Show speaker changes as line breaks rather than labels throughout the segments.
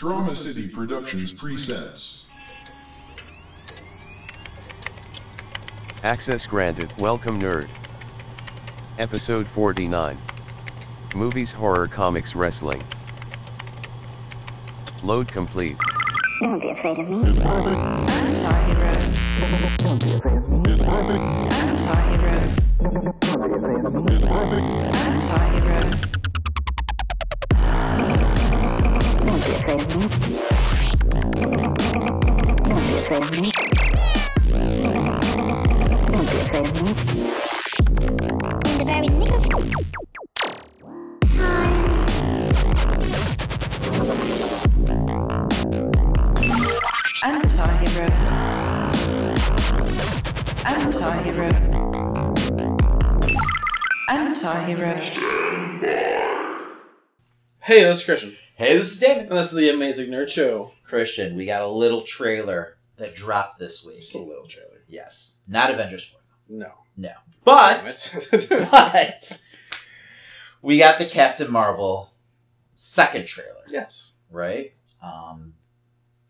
Drama City Productions presents.
Access granted. Welcome, nerd. Episode 49 Movies, Horror, Comics, Wrestling. Load complete.
Don't be afraid of me.
Anti-hero. Anti-hero. Anti-hero.
Don't be afraid of me. Don't be afraid of me. Don't be afraid of me. In the very
Hey, this is Christian,
Hey, this is Damon.
and this is the Amazing Nerd Show.
Christian, we got a little trailer that dropped this week.
Just a little trailer.
Yes. Not Avengers 4.
No.
No. But, but, we got the Captain Marvel second trailer,
yes.
right? Um,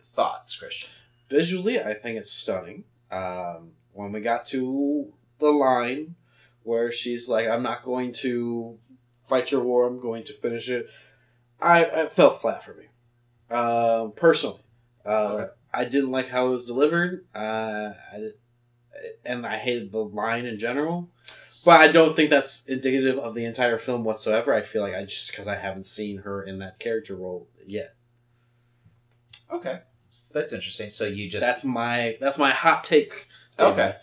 thoughts, Christian?
Visually, I think it's stunning. Um, when we got to the line where she's like, "I'm not going to fight your war. I'm going to finish it," I it felt flat for me. Um, personally, uh,
Okay.
I didn't like how it was delivered. Uh, I, and I hated the line in general. But I don't think that's indicative of the entire film whatsoever. I feel like I just because I haven't seen her in that character role yet.
Okay. That's interesting. So you just
that's my that's my hot take.
okay.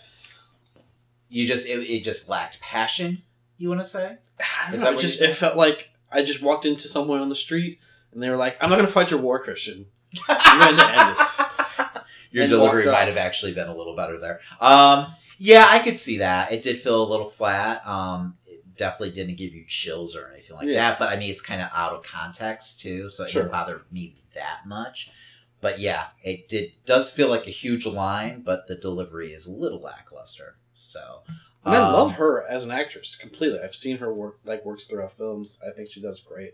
You just it, it just lacked passion. You want to say?
I don't
Is
know,
that
just it felt like I just walked into someone on the street and they were like, "I'm not gonna fight your war, Christian." I'm going to end it.
Your
And
delivery might have actually been a little better there. Um, yeah, I could see that. It did feel a little flat. Um, it definitely didn't give you chills or anything like
Yeah.
that. But I mean, it's kind of out of context too, so it
Sure.
didn't bother me that much. But yeah, it did does feel like a huge line, but the delivery is a little lackluster. So,
And I
um,
love her as an actress completely. I've seen her work like works throughout films. I think she does great.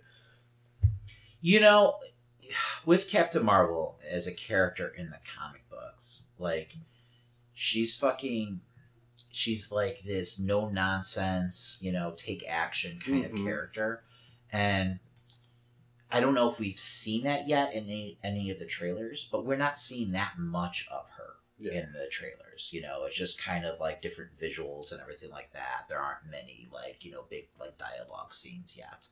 You know, with Captain Marvel as a character in the comic books, like she's fucking she's like this no nonsense, you know, take action kind
Mhm.
of character. And I don't know if we've seen that yet in any, any of the trailers, but we're not seeing that much of her
Yeah.
in the trailers. You know, it's just kind of like different visuals and everything like that. There aren't many like, you know, big like dialogue scenes yet.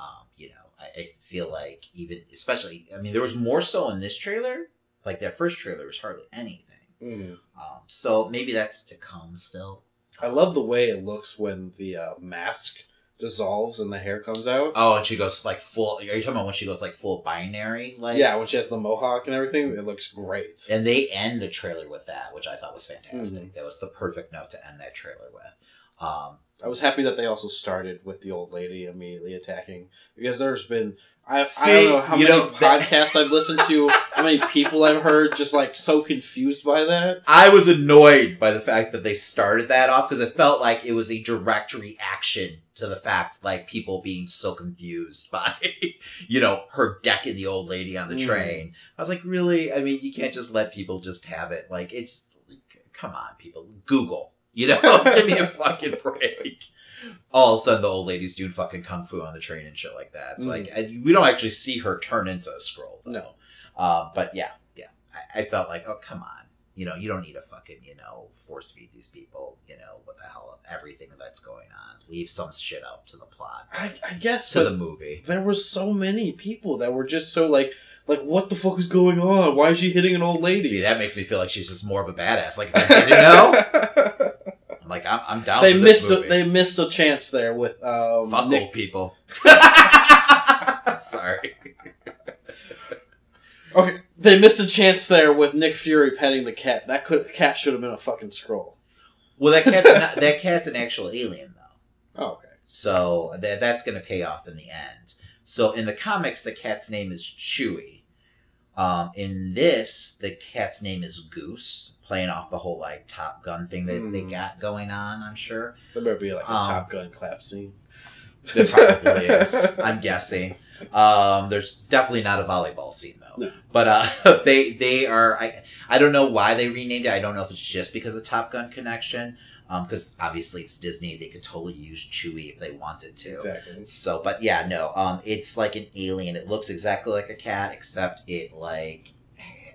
Um, you know, I, I feel like even especially I mean there was more so in this trailer. Like that first trailer was hardly anything.
Mm.
Um, so maybe that's to come still.
I love the way it looks when the uh, mask dissolves and the hair comes out.
Oh, and she goes like full. Are you talking about when she goes like full binary? Like
yeah, when she has the mohawk and everything, it looks great.
And they end the trailer with that, which I thought was fantastic.
Mhm.
That was the perfect note to end that trailer with. Um,
I was happy that they also started with the old lady immediately attacking because there's been I, I
See,
don't know how
you
many
know, that-
podcasts I've listened to, how many people I've heard just like so confused by that.
I was annoyed by the fact that they started that off because it felt like it was a direct reaction to the fact like people being so confused by you know her decking the old lady on the
Mm.
train. I was like, really? I mean, you can't just let people just have it. Like it's come on, people. Google, you know, give me a fucking break. All of a sudden, the old lady's doing fucking kung fu on the train and shit like that. It's
Mm.
like we don't actually see her turn into a Skrull. Though.
No.
Uh, but yeah, yeah. I, I felt like, oh come on, you know, you don't need to fucking, you know, force feed these people, you know, what the hell, everything that's going on. Leave some shit up to the plot,
I, I guess
to the movie.
there were so many people that were just so like like what the fuck is going on? Why is she hitting an old lady?
See, that makes me feel like she's just more of a badass. Like, if I didn't know, like, I'm, I'm down.
they
for
missed a, they missed a chance there with um
Fuck
Nick
old people. Sorry.
Okay, they missed a chance there with Nick Fury petting the cat. That could cat should have been a fucking Skrull.
Well, that cat's not, that cat's an actual alien though.
Oh, okay.
So that that's going to pay off in the end. So in the comics, the cat's name is Chewie. Um, in this, the cat's name is Goose, playing off the whole like Top Gun thing that they
Mhm.
got going on. I'm sure
There better be like a
Um,
Top Gun clap scene.
there probably is. I'm guessing. Um, there's definitely not a volleyball scene though.
No.
But uh, they they are. I I don't know why they renamed it. I don't know if it's just because of Top Gun connection. Um, because obviously it's Disney, they could totally use Chewie if they wanted to.
Exactly.
So, but yeah, no. Um, it's like an alien. It looks exactly like a cat, except it like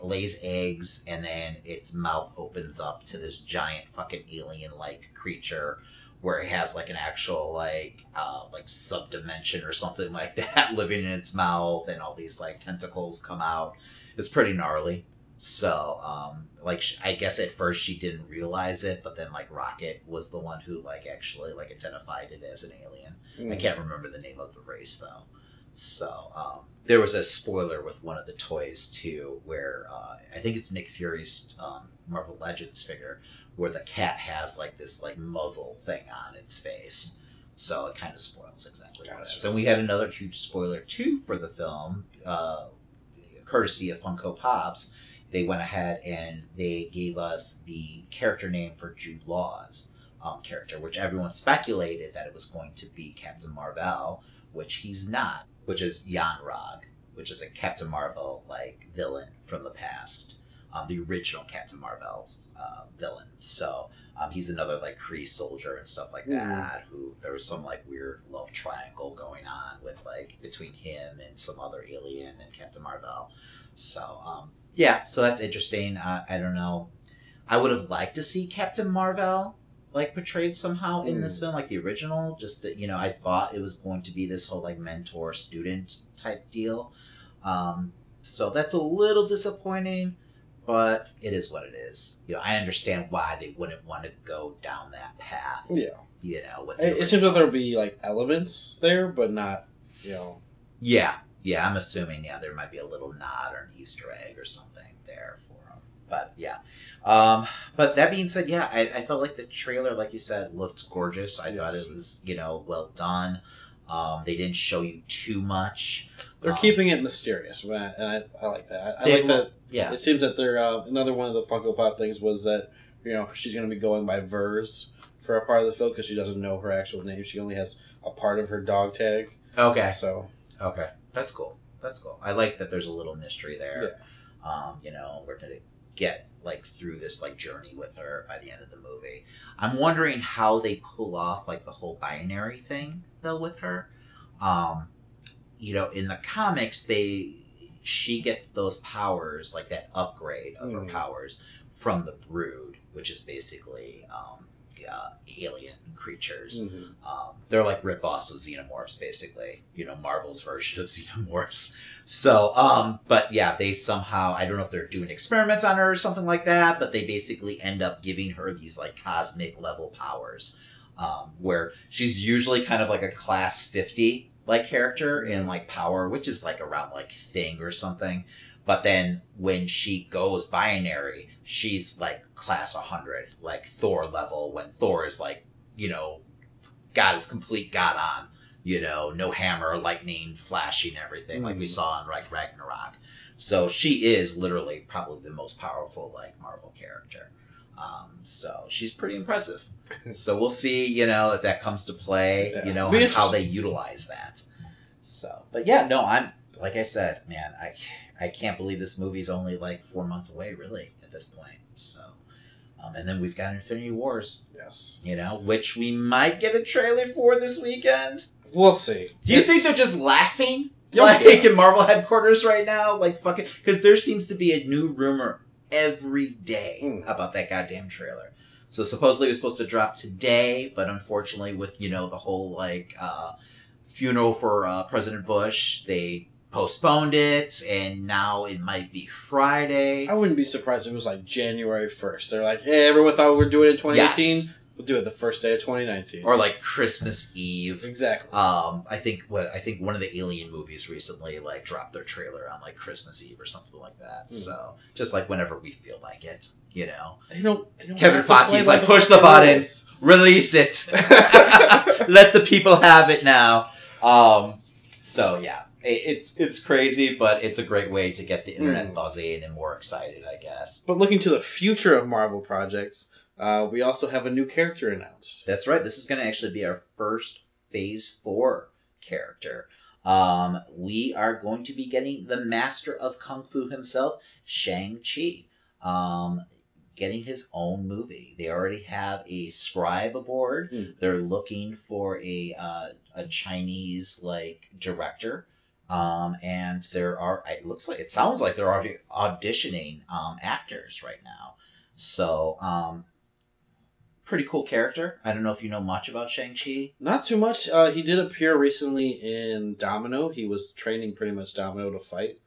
lays eggs, and then its mouth opens up to this giant fucking alien-like creature, where it has like an actual like uh like subdimension or something like that living in its mouth, and all these like tentacles come out. It's pretty gnarly. So, um, like, sh- I guess at first she didn't realize it, but then like Rocket was the one who like actually like identified it as an alien. I
Mm.
can't remember the name of the race though. So um, there was a spoiler with one of the toys too, where uh, I think it's Nick Fury's um, Marvel Legends figure, where the cat has like this like muzzle thing on its face. So it kind of spoils exactly what it is. And we had another huge spoiler too for the film, uh, courtesy of Funko Pops. They went ahead and they gave us the character name for Jude Law's um, character, which everyone speculated that it was going to be Captain Marvel, which he's not, which is Yon-Rogg, which is a Captain Marvel like villain from the past, um, the original Captain Marvel uh, villain. So um, he's another like Kree soldier and stuff like that. Who there was some like weird love triangle going on with like between him and some other alien and Captain Marvel. So um, yeah, so that's interesting. Uh, I don't know. I would have liked to see Captain Marvel like portrayed somehow in this film, like the original. Just that you know, I thought it was going to be this whole like mentor student type deal. Um, so that's a little disappointing, but it is what it is. You know, I understand why they wouldn't want to go down that path.
Yeah.
You know, with the
It, it seems like there'll be like elements there, but not, you know.
Yeah, yeah. I'm assuming yeah, there might be a little nod or an Easter egg or something there for them. But yeah, um, but that being said, yeah, I, I felt like the trailer, like you said, looked gorgeous. I thought it was you know well done. Um, they didn't show you too much.
They're
Um,
keeping it mysterious, and I, I, like that. I, I like that.
Yeah,
It seems that they're uh, another one of the Funko Pop things was that you know she's going to be going by Vers for a part of the film because she doesn't know her actual name. She only has a part of her dog tag.
okay,
So
okay, that's cool. That's cool. I like that. There's a little mystery there. Um, you know, we're gonna get like through this like journey with her by the end of the movie. I'm wondering how they pull off like the whole binary thing though with her. Um, you know, in the comics, they she gets those powers like that upgrade of her
Mhm.
powers from the Brood, which is basically um, uh, alien creatures.
mhm.
Um, they're like rip-offs of xenomorphs, basically. You know, Marvel's version of xenomorphs. So, um, but yeah, they somehow I don't know if they're doing experiments on her or something like that, but they basically end up giving her these like cosmic level powers, um, where she's usually kind of like a class fifty like character in like power, which is like around like thing or something. But then when she goes binary, she's like class 100, like Thor level, when Thor is like, you know, got his complete got on, you know, no hammer, lightning, flashing, everything, like we
Mhm.
saw in like Ragnarok. So she is literally probably the most powerful like Marvel character. Um, so she's pretty impressive. so we'll see, you know, if that comes to play,
Yeah.
you know, and how they utilize that. So, but yeah, no, I'm like I said, man, I I can't believe this movie's only like four months away, really, at this point. So, um, and then we've got Infinity Wars,
yes,
you know, which we might get a trailer for this weekend.
we'll see.
Do you
It's-
think they're just laughing?
Oh,
like
yeah.
in Marvel headquarters right now, like fucking, because there seems to be a new rumor every day
Hmm.
about that goddamn trailer. So supposedly it was supposed to drop today, but unfortunately, with you know the whole like uh, funeral for uh, President Bush, they postponed it, and now it might be Friday.
I wouldn't be surprised if it was like January first. They're like, hey, everyone thought we were doing it in 2018.
Yes.
We'll do it the first day of 2019.
or like Christmas Eve.
exactly.
Um, I think what I think one of the Alien movies recently like dropped their trailer on like Christmas Eve or something like that.
Hmm.
So just like whenever we feel like it, you know,
They don't. They don't
Kevin
have to play
Feige's like, "Push the button."
rules.
release it, let the people have it now. Um, so yeah, it's it's crazy, but it's a great way to get the internet
Hmm.
buzzing and more excited, I guess.
But looking to the future of Marvel projects, uh, we also have a new character announced.
That's right. This is going to actually be our first Phase Four character. um, we are going to be getting the master of kung fu himself, Shang Chi, um, getting his own movie. They already have a scribe aboard.
Hmm.
They're looking for a uh, a Chinese like director. Um, and there are it looks like it sounds like they're already auditioning um, actors right now. So um, pretty cool character. I don't know if you know much about Shang Chi.
Not too much. Uh, he did appear recently in Domino. He was training pretty much Domino to fight.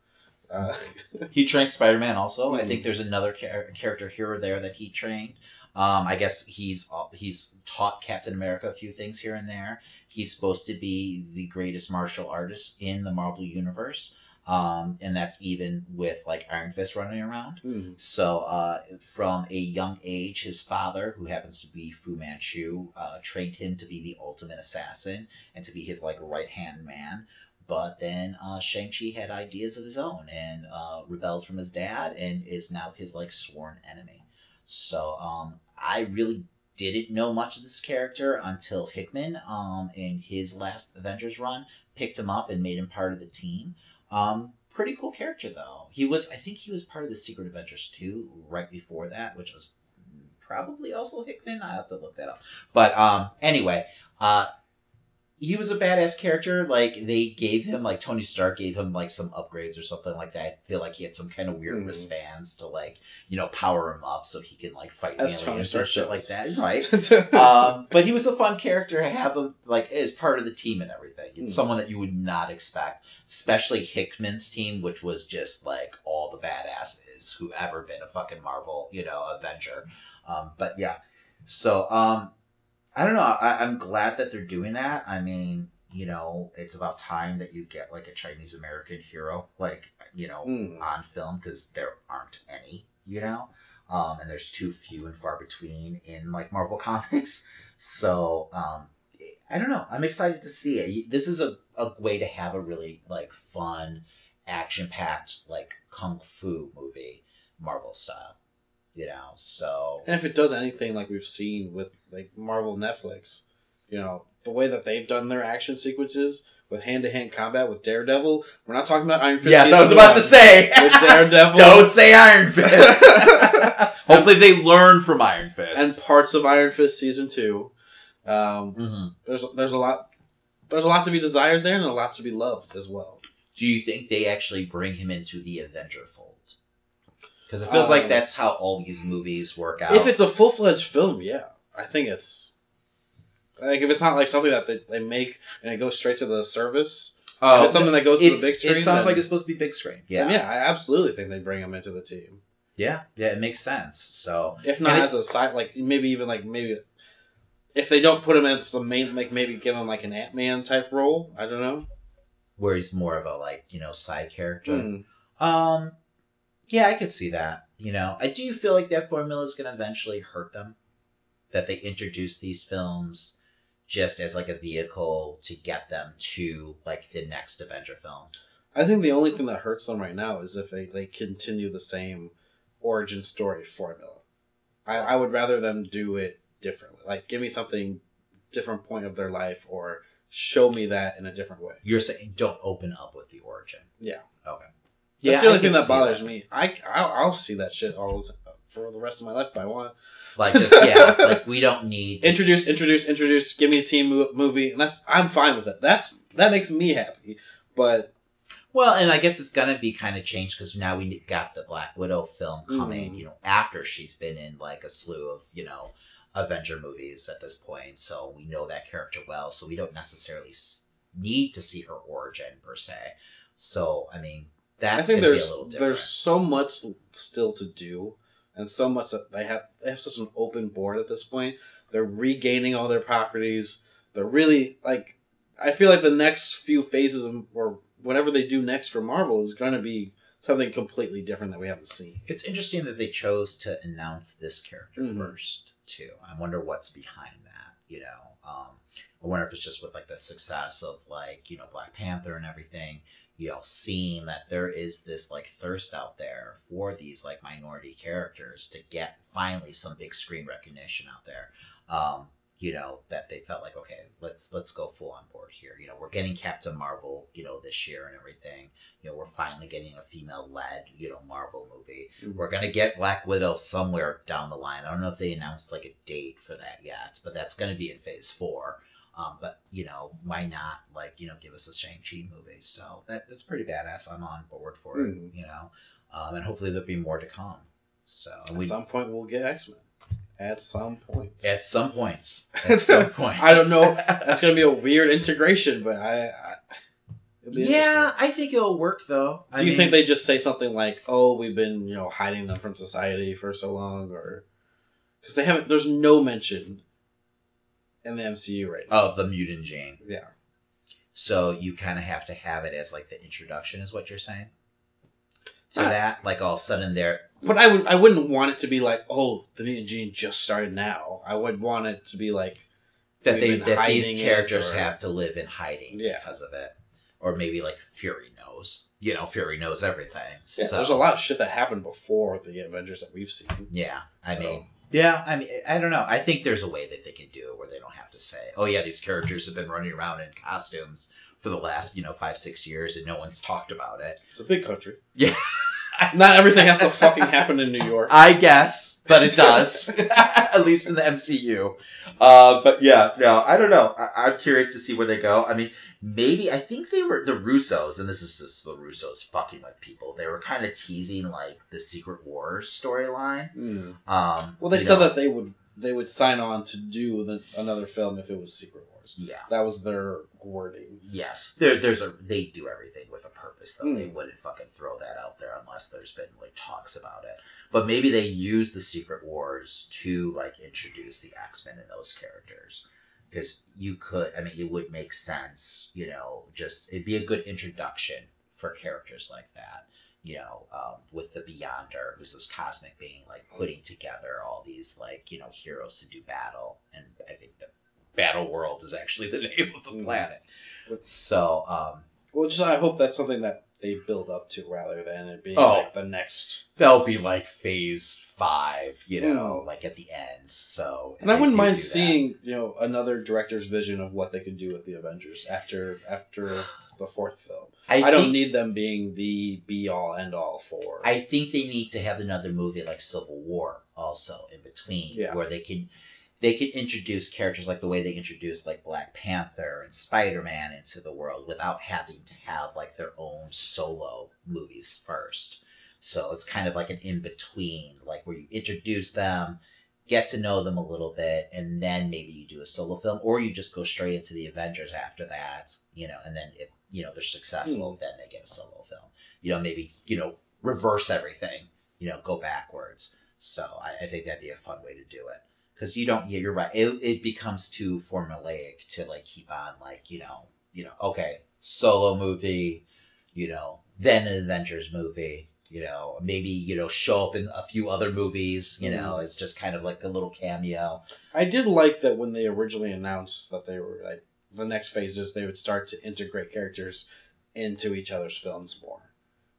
Uh,
He trained Spider Man also. I
Mhm.
think there's another char- character here or there that he trained. Um, I guess he's uh, he's taught Captain America a few things here and there. He's supposed to be the greatest martial artist in the Marvel universe, um, and that's even with like Iron Fist running around.
hmm.
So, uh, from a young age, his father, who happens to be Fu Manchu, uh, trained him to be the ultimate assassin and to be his like right hand man. But then uh, Shang Chi had ideas of his own and uh, rebelled from his dad and is now his like sworn enemy. So, um, I really didn't know much of this character until Hickman, um, in his last Avengers run, picked him up and made him part of the team. Um, pretty cool character though. He was, I think he was part of the Secret Avengers 2 right before that, which was probably also Hickman. I have to look that up. But um, anyway, uh, he was a badass character. Like they gave him, like Tony Stark gave him like some upgrades or something like that. I feel like he had some kind of weird
Mhm.
wristbands to like you know power him up so he can like fight
As
aliens or shit like that. Right um, but he was a fun character to have him like as part of the team and everything. It's
Mm.
someone that you would not expect, especially Hickman's team, which was just like all the badasses who ever been a fucking Marvel, you know, Avenger. Um, but yeah, so um, I don't know. I, I'm glad that they're doing that. I mean, you know, it's about time that you get like a Chinese American hero, like you know,
Mm.
on film because there aren't any, you know, um, and there's too few and far between in like Marvel comics. So um, I don't know. I'm excited to see it. This is a, a way to have a really like fun, action packed like kung fu movie, Marvel style. You know, so
And if it does anything like we've seen with like Marvel Netflix, you know, the way that they've done their action sequences with hand to hand combat with Daredevil, we're not talking about Iron Fist.
yes, I was about to say.
with Daredevil
Don't say Iron Fist. Hopefully, they learn from Iron Fist.
and parts of Iron Fist season two. Um,
hmm
there's there's a lot there's a lot to be desired there and a lot to be loved as well.
Do you think they actually bring him into the Avenger fold? Because it feels like
Um,
that's how all these movies work out.
If it's a full fledged film, yeah, I think it's like if it's not like something that they, they make and it goes straight to the service.
oh,
it's something that goes to the big screen.
it sounds
then-
like it's supposed to be big screen. Yeah.
yeah, I absolutely think they bring him into the team.
yeah, yeah, it makes sense. So
If not
And it-
as a side, like maybe even like maybe if they don't put him as the main, like maybe give him like an Ant Man type role. I don't know.
where he's more of a like you know side character.
Hmm.
Um, yeah, I could see that. You know, I do feel like that formula is going to eventually hurt them. That they introduce these films just as like a vehicle to get them to like the next Avenger film.
I think the only thing that hurts them right now is if they, they continue the same origin story formula. I, I would rather them do it differently. Like give me something different point of their life or show me that in a different way.
You're saying don't open up with the origin.
Yeah.
Okay.
That's the only thing that bothers me. I I'll, I'll see that shit all the time for the rest of my life if I want.
Like just yeah, like we don't need to
Introduce,
s-
introduce, introduce. Give me a team mo- movie, and that's I'm fine with it. That's that makes me happy. But
Well, and I guess it's gonna be kind of changed because now we got the Black Widow film coming.
Mhm.
You know, after she's been in like a slew of you know Avenger movies at this point, so we know that character well. So we don't necessarily need to see her origin per se. So I mean, that's
I think
gonna be a
there's there's so much still to do, and so much that they have they have such an open board at this point. They're regaining all their properties. They're really like I feel like the next few phases of, or whatever they do next for Marvel is going to be something completely different that we haven't seen.
It's interesting that they chose to announce this character
Mhm.
first too. I wonder what's behind that. You know, um, I wonder if it's just with like the success of like you know Black Panther and everything. You know, seeing that there is this like thirst out there for these like minority characters to get finally some big screen recognition out there. Um, you know, that they felt like, okay, let's let's go full on board here. You know, we're getting Captain Marvel, you know, this year and everything. You know, we're finally getting a female led, you know, Marvel movie.
Mhm.
We're gonna get Black Widow somewhere down the line. I don't know if they announced like a date for that yet, but that's gonna be in phase four. Um, but you know, why not like you know give us a Shang Chi movie? So that that's pretty badass. I'm on board for it. You know, um, and hopefully there'll be more to come. So
At
we
some point, we'll get X Men. At some point.
at some points, at some points,
I don't know. That's gonna be a weird integration, but I. I
yeah, I think it'll work though.
Do you think they just say something like, "Oh, we've been you know hiding them from society for so long," or because they haven't? There's no mention in the MCU right now.
of the mutant gene?
Yeah.
So you kind of have to have it as like the introduction, is what you're saying. So
Ah.
that like all of a sudden they're
But I would I wouldn't want it to be like, oh, the mutant gene just started now. I would want it to be like
that they that these characters
or-
have to live in hiding
Yeah.
because of it, or maybe like Fury knows. You know, Fury knows everything.
yeah,
so,
there's a lot of shit that happened before the Avengers that we've seen.
Yeah, I
So-
mean, yeah, I mean, I don't know. I think there's a way that they can do it where they don't have to say, "Oh yeah, these characters have been running around in costumes for the last you know five six years and no one's talked about it."
It's a big country.
Yeah.
Not everything has to fucking happen in New York.
I guess, but it does. At least in the MCU. Uh, but yeah, no, I don't know. I- I'm curious to see where they go. I mean, maybe I think they were the Russos, and this is just the Russos fucking with people. They were kind of teasing like the Secret Wars storyline.
Hmm.
Um,
Well, they said
know,
that they would they would sign on to do the, another film if it was Secret
Yeah.
That was their wording.
Yes, there, there's a they do everything with a purpose though. They
Hmm.
wouldn't fucking throw that out there unless there's been like talks about it. But maybe they use the Secret Wars to like introduce the X Men and those characters because you could. I mean, it would make sense. You know, just it'd be a good introduction for characters like that. You know, um, with the Beyonder, who's this cosmic being, like putting together all these like you know heroes to do battle, and I think the Battle World is actually the name of the
Hmm.
planet. So, um,
Well, just I hope that's something that they build up to rather than it being
Oh.
like the next.
they'll be like phase five, you know, like at the end. So,
And I wouldn't mind seeing you know another director's vision of what they could do with the Avengers after after the fourth film.
I,
I, don't need them being the be all end all for.
I think they need to have another movie like Civil War also in between,
Yeah.
where they can they could introduce characters like the way they introduced like Black Panther and Spider Man into the world without having to have like their own solo movies first. So it's kind of like an in between, like where you introduce them, get to know them a little bit, and then maybe you do a solo film, or you just go straight into the Avengers after that, you know, and then if you know they're successful, hmm. then they get a solo film. You know, maybe you know reverse everything, you know, go backwards. So I, I think that'd be a fun way to do it because you don't. Yeah, you're right. It, it becomes too formulaic to like keep on like you know you know okay solo movie, you know then an Avengers movie. You know, maybe you know show up in a few other movies. You know,
Mhm.
as just kind of like a little cameo.
I did like that when they originally announced that they were like the next phases they would start to integrate characters into each other's films more.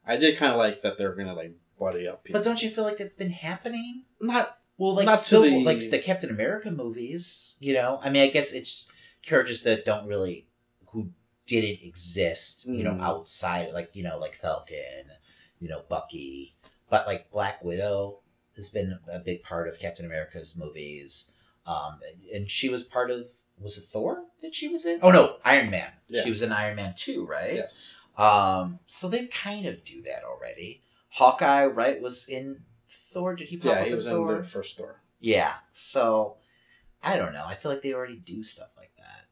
I did kind of like that they're gonna like buddy up people.
But don't you feel like that's been happening?
not
Well, like
Not
Civil,
the-
like the Captain America movies, you know. I mean, I guess it's characters that don't really who didn't exist, you know,
Mm.
outside, like you know, like Falcon, you know, Bucky, but like Black Widow has been a big part of Captain America's movies, um, and she was part of was it Thor that she was in? Oh no, Iron Man.
Yeah.
She was in Iron Man two, right?
yes.
Um, so they kind of do that already. Hawkeye, right, was in Thor. Did he? Pop
Yeah,
up
he
in
was
Thor?
in the first Thor.
Yeah. So I don't know. I feel like they already do stuff like that.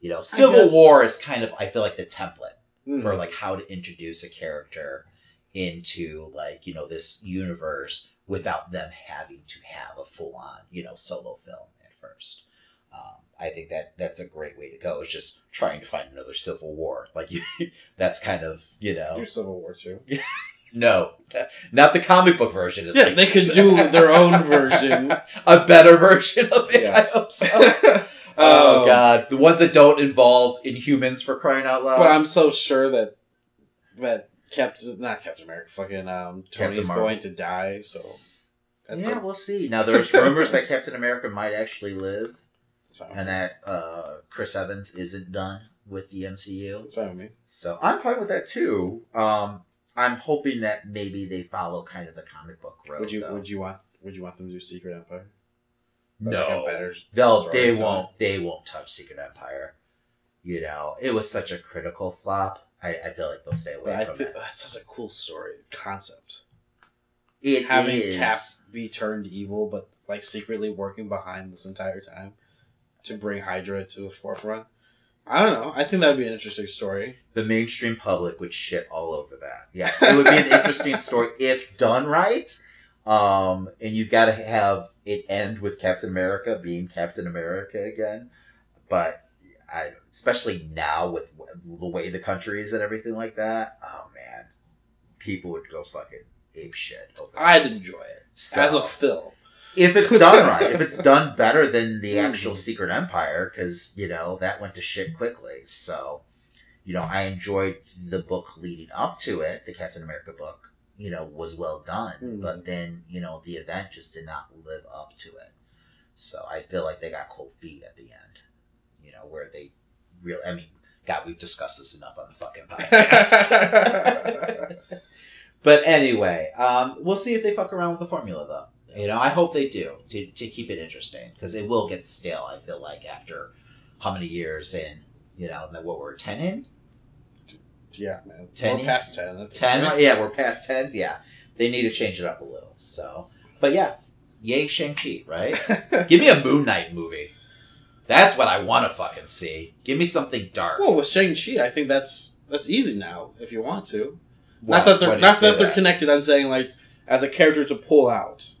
You know, Civil
guess-
War is kind of I feel like the template
Mm.
for like how to introduce a character into like, you know, this universe without them having to have a full on, you know, solo film at first. Um, I think that that's a great way to go. It's just trying to find another Civil War. Like you, that's kind of you know
Do Civil War too.
no, not the comic book version.
Yeah, they could do their own version.
a better version of it.
Yes.
I hope so. oh
Um,
god, the ones that don't involve Inhumans for crying out loud.
But I'm so sure that that Captain, not Captain America, fucking um, Tony's going to die. So that's
yeah,
a-
we'll see. Now there's rumors that Captain America might actually live. And that uh, Chris Evans isn't done with the MCU.
Fine with me.
So I'm fine with that too. Um, I'm hoping that maybe they follow kind of the comic book road.
Would you
though.
would you want would you want them to do Secret Empire? Or
No,
like better
they'll they
time.
won't they won't touch Secret Empire. You know, it was such a critical flop. I, I feel like they'll stay away
But
from it.
that's such a cool story concept.
It
Having
is-
Cap be turned evil, but like secretly working behind this entire time to bring Hydra to the forefront. I don't know. I think that would be an interesting story.
the mainstream public would shit all over that. Yes, it would be an interesting story if done right. Um, and you've got to have it end with Captain America being Captain America again. But I, especially now with the way the country is and everything like that, oh man, people would go fucking ape shit over.
I'd enjoy it
So-
as a film.
If it's done right, if it's done better than the
Mhm.
actual Secret Empire, because you know that went to shit quickly. So, you know, I enjoyed the book leading up to it. The Captain America book, you know, was well done,
Mhm.
but then you know the event just did not live up to it. So I feel like they got cold feet at the end. You know, where they real. I mean, God, we've discussed this enough on the fucking podcast. But anyway, um, we'll see if they fuck around with the formula, though. You know, I hope they do to, to keep it interesting because it will get stale. I feel like after how many years in, you know, what we're ten in,
yeah, man.
Ten
We're past ten.
ten, right? Yeah, we're past ten. Yeah, they need to change it up a little. So, but yeah, yay Shang Chi, right? Give me a Moon Knight movie. That's what I want to fucking see. Give me something dark.
well, with Shang Chi, I think that's that's easy now if you want to.
Why-
not that they're
why do you
not
say
that they're connected. I'm saying like as a character to pull out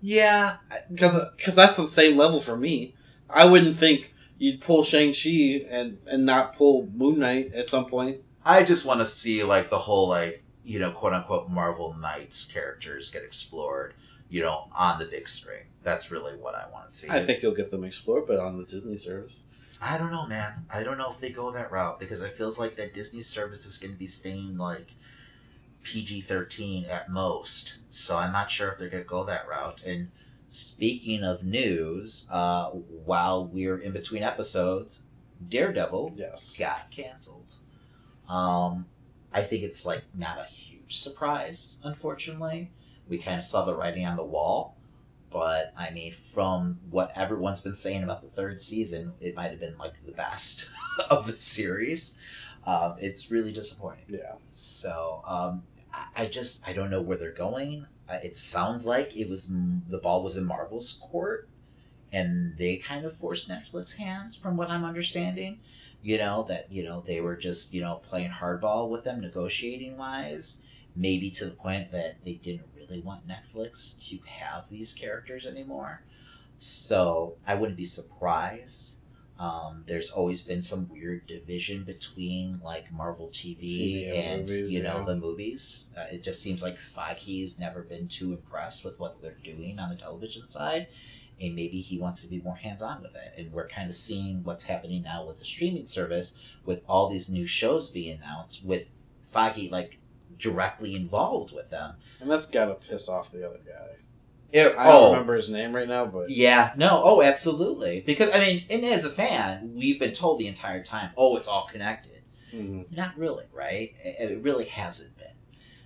Yeah, I-
because that's the same level for me. I wouldn't think you'd pull Shang Chi and and not pull Moon Knight at some point.
I just want to see like the whole like you know quote unquote Marvel Knights characters get explored, you know, on the big screen. That's really what I want to see.
I think you'll get them explored, but on the Disney service.
I don't know, man. I don't know if they go that route because it feels like that Disney service is going to be staying like PG thirteen at most. So I'm not sure if they're going to go that route. And speaking of news, uh, while we're in between episodes, Daredevil
Yes.
got canceled. Um, I think it's like not a huge surprise, unfortunately. We kind of saw the writing on the wall, but I mean, from what everyone's been saying about the third season, it might have been like the best of the series. Um, it's really disappointing.
Yeah.
So um, I, I just I don't know where they're going. Uh, it sounds like it was the ball was in Marvel's court, and they kind of forced Netflix hands, from what I'm understanding. You know that you know they were just you know playing hardball with them, negotiating wise. Maybe to the point that they didn't really want Netflix to have these characters anymore. So I wouldn't be surprised. Um, there's always been some weird division between like Marvel TV,
TV and
and
movies,
you know
yeah.
the movies. Uh, it just seems like Feige's never been too impressed with what they're doing on the television side, and maybe he wants to be more hands on with it. And we're kind of seeing what's happening now with the streaming service, with all these new shows being announced, with Feige like directly involved with them.
And that's gotta piss off the other guy.
It-
I don't remember his name right now, but
Yeah, no, oh, absolutely. Because I mean, and as a fan, we've been told the entire time, oh, it's all connected.
Mhm.
Not really, right? It it really hasn't been.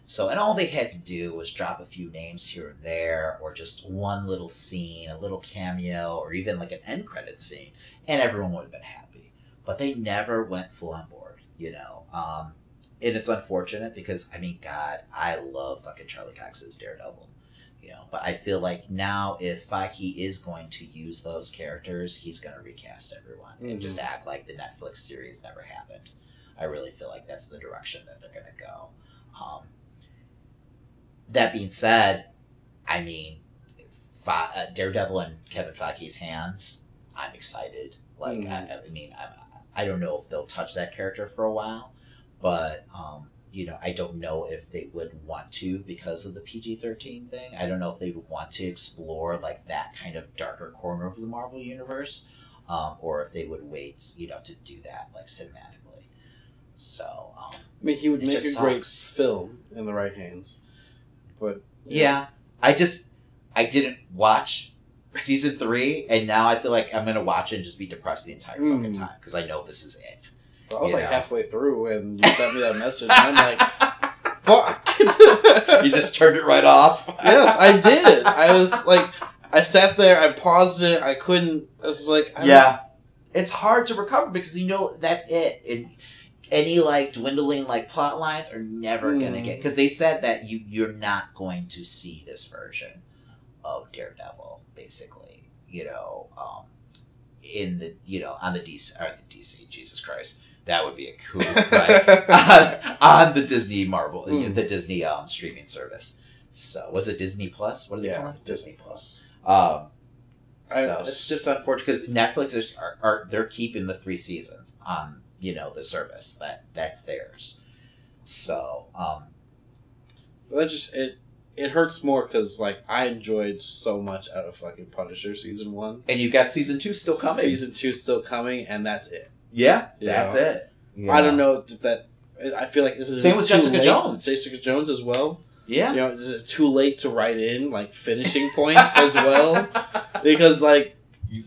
So, and all they had to do was drop a few names here and there, or just one little scene, a little cameo, or even like an end credit scene, and everyone would have been happy. But they never went full on board, you know. Um, and it's unfortunate because I mean, God, I love fucking Charlie Cox's Daredevil, you know. But I feel like now, if Feige is going to use those characters, he's going to recast everyone and just act like the Netflix series never happened. I really feel like that's the direction that they're going to go. Um, that being said, I mean, uh, Daredevil in Kevin Feige's hands, I'm excited. Like,
Mhm.
I, I mean, I, I don't know if they'll touch that character for a while, but um, you know, I don't know if they would want to because of the PG thirteen thing. I don't know if they would want to explore like that kind of darker corner of the Marvel universe, um, or if they would wait, you know, to do that like cinematically. So, um,
I mean, he would make a
just
great film in the right hands. But
yeah, I just I didn't watch season three, and now I feel like I'm gonna watch it and just be depressed the entire fucking
Mm.
time because I know this is it.
I was like halfway through and you sent me that message, and I'm like, fuck.
you just turned it right off.
yes, I did. I was like, I sat there, I paused it, I couldn't. I was like, I
yeah, it's hard to recover because you know that's it. And any like dwindling like plot lines are never gonna
Mm.
get because they said that you you're not going to see this version of Daredevil basically. You know, um, in the you know on the DC or the DC Jesus Christ. That would be a coup, right? on, on the Disney Marvel,
Mm.
the Disney um, streaming service. So was it Disney Plus? What are they
Yeah,
calling it?
Disney Plus.
Um,
I-
so it's just unfortunate because Netflix is are, are they're keeping the three seasons on you know the service that that's theirs. So um,
That just it. It hurts more because like I enjoyed so much out of fucking Punisher season one.
and you got season two still coming.
Season two still coming, and that's it.
Yeah,
Yeah.
that's it.
I don't know if that. I feel like this is
Same with
too
Jessica
late-
Jones.
Jessica Jones as well.
Yeah.
You know, is it too late to write in like finishing points as well? Because like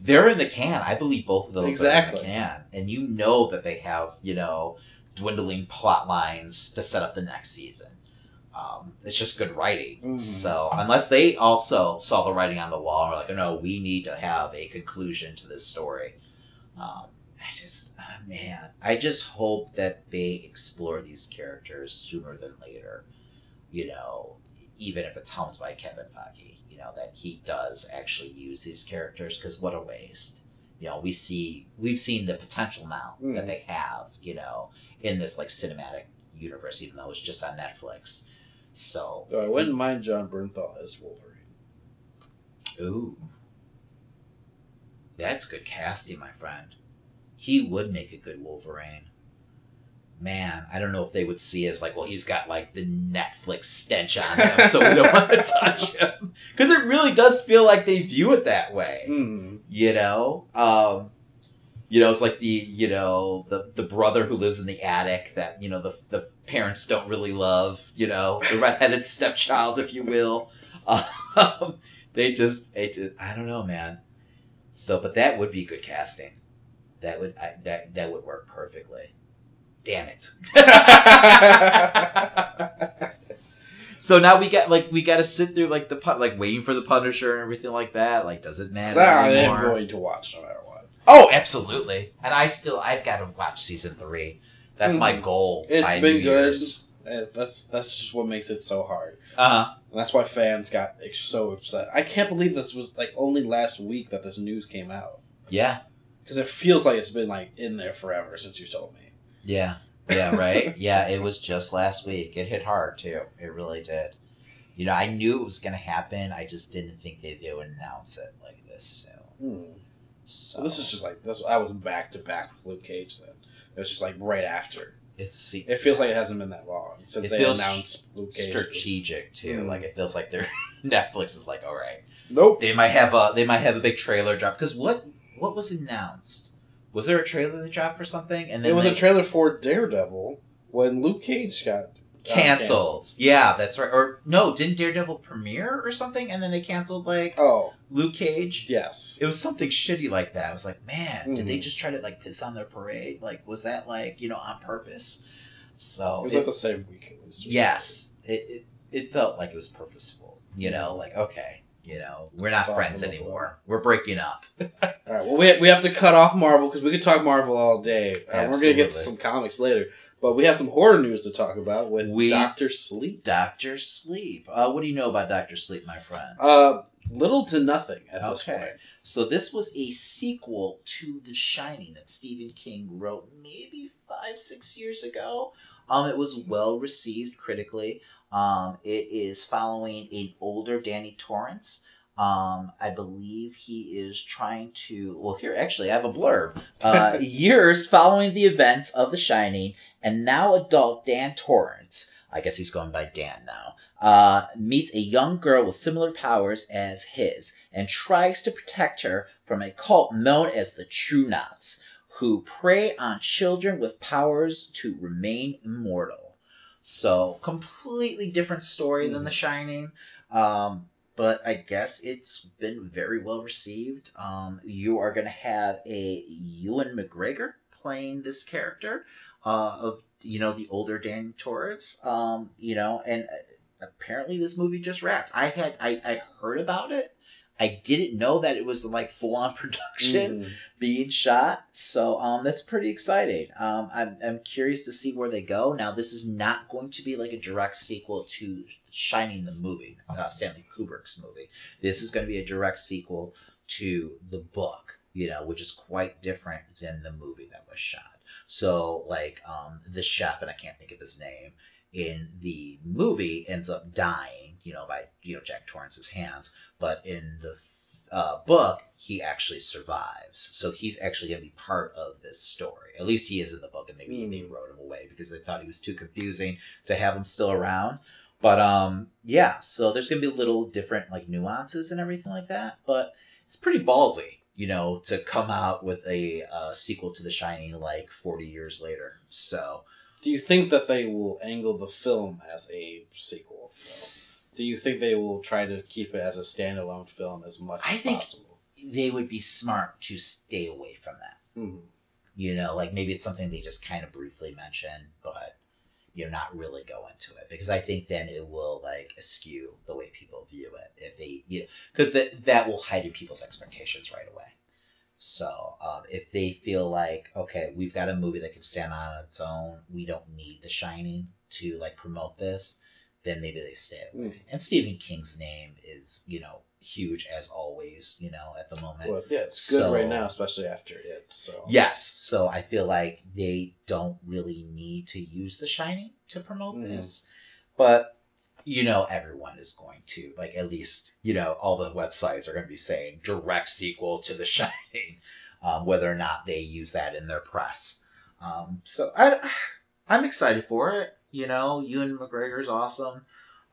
they're in the can. I believe both of those
Exactly.
are in the can, and you know that they have you know dwindling plot lines to set up the next season. Um, it's just good writing.
Mhm.
So unless they also saw the writing on the wall and were like, oh, no, we need to have a conclusion to this story. Um, I just, man, I just hope that they explore these characters sooner than later. You know, even if it's helmed by Kevin Feige, you know that he does actually use these characters because what a waste. You know, we see we've seen the potential now that
Mhm.
they have. You know, in this like cinematic universe, even though it's just on Netflix. So
though I wouldn't mind Jon Bernthal as Wolverine.
Ooh. That's good casting, my friend. He would make a good Wolverine. Man, I don't know if they would see as like, well, he's got like the Netflix stench on him, so we don't want to touch him. Because it really does feel like they view it that way.
Hmm.
You know? Um, you know, it's like the, you know, the, the brother who lives in the attic that, you know, the, the parents don't really love, you know, the redheaded stepchild, if you will. Um, they just, it just, I don't know, man. So, but that would be good casting. That would, I, that, that would work perfectly. Damn it. so now we got, like, we got to sit through, like, the, pu- like, waiting for the Punisher and everything like that. Like, does it matter
I am going to watch no matter what.
Oh, absolutely. And I still, I've got to watch season three. That's my
Mhm.
goal.
It's
by
been
New
good.
Year's.
Eh, That's that's just what makes it so hard.
Uh-huh.
That's why fans got ex- so upset. I can't believe this was like only last week that this news came out.
Yeah.
Because it feels like it's been like in there forever since you told me.
Yeah. Yeah, right? yeah, it was just last week. It hit hard, too. It really did. You know, I knew it was going to happen. I just didn't think they, they would announce it like this soon.
Hmm.
So
this is just like this. I was back to back with Luke Cage. Then it was just like right after.
it's
It feels like it hasn't been that long since
It
they announced Luke Cage. was-
strategic, too.
Mm.
Like, it feels like they're... Netflix is like, all right.
Nope.
They might have a they might have a big trailer drop because what what was announced? Was there a trailer that dropped for something and then
It was
they
a trailer for Daredevil when Luke Cage got uh,
canceled? Yeah, that's right. Or no, didn't Daredevil premiere or something and then they canceled like
Oh
Luke Cage?
yes.
It was something shitty like that. I was like, man, did they
Mhm.
just try to like piss on their parade? Like, was that like you know on purpose? So
It was
it-
like the same week at least.
yes, it, it it felt like it was purposeful. You know, like okay, you know, we're not
Soften
friends anymore. We're breaking up.
All right. Well, we, we have to cut off Marvel because we could talk Marvel all day. Uh, we're gonna get to some comics later, but we have some horror news to talk about with
We-
Doctor Sleep.
Doctor Sleep. Uh, what do you know about Doctor Sleep, my friend?
Uh, little to nothing at this point.
So this was a sequel to The Shining that Stephen King wrote maybe five, six years ago. Um, it was well received critically. Um, it is following an older Danny Torrance. Um, I believe he is trying to. Well, here actually, I have a blurb. Uh, years following the events of The Shining, and now adult Dan Torrance. I guess he's going by Dan now. Uh, meets a young girl with similar powers as his and tries to protect her from a cult known as the True Knots, who prey on children with powers to remain immortal. So, completely different story than The Shining. Um, but I guess it's been very well received. Um, you are going to have a Ewan McGregor playing this character uh, of you know the older Dan Torres. Um, you know, and uh, apparently this movie just wrapped. I had I, I heard about it. I didn't know that it was like full on production
Mm.
being shot. So um, that's pretty exciting. Um, I'm, I'm curious to see where they go. Now, this is not going to be like a direct sequel to Shining the movie, uh, Stanley Kubrick's movie. This is going to be a direct sequel to the book, you know, which is quite different than the movie that was shot. So, like, um, the chef, and I can't think of his name, in the movie ends up dying, you know, by, you know, Jack Torrance's hands. But in the uh, book, he actually survives. So he's actually going to be part of this story. At least he is in the book, and maybe they
Mm.
wrote him away because they thought he was too confusing to have him still around. But um, yeah. So there's going to be little different like nuances and everything like that. But it's pretty ballsy, you know, to come out with a uh, sequel to The Shining like 40 years later. So
Do you think that they will angle the film as a sequel? though? Do you think they will try to keep it as a standalone film as much
I
as
think-
possible?
they would be smart to stay away from that.
Mhm.
you know like maybe it's something they just kind of briefly mention but you know not really go into it because i think then it will like askew the way people view it if they you know because that that will heighten people's expectations right away so um, if they feel like okay we've got a movie that can stand on its own we don't need the shining to like promote this then maybe they stay away
Mm.
and stephen king's name is you know huge as always you know at the moment
Well, yeah, it's good
So-
right now, especially after it. So
Yes. So I feel like they don't really need to use The Shining to promote
Mhm.
this. But, you know, everyone is going to, like, at least, you know, all the websites are going to be saying direct sequel to The Shining, um, whether or not they use that in their press. Um, so I, I'm excited for it. You know, Ewan McGregor's awesome.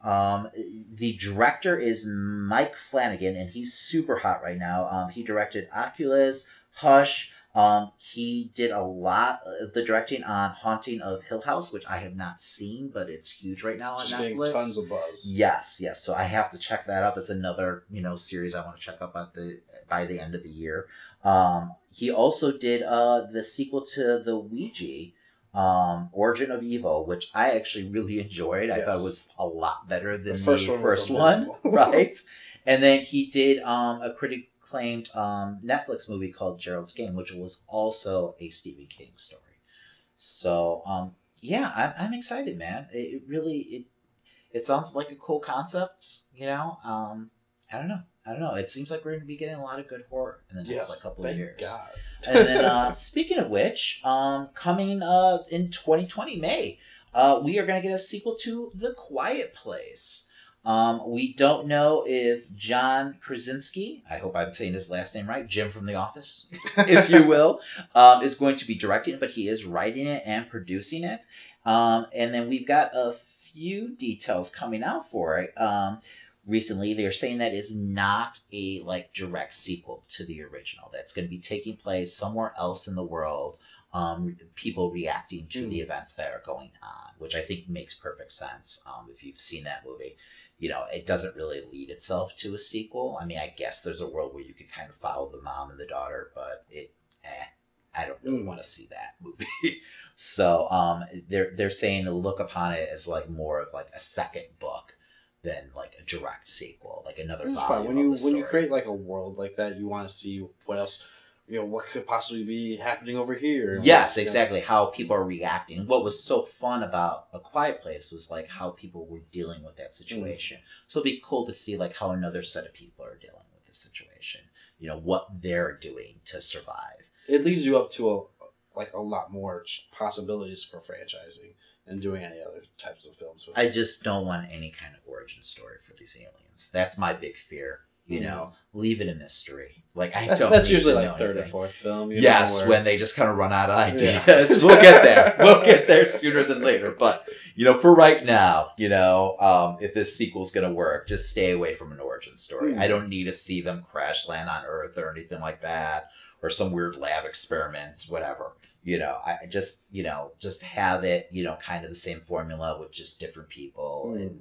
Um, the director is Mike Flanagan, and he's super hot right now. Um, he directed Oculus, Hush. Um, he did a lot of the directing on Haunting of Hill House, which I have not seen, but it's huge right now on
just getting
Netflix.
tons of buzz.
Yes, yes. So I have to check that out. That's another you know series I want to check up at the by the end of the year. Um, he also did uh the sequel to the Ouija, um, Origin of Evil, which I actually really enjoyed. I thought it was a lot better than the
The
first
first
one,
one
right? And then he did um a critically acclaimed um Netflix movie called Gerald's Game, which was also a Stephen King story. So um yeah, I'm, I'm excited, man. It, it really it it sounds like a cool concept, you know. Um, I don't know. I don't know. It seems like we're going to be getting a lot of good horror in the next
Yes,
like, couple of years.
God.
And then, uh, speaking of which, um, coming uh, in 2020 May, uh, we are going to get a sequel to The Quiet Place. Um, we don't know if John Krasinski, I hope I'm saying his last name right, Jim from The Office, if you will, um, is going to be directing but he is writing it and producing it. Um, and then we've got a few details coming out for it. Um, recently, they're saying that is not a like direct sequel to the original. That's going to be taking place somewhere else in the world. Um, people reacting to the events that are going on, which I think makes perfect sense. Um, if you've seen that movie, you know it doesn't really lead itself to a sequel. I mean, I guess there's a world where you could kind of follow the mom and the daughter, but it, eh, I don't really
Mm.
want to see that movie. so um, they're they're saying to look upon it as like more of like a second book than like a direct sequel, like another
It's fine. When you when you create like a world like that, you want to see what else, you know, what could possibly be happening over here.
Yes,
what's, you know,
exactly. How people are reacting. What was so fun about A Quiet Place was like how people were dealing with that mm. situation. So it'd be cool to see like how another set of people are dealing with the situation. You know what they're doing to survive.
It leads you up to a like a lot more possibilities for franchising and doing any other types of films. With
I just don't want any kind of origin story for these aliens. That's my big fear. You know, leave it a mystery. Like I
that's,
don't.
that's usually like
know
third or fourth film. you know,
Yes,
where-
when they just kind of run out of ideas.
Yeah.
we'll get there. We'll get there sooner than later. But you know, for right now, you know, um, if this sequel's gonna work, just stay away from an origin story.
Hmm.
I don't need to see them crash land on Earth or anything like that, or some weird lab experiments, whatever. You know, I just you know just have it, you know, kind of the same formula with just different people
Hmm.
and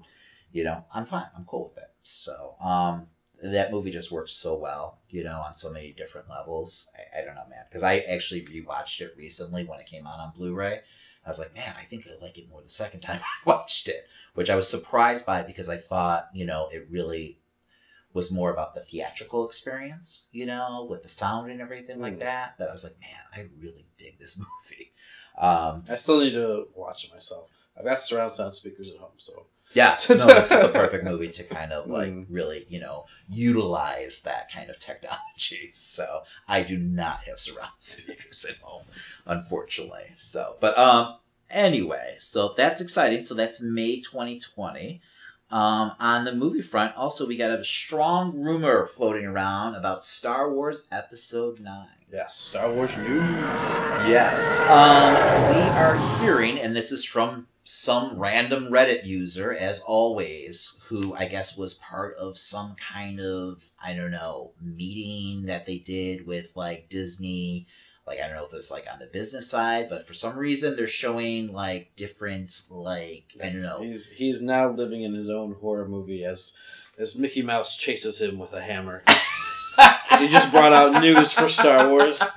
you know, I'm fine. I'm cool with it. So, um, that movie just works so well, you know, on so many different levels. I, I don't know, man, because I actually rewatched it recently when it came out on Blu-ray. I was like, man, I think I like it more the second time I watched it, which I was surprised by because I thought, you know, it really was more about the theatrical experience, you know, with the sound and everything like
Mm.
that. But I was like, man, I really dig this movie. Um,
I still need to watch it myself. I've got surround sound speakers at home, so
Yes, no, this is the perfect movie to kind of like
Mm.
really, you know, utilize that kind of technology. So I do not have surround speakers at home, unfortunately. So, but um, anyway, so that's exciting. So that's May 2020. Um, on the movie front, also we got a strong rumor floating around about Star Wars Episode Nine.
yes, Star Wars news.
Yes. Um, we are hearing, and this is from some random Reddit user, as always, who I guess was part of some kind of, I don't know, meeting that they did with like Disney. Like, I don't know if it was like on the business side, but for some reason they're showing like different, like, I don't know.
He's he's now living in his own horror movie as as Mickey Mouse chases him with a hammer. he just brought out news for Star Wars.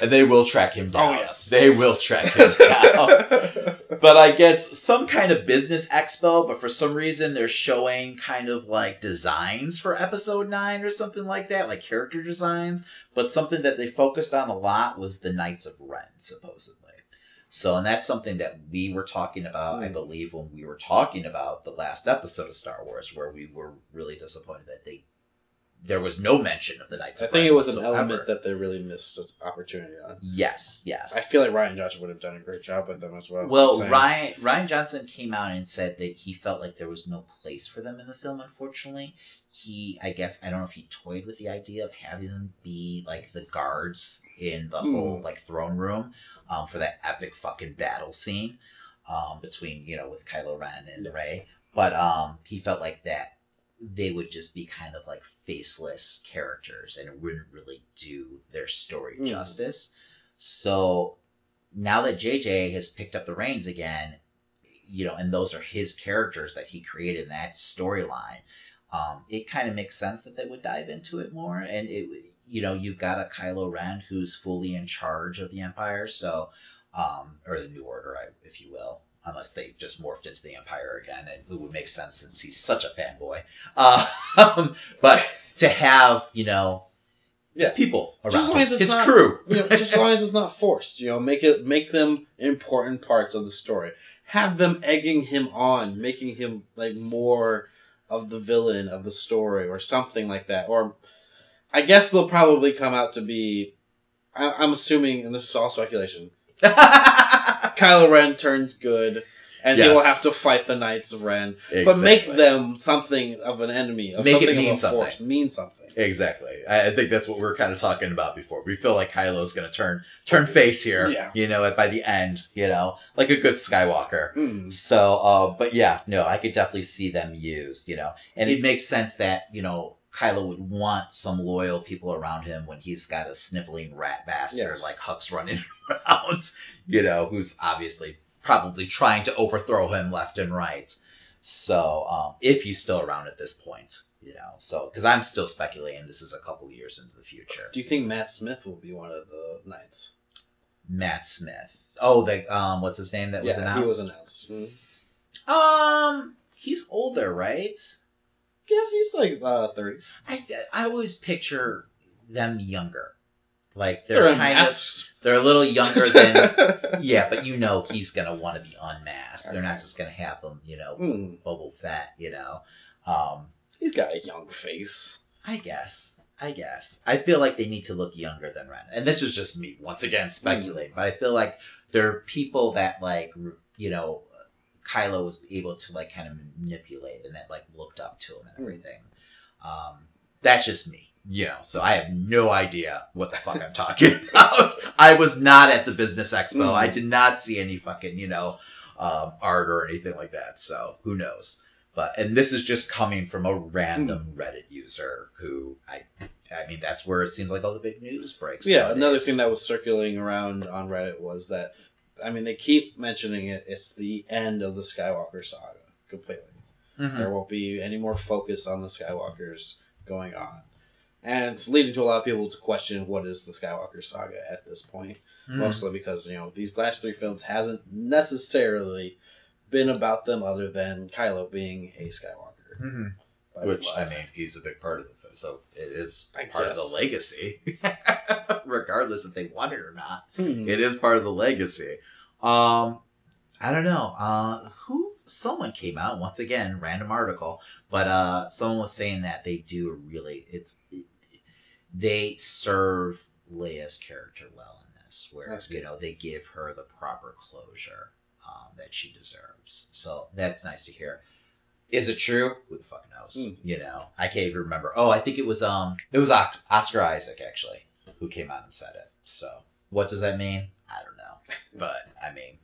And they will track him oh, down.
Oh, yes.
They will track him down. but I guess some kind of business expo, but for some reason they're showing kind of like designs for episode 9 or something like that, like character designs, but something that they focused on a lot was the Knights of Ren supposedly. So, and that's something that we were talking about, I
Hmm.
believe, when we were talking about the last episode of Star Wars, where we were really disappointed that they there was no mention of the Knights
I think it was an element that they really missed an opportunity on.
Yes, yes.
I feel like Rian Johnson would have done a great job with them as well.
Well, Rian Rian Johnson came out and said that he felt like there was no place for them in the film. Unfortunately, he I guess I don't know if he toyed with the idea of having them be like the guards in the
Hmm.
whole like throne room um, for that epic fucking battle scene um, between you know with Kylo Ren and
Yes.
Rey. But um, he felt like that they would just be kind of like faceless characters and it wouldn't really do their story
Hmm.
justice. So now that JJ has picked up the reins again, you know, and those are his characters that he created in that storyline, um, it kind of makes sense that they would dive into it more. And it, you know, you've got a Kylo Ren who's fully in charge of the Empire, so, um, or the New Order, if you will. Unless they just morphed into the Empire again, and it would make sense since he's such a fanboy. Uh, but to have, you know,
Yes.
his people around
Just as long as it's
his
not-
crew.
you know, just as long as it's not forced, you know, make it make them important parts of the story. Have them egging him on, making him like more of the villain of the story, or something like that. Or I guess they'll probably come out to be. I, I'm assuming, and this is all speculation. Kylo Ren turns good, and he will have to fight the Knights of Ren. But make them something of an enemy. Of
Make it
something
mean
of a
something.
force. Mean something.
Exactly. I I think that's what we are kind of talking about before. We feel like Kylo's going to turn turn face here.
Yeah.
You know, by the end, you know, like a good Skywalker.
Mm.
So, uh, but yeah, no, I could definitely see them used. You know, and it makes sense that you know Kylo would want some loyal people around him when he's got a sniveling rat bastard
Yes.
like Hux running around. You know, who's obviously probably trying to overthrow him left and right. So, um, if he's still around at this point, you know, so because I'm still speculating this is a couple years into the future.
Do you think Matt Smith will be one of the Knights?
Matt Smith. Oh, the um, what's his name that was
yeah,
announced?
he was announced. Mm.
Um, he's older, right?
Yeah, he's like uh, 30.
I I always picture them younger, like
They're
they're, kind
masks.
of they're a little younger than yeah, but you know he's gonna want to be unmasked. They're not just gonna have him, you know,
Hmm.
Boba Fett, you know. Um,
He's got a young face.
I guess. I guess. I feel like they need to look younger than Ren. And this is just me, once again, speculating. But I feel like there are people that, like, you know, Kylo was able to, like, kind of manipulate and that, like, looked up to him and everything. Um, that's just me, you know. So I have no idea what the fuck I'm talking about. I was not at the business expo.
Mm.
I did not see any fucking, you know, um, art or anything like that. So who knows? But and this is just coming from a random Reddit user who I I mean that's where it seems like all the big news breaks.
Yeah,
nowadays.
another thing that was circulating around on Reddit was that, I mean, they keep mentioning it. It's the end of the Skywalker saga completely. There won't be any more focus on the Skywalkers going on. And it's leading to a lot of people to question what is the Skywalker saga at this point.
Mhm.
Mostly because, you know, these last three films hasn't necessarily been about them other than Kylo being a Skywalker.
Mhm. Which. I mean, he's a big part of the film, so it is
I
part of the legacy, regardless if they want it or not.
Hmm.
It is part of the legacy. Um, I don't know. Uh, who? Someone came out once again, random article, but uh, someone was saying that they do really it's they serve Leia's character well in this, where
That's
you know they give her the proper closure um, that she deserves. So that's nice to hear. Is it true? Who the fuck knows?
Mm.
You know, I can't even remember. Oh, I think it was um, it was Oscar Isaac actually who came out and said it. So what does that mean? I but I mean,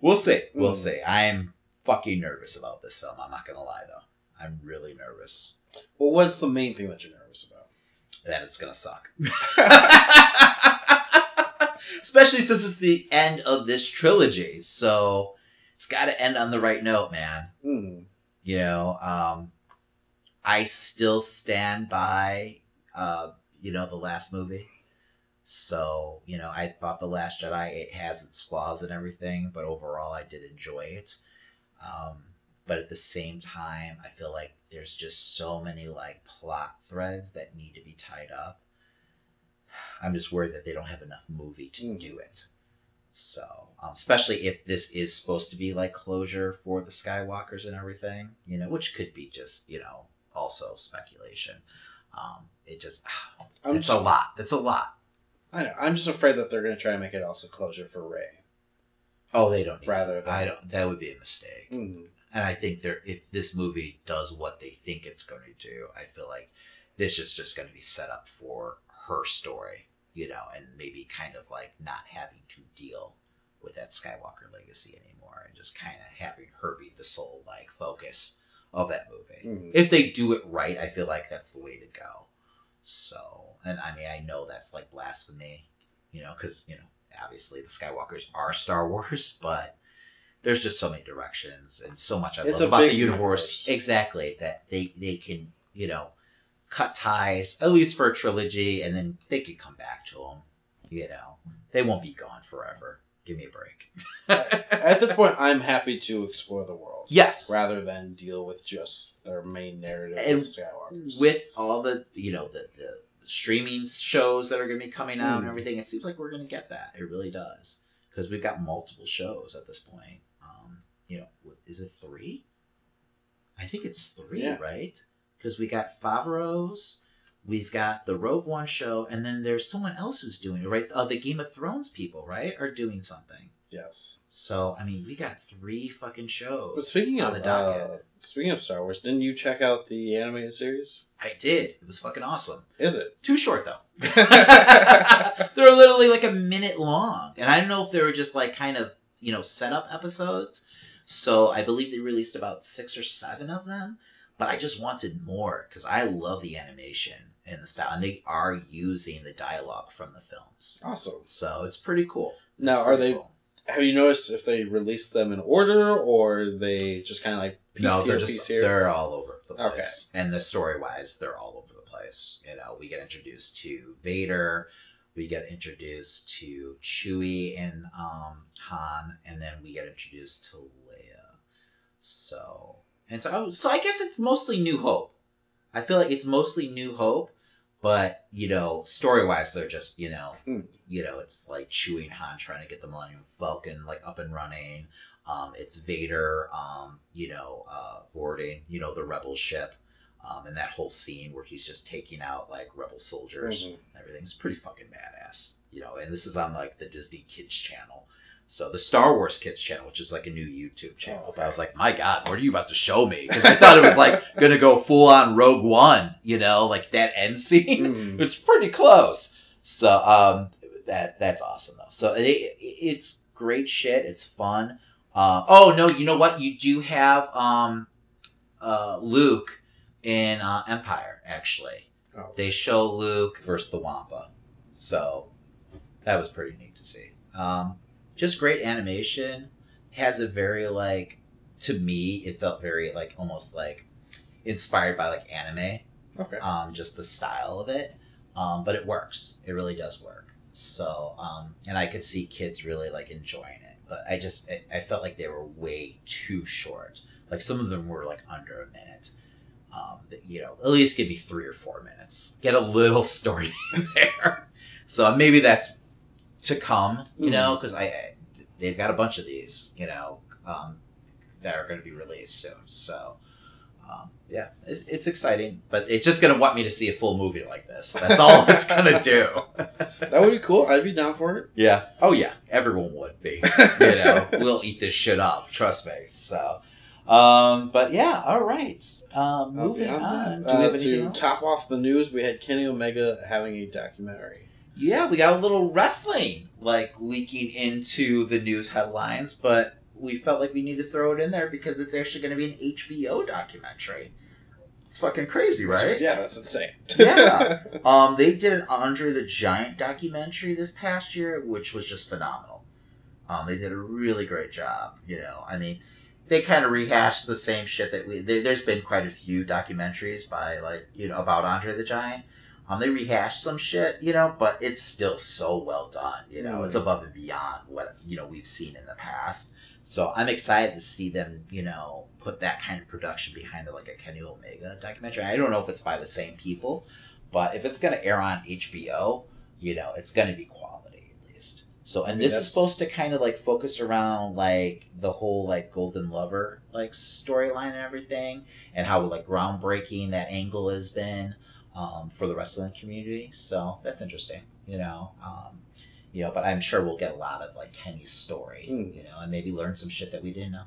we'll see. We'll
Mm.
see. I'm fucking nervous about this film. I'm not gonna lie though. I'm really nervous
Well, what's the main thing that you're nervous about?
that it's gonna suck. Especially since it's the end of this trilogy, so it's got to end on the right note, man.
Hmm.
You know, um, I still stand by, uh, you know, the last movie. So, you know, I thought The Last Jedi, it has its flaws and everything, but overall I did enjoy it. Um, but at the same time, I feel like there's just so many, like, plot threads that need to be tied up. I'm just worried that they don't have enough movie to
Mm.
do it. So, um, especially if this is supposed to be like closure for the Skywalkers and everything, you know, which could be just, you know, also speculation. Um, it just, it's
just,
a lot. That's a lot.
I know. I'm just afraid that they're going to try and make it also closure for Rey.
Oh, they don't.
Rather than-
I don't. That would be a mistake.
Hmm.
And I think they're if this movie does what they think it's going to do, I feel like this is just going to be set up for her story, you know, and maybe kind of like not having to deal with that Skywalker legacy anymore, and just kind of having her be the sole like focus of that movie.
Mhm.
If they do it right, I feel like that's the way to go. So, and I mean, I know that's like blasphemy, you know, because you know, obviously the Skywalkers are Star Wars, but there's just so many directions and so much I
It's
love about the universe.
universe.
Exactly that they they can you know cut ties at least for a trilogy, and then they could come back to them. You know, they won't be gone forever. Give me a break.
At this point, I'm happy to explore the world.
yes,
Rather than deal with just their main narrative
And
with Skywalkers.
with all the you know the the streaming shows that are going to be coming out and
Mm.
everything, it seems like we're going to get that. It really does because we've got multiple shows at this point. Um, you know, what- is it three? I think it's three,
Yeah.
right? Because we got Favreau's, we've got the Rogue One show, and then there's someone else who's doing it, right? Uh, the Game of Thrones people, right, are doing something.
Yes.
So I mean, we got three fucking shows.
But speaking
on
of uh, speaking of Star Wars, didn't you check out the animated series?
I did. It was fucking awesome.
Is it?
Too short though. they're literally like a minute long, and I don't know if they were just like kind of you know setup episodes. So I believe they released about six or seven of them, but I just wanted more because I love the animation and the style, and they are using the dialogue from the films,
Awesome.
so it's pretty cool.
Now, are they-
cool.
Have you noticed if they release them in order or they just kind of like piece
no, they're
piece
just
here?
they're all over the place.
Okay.
And the story wise, they're all over the place. You know, we get introduced to Vader, we get introduced to Chewie and um, Han, and then we get introduced to Leia. So and so, so I guess it's mostly New Hope. I feel like it's mostly New Hope, but you know, story wise, they're just you know,
Hmm.
you know, it's like Chewie and Han trying to get the Millennium Falcon like up and running. Um, it's Vader, um, you know, uh, boarding, you know, the rebel ship, um, and that whole scene where he's just taking out like rebel soldiers.
Mhm.
Everything's pretty fucking badass, you know. And this is on like the Disney Kids channel, so the Star Wars Kids channel, which is like a new YouTube channel.
Oh,
But I was like, my God, what are you about to show me? Because I thought it was like gonna go full on Rogue One, you know, like that end scene.
Mhm.
it's pretty close. So um, that that's awesome though. So it, it's great shit. It's fun. Uh, oh no, you know what? You do have um, uh, Luke in uh, Empire actually.
Oh.
They show Luke versus the Wampa, so that was pretty neat to see. Um, just great animation. Has a very like to me, it felt very like almost like inspired by like anime,
Okay.
um, just the style of it. Um, but it works. It really does work. So, um, and I could see kids really like enjoying it. But I just, I, I felt like they were way too short. Like some of them were like under a minute. Um, you know, at least give me three or four minutes. Get a little story in there. So maybe that's to come, you know, because I, I they've got a bunch of these, you know, um, that are going to be released soon. So, um, yeah, it's, it's exciting, but it's just going to want me to see a full movie like this. That's all it's going to do.
That would be cool. I'd be down for it.
Yeah. Oh, yeah. Everyone would be. You know, we'll eat this shit up. Trust me. So, um, but yeah, all right. Um, moving
Okay,
on.
that.
Do we have
Uh, to
else?
top off the news, we had Kenny Omega having a documentary.
Yeah, we got a little wrestling like leaking into the news headlines, but we felt like we need to throw it in there because it's actually going to be an HBO documentary. It's fucking crazy, right?
Just- yeah, that's insane.
Yeah. Um, they did an Andre the Giant documentary this past year, which was just phenomenal. Um, they did a really great job. You know, I mean, they kind of rehashed the same shit that we. There, there's been quite a few documentaries by like you know about Andre the Giant. Um, they rehashed some shit, you know, but it's still so well done. You know, it's
Mm.
above and beyond what you know we've seen in the past. So I'm excited to see them, you know, put that kind of production behind it, like a Kenny Omega documentary. I don't know if it's by the same people, but if it's going to air on HBO, you know, it's going to be quality at least. So, and
mean,
this is supposed to kind of like focus around like the whole like Golden Lover like storyline and everything, and how like groundbreaking that angle has been um, for the wrestling community. So that's interesting, you know. Um, you know, but I'm sure we'll get a lot of like Kenny's story,
Hmm.
you know, and maybe learn some shit that we didn't know.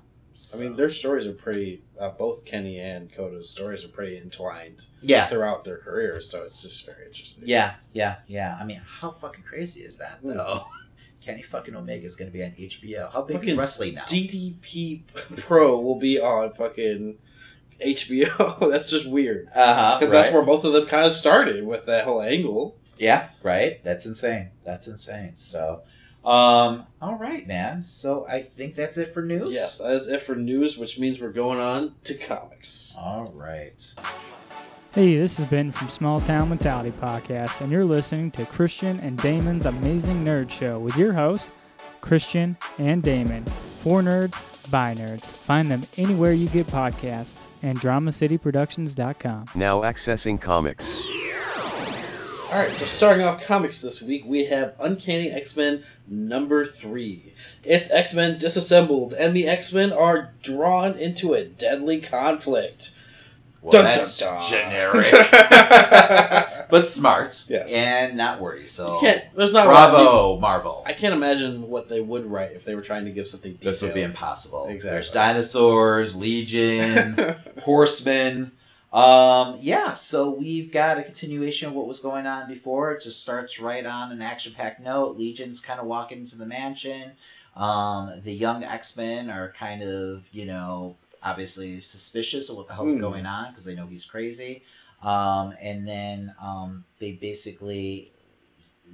I mean, their stories are pretty. Uh, both Kenny and Kota's stories are pretty entwined
yeah,
throughout their careers, so it's just very interesting.
Yeah, yeah, yeah. I mean, how fucking crazy is that
Hmm.
though? Kenny fucking Omega is going to be on HBO. How big is
Fucking
wrestling now?
DDT Pro will be on fucking HBO. that's just weird
uh huh.
because that's where both of them kind of started with that whole angle.
Yeah, right. That's insane. That's insane. So, um, all right, man. So I think that's it for news.
Yes, that is it for news, which means we're going on to comics.
All right.
Hey, this is Ben from Small Town Mentality Podcast, and you're listening to Christian and Damon's Amazing Nerd Show with your hosts, Christian and Damon. For nerds, by nerds. Find them anywhere you get podcasts and DramaCityProductions.com.
Now accessing comics.
All right, so starting off comics this week, we have Uncanny X Men number three. It's X Men disassembled, and the X Men are drawn into a deadly conflict.
Well,
Dun,
that's
dun, dun.
generic, but smart.
Yes.
and not wordy. So,
You can't. There's not. a lot of people-
bravo, Marvel.
I can't imagine what they would write if they were trying to give something. Detailed.
This would be impossible.
Exactly.
There's dinosaurs, legion, horsemen. Um, yeah, so we've got a continuation of what was going on before. It just starts right on an action-packed note. Legion's kind of walking into the mansion. Um, the young X-Men are kind of, you know, obviously suspicious of what the hell's
Hmm.
going on because they know he's crazy. Um, and then um, they basically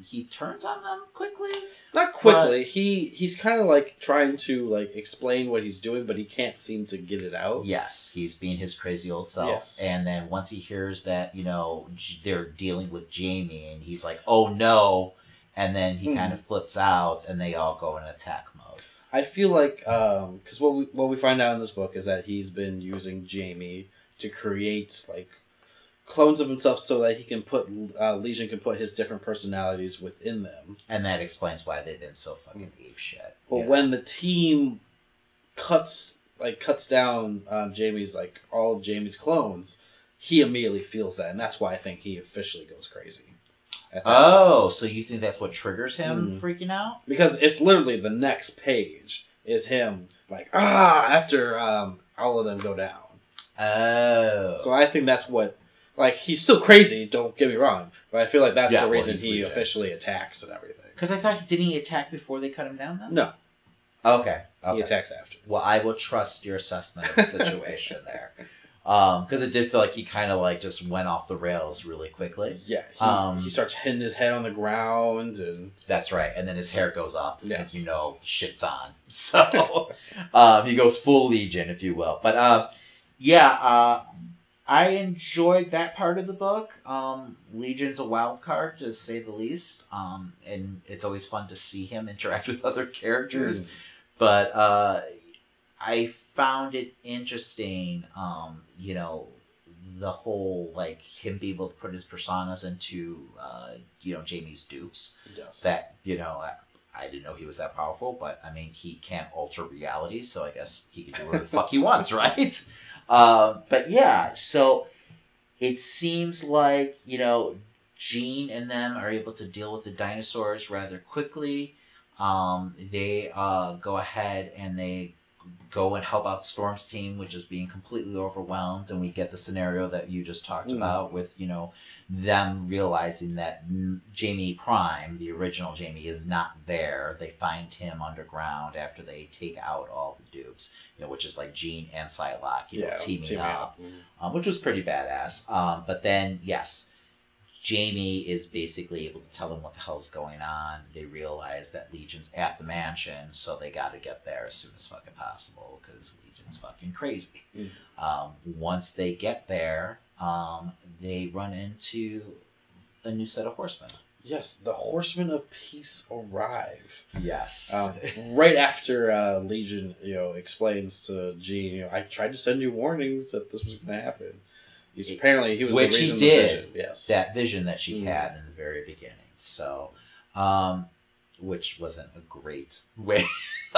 he turns on them quickly.
Not quickly. he he's kind of like trying to like explain what he's doing, but he can't seem to get it out.
Yes, he's being his crazy old self.
Yes.
And then once he hears that, you know, they're dealing with Jamie, and he's like, oh no. And then he
Hmm.
kind of flips out, and they all go in attack mode.
I feel like um because what we what we find out in this book is that he's been using Jamie to create like clones of himself so that he can put uh, Legion can put his different personalities within them.
And that explains why they've been so fucking ape shit.
But
you know?
when the team cuts like cuts down um, Jamie's like all of Jamie's clones, he immediately feels that, and that's why I think he officially goes crazy.
Oh, so you think that's what triggers him
Hmm.
freaking out?
because it's literally the next page is him like ah after um, all of them go down.
Oh.
So I think that's what like he's still crazy. Don't get me wrong, but I feel like that's
Yeah,
the
well,
reason
he's
he
Legion.
officially attacks and everything.
Because I thought he didn't he attack before they cut him down then?
No,
Okay.
he
okay.
attacks after.
Well, I will trust your assessment of the situation there. because it did feel like he kind of like just went off the rails really quickly.
Yeah, he,
Um,
he starts hitting his head on the ground, and
That's right, and then his hair goes up,
Yes.
and you know shit's on. So um, he goes full Legion, if you will. But uh, yeah, uh, I enjoyed that part of the book. Um, Legion's a wild card, to say the least, um, and it's always fun to see him interact with other characters.
Mm.
But uh, I found it interesting, um, you know, the whole like him being able to put his personas into, uh, you know, Jamie's dupes
yes,
that you know I, I didn't know he was that powerful but i mean he can't alter reality so i guess he can do whatever the fuck he wants right um, but yeah so it seems like you know Jean and them are able to deal with the dinosaurs rather quickly. Um, they uh, go ahead and they go and help out storm's team which is being completely overwhelmed and we get the scenario that you just talked
Mm.
about with you know them realizing that Jamie Prime, the original Jamie, is not there. They find him underground after they take out all the dupes, you know, which is like Jean and Psylocke, you know, teaming, up,
Mm.
um, which was pretty badass. Um, but then, yes, Jamie is basically able to tell them what the hell's going on. They realize that Legion's at the mansion, so they got to get there as soon as fucking possible because Legion's fucking crazy.
Mm.
Um, once they get there, um, they run into a new set of horsemen.
Yes, the Horsemen of Peace arrive.
Yes.
Um, right after uh, Legion, you know, explains to Jean, you know, I tried to send you warnings that this was going to happen. He's apparently he was
Which
the
he did.
The vision. Yes.
that vision that she
Mm.
had in the very beginning. So, um, which wasn't a great way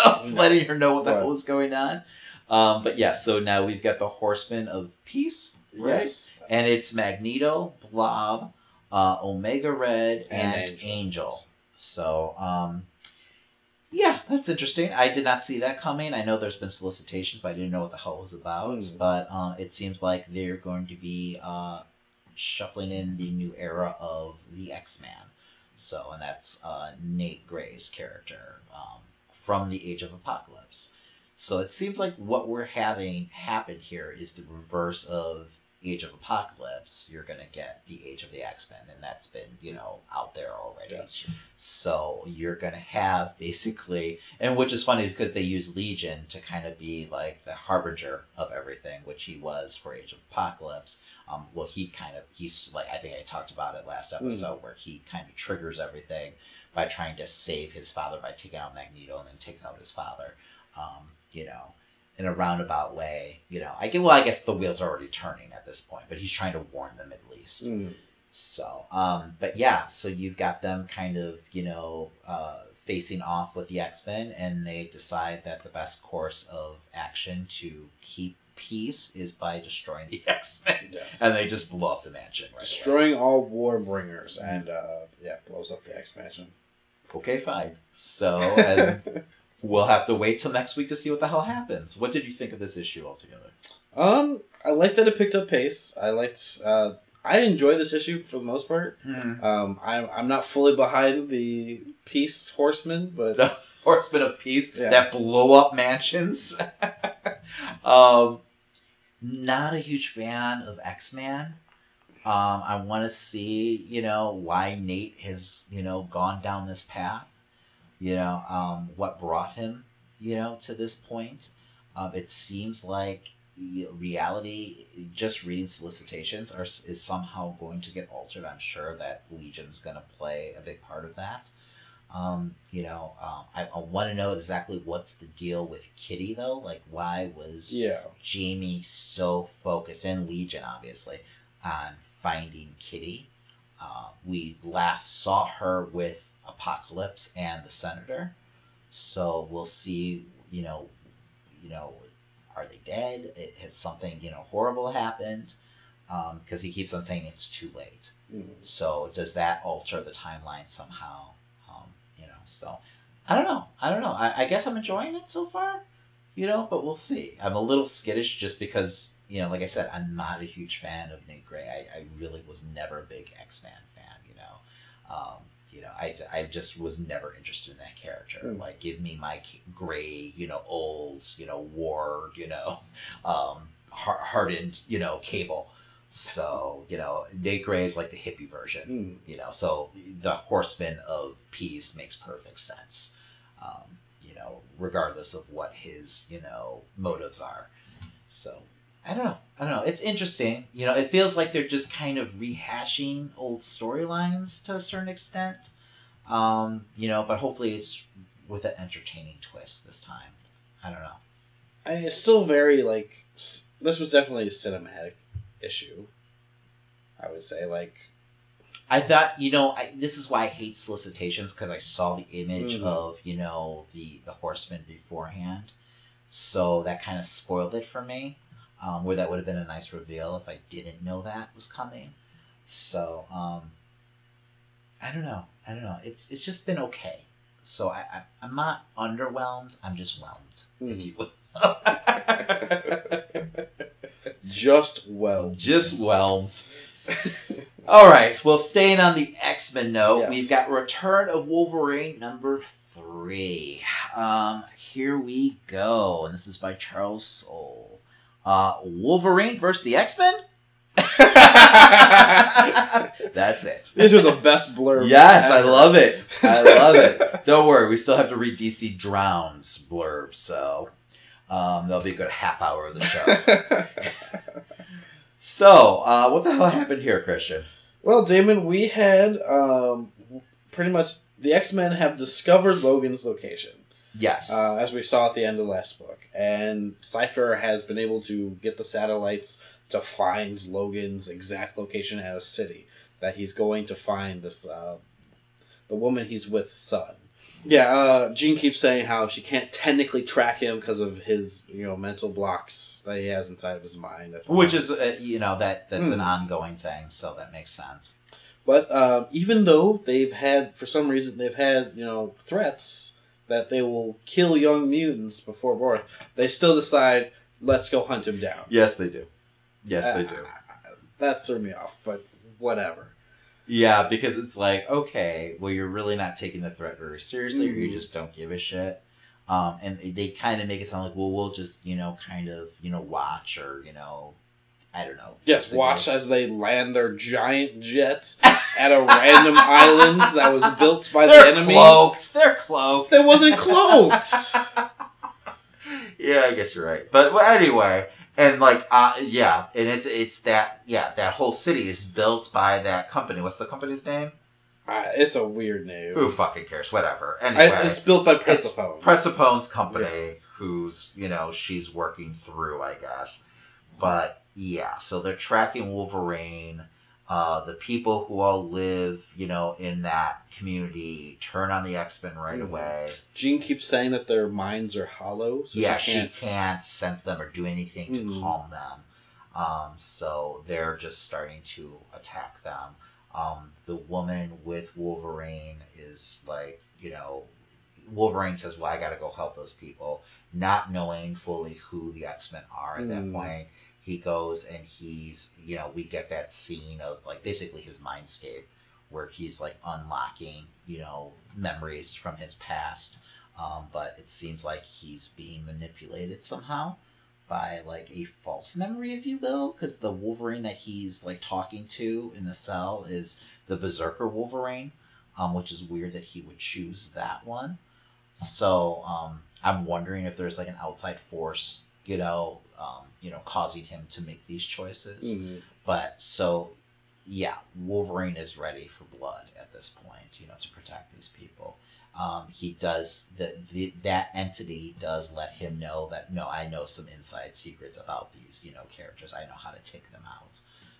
of
No.
letting her know what the
Right.
hell was going on. Um, but yeah, so now we've got the Horsemen of Peace, right?
Yes.
And it's Magneto, Blob, uh, Omega Red, and,
And
Angel.
Angel.
So, um, yeah, that's interesting. I did not see that coming. I know there's been solicitations, but I didn't know what the hell it was about.
Hmm.
But uh, it seems like they're going to be uh, shuffling in the new era of the X Man. So, and that's uh, Nate Grey's character um, from the Age of Apocalypse. So it seems like what we're having happen here is the reverse of Age of Apocalypse. You're gonna get the Age of the X Men, and that's been you know out there already.
Gotcha.
So you're gonna have basically, and which is funny because they use Legion to kind of be like the harbinger of everything, which he was for Age of Apocalypse. Um, well, he kind of he's like I think I talked about it last episode where he kind of triggers everything by trying to save his father by taking out Magneto and then takes out his father. Um, you know, in a roundabout way. You know, I get well. I guess the wheels are already turning at this point, but he's trying to warn them at least.
Mm.
So, um, but yeah, so you've got them kind of, you know, uh, facing off with the X Men, and they decide that the best course of action to keep peace is by destroying the X Men,
Yes.
and they just blow up the mansion right away.
Destroying all Warbringers and uh, yeah, blows up the expansion.
Okay, fine. So, and we'll have to wait till next week to see what the hell happens. What did you think of this issue altogether?
Um, I like that it picked up pace. I liked. Uh, I enjoy this issue for the most part. Um, I'm I'm not fully behind the Peace Horsemen, but
The Horsemen of Peace
Yeah.
that blow up mansions. um, not a huge fan of X Man. Um, I want to see, you know, why Nate has, you know, gone down this path. You know, um, what brought him, you know, to this point. Um, it seems like reality, just reading solicitations, are is somehow going to get altered. I'm sure that Legion's going to play a big part of that. Um, you know, um, I, I want to know exactly what's the deal with Kitty though. Like, why was
yeah,
Jamie so focused, and Legion obviously, on finding Kitty? Uh, we last saw her with Apocalypse and the Senator, so we'll see. You know, you know, are they dead? It, has something you know horrible happened? Because he keeps on saying it's too late.
Mhm.
So does that alter the timeline somehow? Um, you know, so I don't know. I don't know. I, I guess I'm enjoying it so far. You know, but we'll see. I'm a little skittish just because you know, like I said, I'm not a huge fan of Nate Grey. I, I really was never a big X Man fan. You know, um, you know, I, I just was never interested in that character.
Mm.
Like, give me my gray, you know, old, you know, war, you know, um, hardened, you know, cable. So you know, Nate Grey is like the hippie version.
Mm.
You know, so the Horseman of Peace makes perfect sense. Um, you know, regardless of what his you know motives are. So I don't know. I don't know. It's interesting. You know, it feels like they're just kind of rehashing old storylines to a certain extent. Um, you know, but hopefully it's with an entertaining twist this time. I don't know.
I mean, it's still very like s- this was definitely a cinematic issue. I would say like
I thought, you know, I, this is why I hate solicitations because I saw the image
Mhm.
of, you know, the the horseman beforehand, so that kind of spoiled it for me. Um, where that would have been a nice reveal if I didn't know that was coming. So, um, I don't know. I don't know. It's it's just been okay. So I, I I'm not underwhelmed. I'm just whelmed, if
Mhm.
you will.
just whelmed.
just whelmed. All right. Well, staying on the X Men note,
Yes.
we've got Return of Wolverine number three. Um, here we go, and this is by Charles Soule. Uh, Wolverine versus the X Men. That's it.
These are the best blurbs.
Yes, I love it. I love it. Don't worry, we still have to read DC Drowns blurb, so um, that'll be a good half hour of the show. so, uh, what the hell happened here, Christian?
well, Damon, we had um, pretty much the X Men have discovered Logan's location.
Yes.
uh, as we saw at the end of the last book. And Cypher has been able to get the satellites to find Logan's exact location at a city that he's going to find this uh, the woman he's with son. Yeah, uh, Jean keeps saying how she can't technically track him because of his you know mental blocks that he has inside of his mind.
Which is, uh, you know, that that's an
Hmm.
ongoing thing, so that makes sense.
But um, even though they've had, for some reason, they've had you know threats that they will kill young mutants before birth, they still decide let's go hunt him down.
Yes, they do. Yes, they do.
Uh, that threw me off, but whatever.
Yeah, because it's like, okay, well, you're really not taking the threat very seriously, or you
Mhm.
just don't give a shit. Um, and they kind of make it sound like, well, we'll just, you know, kind of, you know, watch or, you know, I don't know.
Yes, watch as they land their giant jet at a random island that was built by the
They're
enemy.
cloaked. They're cloaked.
It wasn't cloaked.
yeah, I guess you're right. But well, anyway, and like, uh, yeah, and it's it's that yeah that whole city is built by that company. What's the company's name?
Uh, it's a weird name.
Who fucking cares? Whatever.
I-
Anyway,
it's built by
It's
Persephone.
Persephone's company, who's you know she's working through, I guess. But yeah, so they're tracking Wolverine. Uh, the people who all live, you know, in that community turn on the X Men right
Mhm.
away.
Jean keeps saying that their minds are hollow. So
yeah,
she
she
can't.
can't sense them or do anything to
Mhm.
calm them. Um, so they're just starting to attack them. Um, the woman with Wolverine is like, you know, Wolverine says, "Well, I got to go help those people," not knowing fully who the X Men are at that
Mm.
point. He goes and he's, you know, we get that scene of like basically his mindscape where he's like unlocking, you know, memories from his past. Um, but it seems like he's being manipulated somehow by like a false memory, if you will, because the Wolverine that he's like talking to in the cell is the Berserker Wolverine, um, which is weird that he would choose that one. So um, I'm wondering if there's like an outside force, you know, um, you know, causing him to make these choices.
Mhm.
But so, yeah, Wolverine is ready for blood at this point, you know, to protect these people. Um, he does the, the that entity does let him know that no, I know some inside secrets about these, you know, characters. I know how to take them out.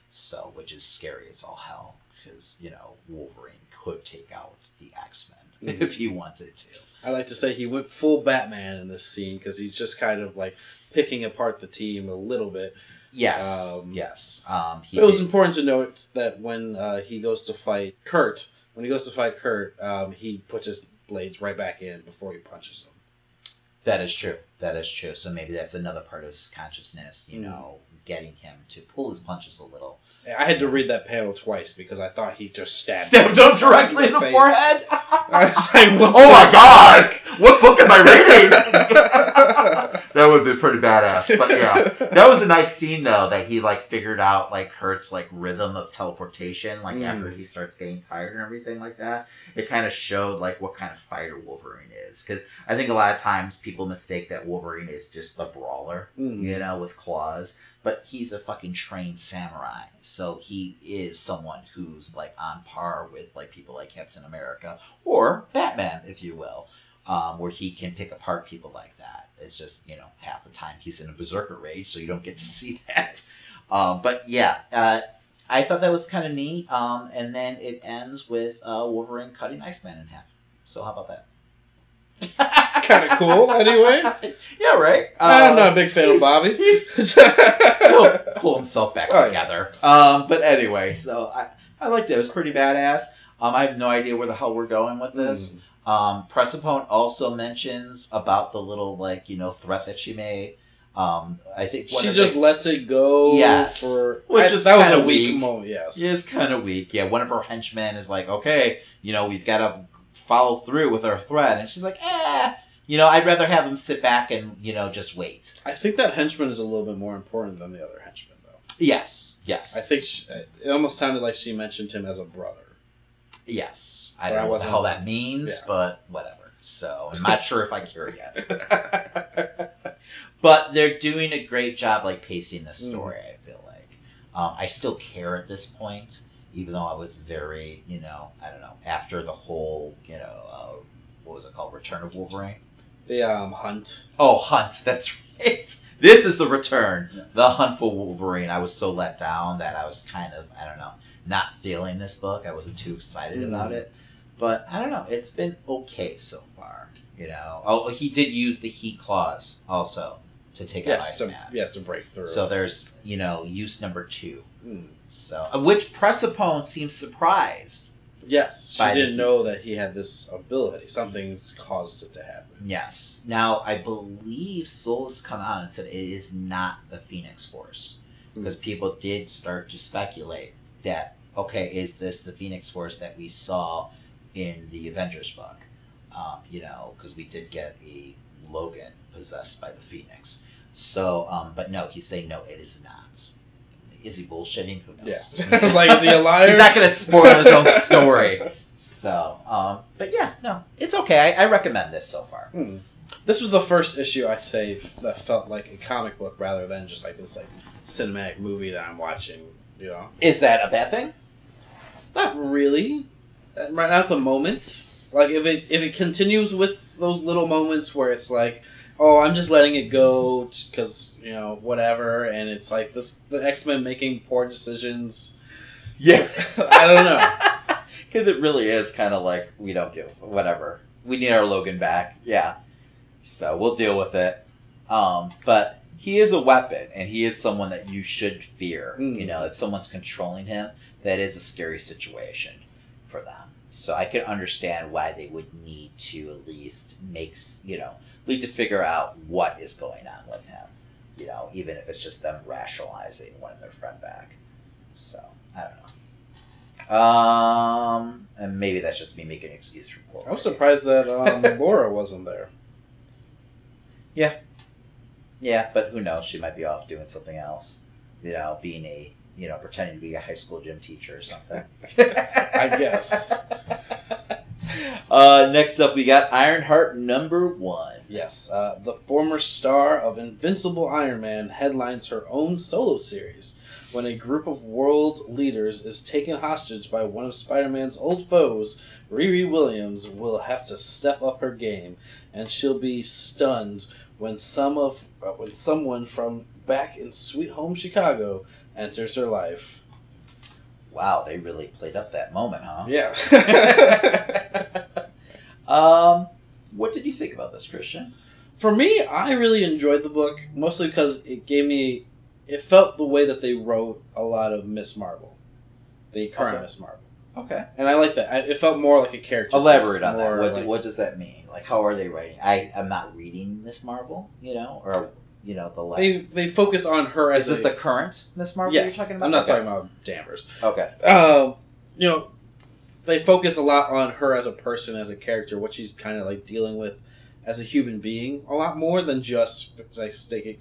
So, which is scary as all hell because you know Wolverine could take out the X Men
Mhm.
if he wanted to.
I like to say he went full Batman in this scene because he's just kind of like picking apart the team a little bit.
Yes,
Um,
yes. Um, he
It was
did-
important to note that when uh, he goes to fight Kurt, when he goes to fight Kurt, um, he puts his blades right back in before he punches him.
That is true. That is true. So maybe that's another part of his consciousness, you
Mm.
know, getting him to pull his punches a little.
I had to read that panel twice because I thought he just stabbed
Stabbed him directly in the
face.
forehead.
I was like, what
oh my
the-
god! What book am I reading? that would be pretty badass. But yeah, that was a nice scene though that he like figured out like Kurt's like rhythm of teleportation. Like
Mm.
after he starts getting tired and everything like that, it kind of showed like what kind of fighter Wolverine is. Because I think a lot of times people mistake that Wolverine is just a brawler,
Mm.
you know, with claws. But he's a fucking trained samurai, so he is someone who's like on par with like people like Captain America or Batman, if you will um, where he can pick apart people like that. It's just you know half the time he's in a berserker rage, so you don't get to see that. Um, but yeah, uh, I thought that was kind of neat. Um, and then it ends with uh, Wolverine cutting Iceman in half. So how about that?
kind of cool. Anyway,
Yeah, right.
I'm
Uh,
not a big fan of Bobby.
he's- he'll pull himself back
yeah.
together. Um, but anyway, so I, I liked it. It was pretty badass. Um, I have no idea where the hell we're going with this. Um, Persephone also mentions about the little like you know threat that she made. Um, I think
she just
the,
lets it go.
Yes.
for
Which
I-
is
that was a weak,
weak.
moment. Yes,
is kind of weak. Yeah, one of her henchmen is like, okay, you know, we've got to follow through with our threat, and she's like, eh, you know, I'd rather have him sit back and you know just wait.
I think that henchman is a little bit more important than the other henchman, though.
Yes, yes.
I think she, it almost sounded like she mentioned him as a brother.
yes. I
But
don't know what the hell that means,
Yeah.
but whatever. So I'm not sure if I care yet. but they're doing a great job like pacing the story i feel like um, i still care at this point even though i was very you know i don't know after the whole you know uh, what was it called return of wolverine
The um hunt.
oh hunt that's right this is the return the hunt for wolverine i was so let down that i was kind of i don't know not feeling this book i wasn't too excited
Mm.
about it but i don't know it's been okay so far you know oh he did use the heat claws also to take out
Yes, to,
Iceman.
yeah, to break through.
So there's, you know, use number two.
Mm.
So, uh, which Persephone seems surprised.
yes, she didn't know that he had this ability. Something's caused it to happen.
Yes. Now, I believe Soule's come out and said it is not the Phoenix Force. Because people did start to speculate that, okay, is this the Phoenix Force that we saw in the Avengers book? Um, you know, because we did get a Logan possessed by the Phoenix. So, um, but no, he's saying no, it is not. Is he bullshitting? Who knows?
Yeah, like is he a liar?
He's not going to spoil his own story. So, um, but yeah, no, it's okay. I, I recommend this so far.
Hmm. This was the first issue I'd say that felt like a comic book rather than just like this like cinematic movie that I'm watching. You know,
Is that a bad thing?
not really. Right at the moment, like if it if it continues with those little moments where it's like, oh, I'm just letting it go because you know whatever, and it's like this the X Men making poor decisions.
Yeah.
I don't know.
Because it really is kind of like we don't give whatever. We need our Logan back. Yeah. So we'll deal with it. Um, but he is a weapon, and he is someone that you should fear.
Mm.
You know, if someone's controlling him, that is a scary situation for them. So I can understand why they would need to at least makes you know need to figure out what is going on with him. You know, even if it's just them rationalizing wanting their friend back. So I don't know. Um, and maybe that's just me making an excuse for poor.
I was surprised that um, Laura wasn't there.
Yeah, yeah, but who knows? She might be off doing something else. You know, being a you know pretending to be a high school gym teacher or something.
I guess.
Uh, next up, we got Ironheart number one.
Yes, uh, the former star of Invincible Iron Man headlines her own solo series when a group of world leaders is taken hostage by one of Spider Man's old foes. Riri Williams will have to step up her game, and she'll be stunned when some of uh, when someone from back in Sweet Home Chicago enters her life.
Wow, they really played up that moment, huh?
Yeah.
Um, what did you think about this, Christian?
For me, I really enjoyed the book, mostly because it gave me. It felt the way that they wrote a lot of Miss Marvel, the current
Okay.
Miss Marvel,
Okay,
and I like that. It felt more like a character.
elaborate on that. What,
like-
what does that mean? Like, how are they writing? I I'm not reading Miss Marvel, you know, or you know the
They
left.
they focus on her as
Is this
a,
the current Miss Marvel
yes.
you're talking about?
I'm not
Okay.
talking about Danvers.
Okay.
um, you know, they focus a lot on her as a person, as a character, what she's kind of like dealing with as a human being, a lot more than just like sticking.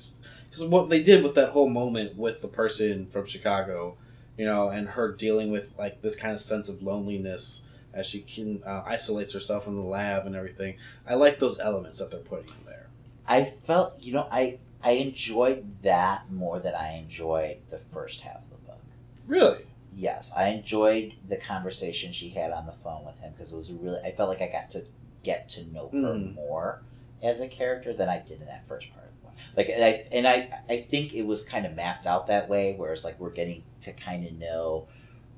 Because what they did with that whole moment with the person from Chicago, you know, and her dealing with like this kind of sense of loneliness as she can uh, isolates herself in the lab and everything. I like those elements that they're putting in there.
I felt you know I I enjoyed that more than I enjoyed the first half of the book.
Really,
Yes, I enjoyed the conversation she had on the phone with him because it was really. I felt like I got to get to know her
Mm.
more as a character than I did in that first part of the book. Like, and I and I I think it was kind of mapped out that way, where it's like we're getting to kind of know,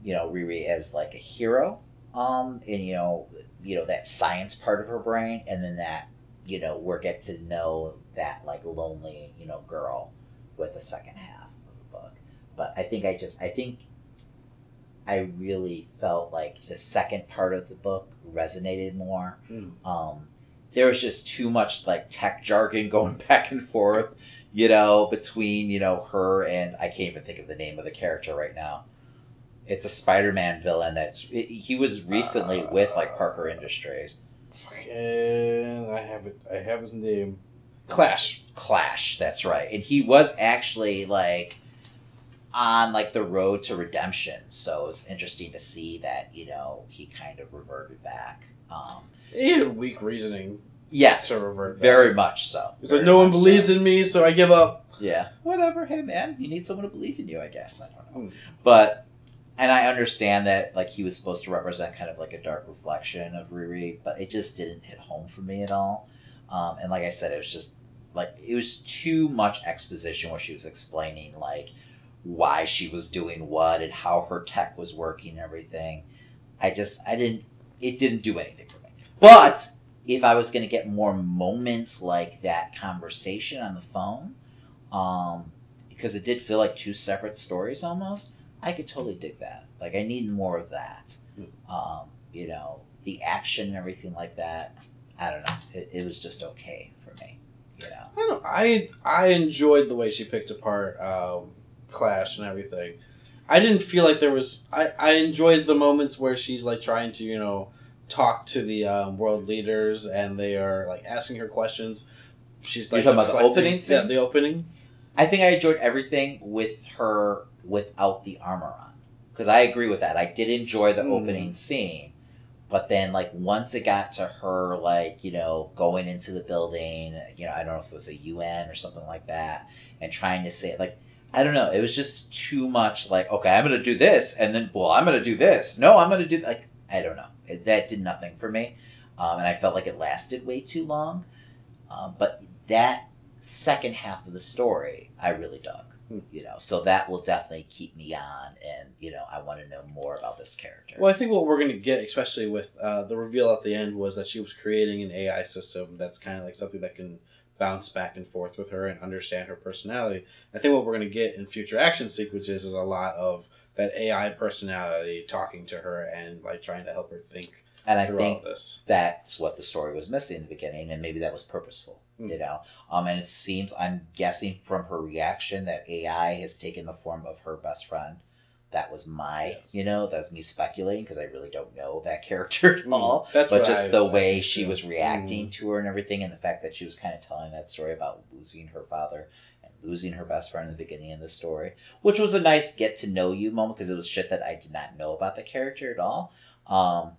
you know, Riri as like a hero, um, and you know, you know that science part of her brain, and then that you know we're get to know that like lonely you know girl with the second half of the book. But I think I just I think I really felt like the second part of the book resonated more.
Mm.
Um, there was just too much like tech jargon going back and forth, you know, between you know her and I can't even think of the name of the character right now. It's a Spider-Man villain that's it, he was recently with like Parker Industries.
Fucking, I have it. I have his name. Clash.
Clash, that's right. And he was actually like on like the road to redemption. So it was interesting to see that, you know, he kind of reverted back. Um
He had weak reasoning
yes.
to revert. back.
Very much so.
He's like, no one believes
so.
in me, so I give up.
Yeah. Whatever. Hey man, you need someone to believe in you, I guess. I don't know.
Hmm.
But and I understand that like he was supposed to represent kind of like a dark reflection of Riri, but it just didn't hit home for me at all. Um, and like I said, it was just like it was too much exposition where she was explaining like why she was doing what and how her tech was working and everything. I just I didn't it didn't do anything for me. But if I was gonna get more moments like that conversation on the phone, um, because it did feel like two separate stories almost, I could totally dig that. Like I need more of that. Um, you know, the action and everything like that. I don't know. It, it was just okay for me. You know.
I don't. I I enjoyed the way she picked apart um, Clash and everything. I didn't feel like there was. I I enjoyed the moments where she's like trying to you know talk to the um, world leaders and they are like asking her questions. She's like
You're
like
talking about the opening scene?
Yeah, the opening.
I think I enjoyed everything with her without the armor on. Because I agree with that. I did enjoy the
Mm.
opening scene. But then, like, once it got to her, like, you know, going into the building, you know, I don't know if it was a UN or something like that, and trying to say, like, I don't know. It was just too much, like, okay, I'm going to do this, and then, well, I'm going to do this. No, I'm going to do, like, I don't know. It, that did nothing for me. Um, and I felt like it lasted way too long. Um, but that second half of the story I really dug.
Hmm.
You know, so that will definitely keep me on, and you know, I want to know more about this character.
Well, I think what we're going to get, especially with uh, the reveal at the end, was that she was creating an AI system that's kind of like something that can bounce back and forth with her and understand her personality. I think what we're going to get in future action sequences is a lot of that AI personality talking to her and like trying to help her think
and I think
this.
that's what the story was missing in the beginning, and maybe that was purposeful. You know, um, and it seems I'm guessing from her reaction that AI has taken the form of her best friend. That was my,
Yes.
you know, that's me speculating because I really don't know that character at
Mm,
all.
that's
but just
I-
the
I
way
think,
she
yeah.
was reacting
Mm.
to her and everything, and the fact that she was kind of telling that story about losing her father and losing her best friend in the beginning of the story, which was a nice get to know you moment because it was shit that I did not know about the character at all. Um,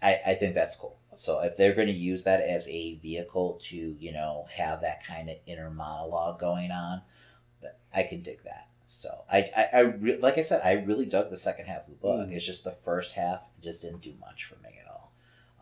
I, I think that's cool. So if they're going to use that as a vehicle to, you know, have that kind of inner monologue going on, I can dig that. So I, I, I re- like I said, I really dug the second half of the book.
Mm.
It's just the first half just didn't do much for me at all.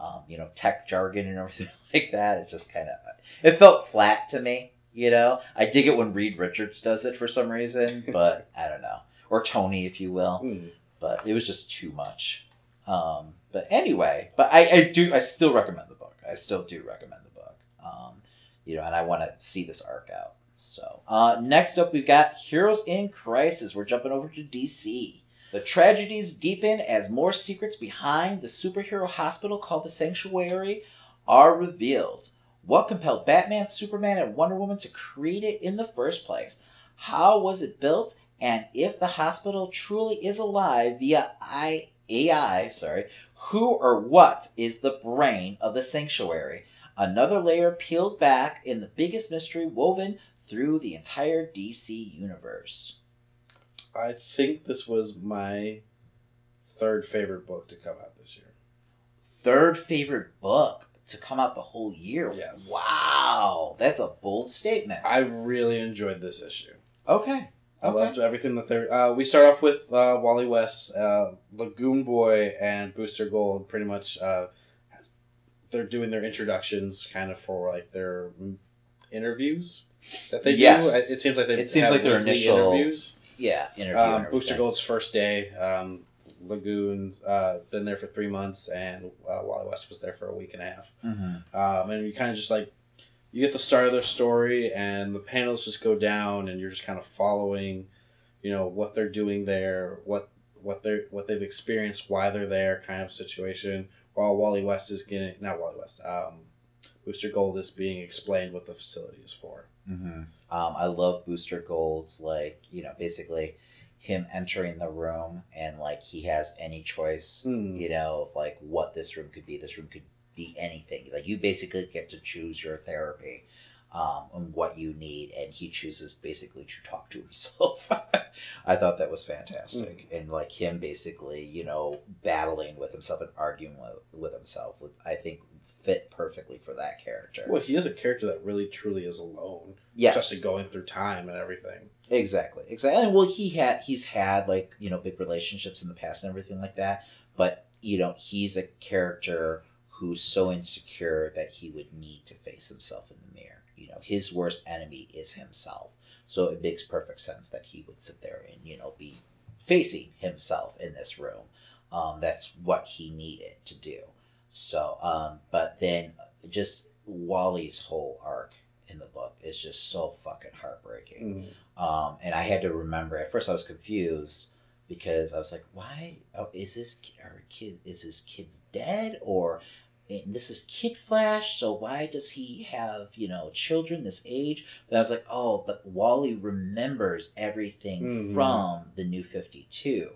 Um, you know, tech jargon and everything like that. It's just kind of, it felt flat to me. You know, I dig it when Reed Richards does it for some reason, but I don't know, or Tony, if you will
Mm.
but it was just too much. Um, but anyway, but I, I do I still recommend the book. I still do recommend the book. Um, you know, and I want to see this arc out. So uh, next up, we've got Heroes in Crisis. We're jumping over to DC. The tragedies deepen as more secrets behind the superhero hospital called the Sanctuary are revealed. What compelled Batman, Superman, and Wonder Woman to create it in the first place? How was it built? And if the hospital truly is alive via I, AI, sorry, who or what is the brain of the sanctuary? Another layer peeled back in the biggest mystery woven through the entire DC universe.
I think this was my third favorite book to come out this year.
Third favorite book to come out the whole year.
Yes.
Wow, that's a bold statement.
I really enjoyed this issue.
okay.
I
Okay.
loved everything that they're. Uh, we start off with uh, Wally West, uh, Lagoon Boy, and Booster Gold. Pretty much, uh, they're doing their introductions, kind of for like their interviews that they
Yes.
do. It seems like they.
It seems like their initial
interviews.
Yeah, interview.
Um, Booster. Gold's first day. Um, Lagoon's uh, been there for three months, and uh, Wally West was there for a week and a half.
Mhm.
Um, and you kind of just like you get the start of their story, and the panels just go down, and you're just kind of following, you know, what they're doing there, what what they're what they've experienced, why they're there, kind of situation. While Wally West is getting not Wally West, um, Booster Gold is being explained what the facility is for.
Um, I love Booster Gold's like you know basically him entering the room and like he has any choice
Mm.
you know of, like what this room could be. This room could be anything. Like you basically get to choose your therapy. Um, and what you need, and he chooses basically to talk to himself. I thought that was fantastic, and like him basically, you know, battling with himself and arguing with, with himself, with I think fit perfectly for that character.
Well, he is a character that really truly is alone,
yes,
just going through time and everything.
Exactly, exactly. And well, he had he's had like you know big relationships in the past and everything like that. But you know he's a character who's so insecure that he would need to face himself in the mirror. You know his worst enemy is himself. So it makes perfect sense that he would sit there and you know be facing himself in this room. Um, that's what he needed to do. So, um, but then just Wally's whole arc in the book is just so fucking heartbreaking.
Mm.
Um, and I had to remember at first I was confused because I was like, why oh, is this our kid is this kid's dead or and this is Kid Flash, so why does he have, you know, children this age? But I was like, oh, but Wally remembers everything
Mhm.
from the new 52.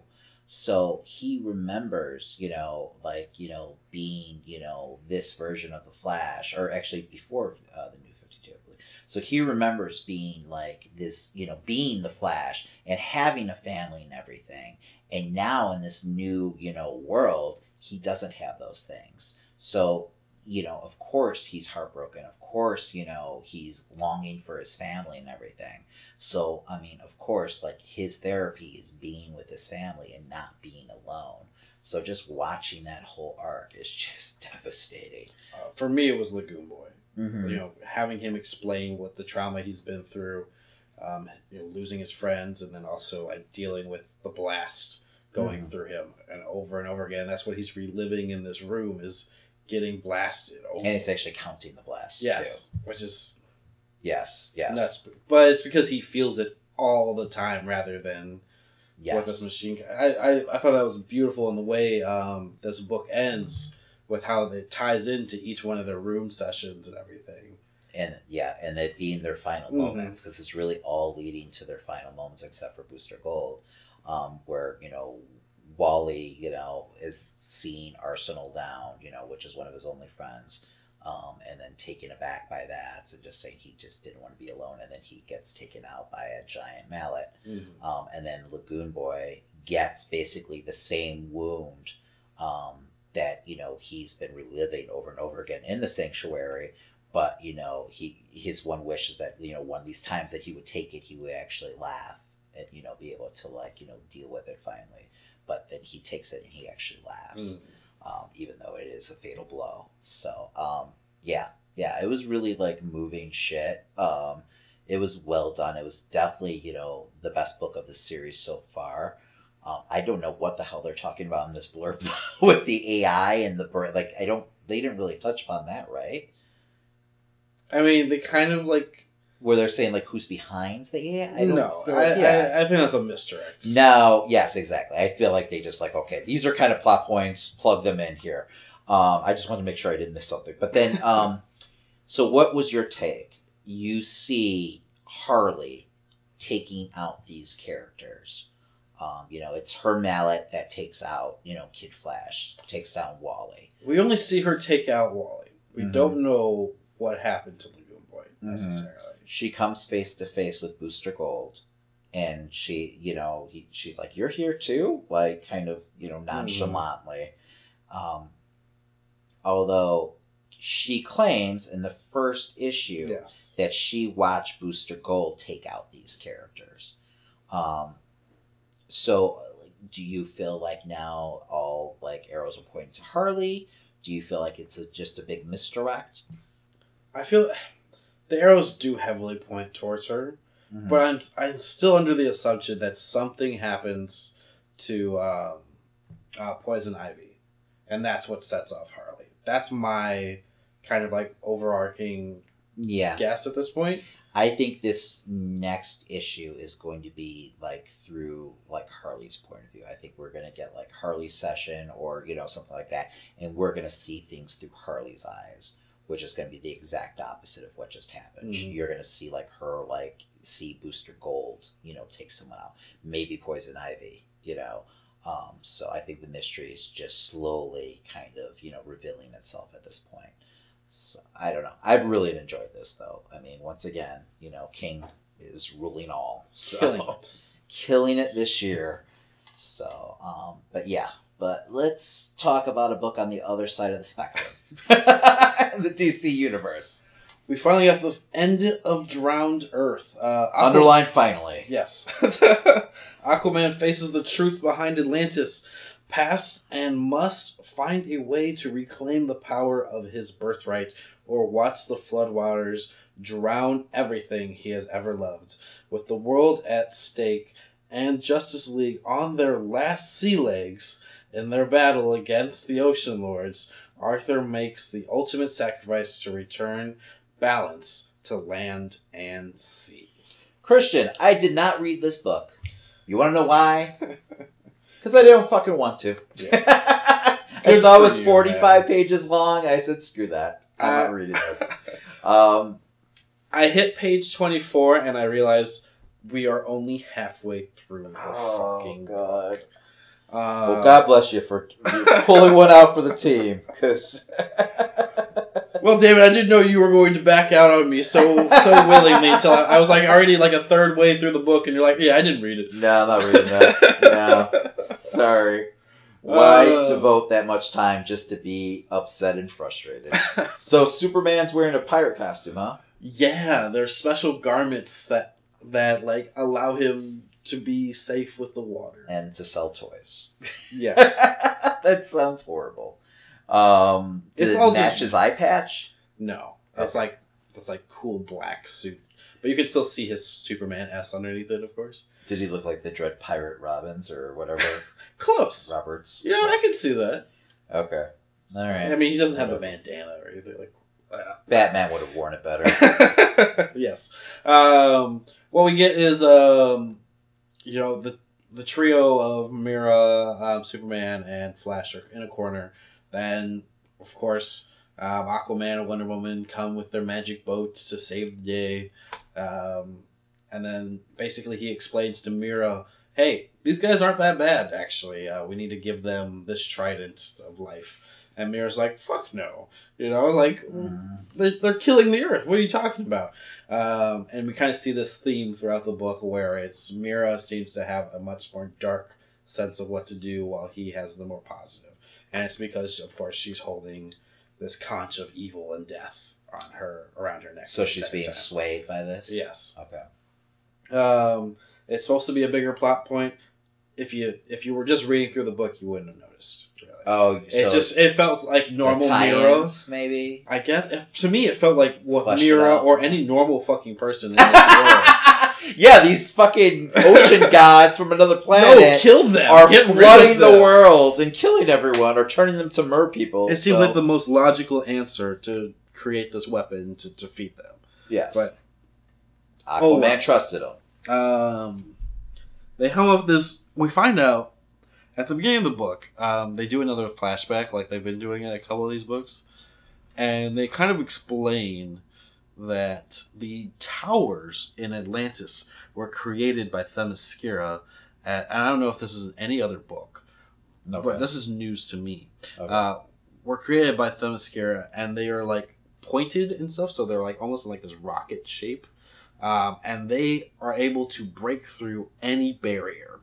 So he remembers, you know, like, you know, being, you know, this version of the Flash, or actually before uh, the new 52, I believe. So he remembers being like this, you know, being the Flash and having a family and everything. And now in this new, you know, world, he doesn't have those things. So, you know, of course he's heartbroken. Of course, you know, he's longing for his family and everything. So, I mean, of course, like his therapy is being with his family and not being alone. So just watching that whole arc is just devastating.
Uh, for me, it was Lagoon Boy.
Mm-hmm.
You know, having him explain what the trauma he's been through, um, you know, losing his friends, and then also like dealing with the blast going
Mhm.
through him, and over and over again. That's what he's reliving in this room is getting blasted. Over.
And it's actually counting the blast.
yes, which is
Yes. Yes.
nuts. But it's because he feels it all the time rather than
yes.
what this machine. I, I I thought that was beautiful in the way um, this book ends with how it ties into each one of their room sessions and everything.
and yeah, and it being their final
Mhm.
moments because it's really all leading to their final moments, except for Booster Gold, um, where you know Wally, you know, is seeing Arsenal down, you know, which is one of his only friends, um, and then taken aback by that and just saying he just didn't want to be alone, and then he gets taken out by a giant mallet, um, and then Lagoon Boy gets basically the same wound um, that you know he's been reliving over and over again in the sanctuary. But you know, he his one wish is that you know one of these times that he would take it, he would actually laugh and you know be able to like you know deal with it finally. But then he takes it and he actually laughs, um, even though it is a fatal blow. So um, yeah, yeah, it was really like moving shit. Um, it was well done. It was definitely you know the best book of the series so far. Um, I don't know what the hell they're talking about in this blurb with the AI and the. Like I don't. They didn't really touch upon that, right?
I mean, they kind of like
Where they're saying like who's behind the AI? I don't
no.
feel-
I,
yeah.
I, I think that's a misdirect.
No, yes, exactly. I feel like they just like, okay, these are kind of plot points, plug them in here. Um, I just wanted to make sure I didn't miss something. But then, um, So, what was your take? You see Harley taking out these characters. Um, you know, it's her mallet that takes out, you know, Kid Flash, takes down Wally.
We only see her take out Wally. We
Mhm.
don't know what happened to Lagoon Boy necessarily.
She comes face to face with Booster Gold, and she, you know, he, she's like, "You're here too," like kind of, you know, nonchalantly. Um, although she claims in the first issue
Yes.
that she watched Booster Gold take out these characters. Um, so, like, do you feel like now all like arrows are pointing to Harley? Do you feel like it's a, just a big misdirect?
I feel the arrows do heavily point towards her,
Mm-hmm.
but I'm I'm still under the assumption that something happens to um, uh, Poison Ivy, and that's what sets off Harley. That's my kind of like overarching
yeah,
guess at this point.
I think this next issue is going to be like through like Harley's point of view. I think we're gonna get like Harley's session or you know something like that, and we're gonna see things through Harley's eyes, which is gonna be the exact opposite of what just happened.
Mhm.
You're gonna see like her like see Booster Gold, you know, take someone out, maybe Poison Ivy, you know. Um, so I think the mystery is just slowly kind of you know revealing itself at this point. So, I don't know. I've really enjoyed this though. I mean, once again, you know, King is ruling all, so
Killing it.
killing it this year. So, um, but yeah, but let's talk about a book on the other side of the spectrum, the DC universe.
We finally got the end of Drowned Earth. Uh, Aqua-
Underline finally.
Yes. Aquaman faces the truth behind Atlantis past and must find a way to reclaim the power of his birthright or watch the floodwaters drown everything he has ever loved. With the world at stake and Justice League on their last sea legs in their battle against the Ocean Lords, Arthur makes the ultimate sacrifice to return balance to land and sea.
Christian, I did not read this book. You want to know why? Because I didn't fucking want to. I saw it was
you,
45
man.
pages long, and I said, screw that. I'm
Uh,
not reading this. Um,
I hit page 24 and I realized we are only halfway through the fucking
God.
Uh,
Well, God bless you for pulling one out for the team. Because
well, David, I didn't know you were going to back out on me so so willingly until I, I was like already like a third way through the book, and you're like, "Yeah, I didn't read it."
no, I'm not reading that. No, sorry. Why
Uh.
devote that much time just to be upset and frustrated? so Superman's wearing a pirate costume, huh?
yeah, there's special garments that that like allow him to be safe with the water.
And to sell toys.
Yes.
that sounds horrible. Um, did
It's
it
all
match
just-
his eye patch?
No, that's like that's like cool black suit, but you can still see his Superman S underneath it, of course.
Did he look like the Dread Pirate Robbins or whatever
Close.
Roberts?
You know, I can see that.
Okay. All right.
I mean, he doesn't have a bandana or anything like. uh,
Batman would have worn it better.
yes. Um, what we get is, um, you know, the the trio of Mera, um, Superman, and Flash are in a corner. Then, of course, um, Aquaman and Wonder Woman come with their magic boats to save the day. Um, and then basically he explains to Mera, hey, these guys aren't that bad, actually. Uh, we need to give them this trident of life. And Mera's like, fuck no. You know, like, they're, they're killing the earth. What are you talking about? Um, and we kind of see this theme throughout the book where it's Mera seems to have a much more dark sense of what to do while he has the more positive. And it's because, of course, she's holding this conch of evil and death on her around her neck.
So she's being
time.
swayed by this?
Yes.
Okay.
Um, it's supposed to be a bigger plot point. If you if you were just reading through the book, you wouldn't have noticed. Really.
Oh,
it
so
just it felt like normal
Mera. maybe?
I guess if- to me it felt like what
Fleshed Mera
or any normal fucking person in this world.
yeah, these fucking ocean gods from another
no,
planet
kill them.
are
Get
flooding
of
the world and killing everyone or turning them to mer people.
It seems
so-
like the most logical answer to create this weapon to defeat them.
Yes.
but-
Aquaman
Oh, wow.
trusted him.
Um, they come up this. We find out at the beginning of the book. Um, they do another flashback, like they've been doing in a couple of these books. and they kind of explain that the towers in Atlantis were created by Themyscira. At, and I don't know if this is any other book,
No,
but this is news to me.
okay.
Uh, were created by Themyscira, and they are like pointed and stuff, so they're like almost like this rocket shape, um, and they are able to break through any barrier.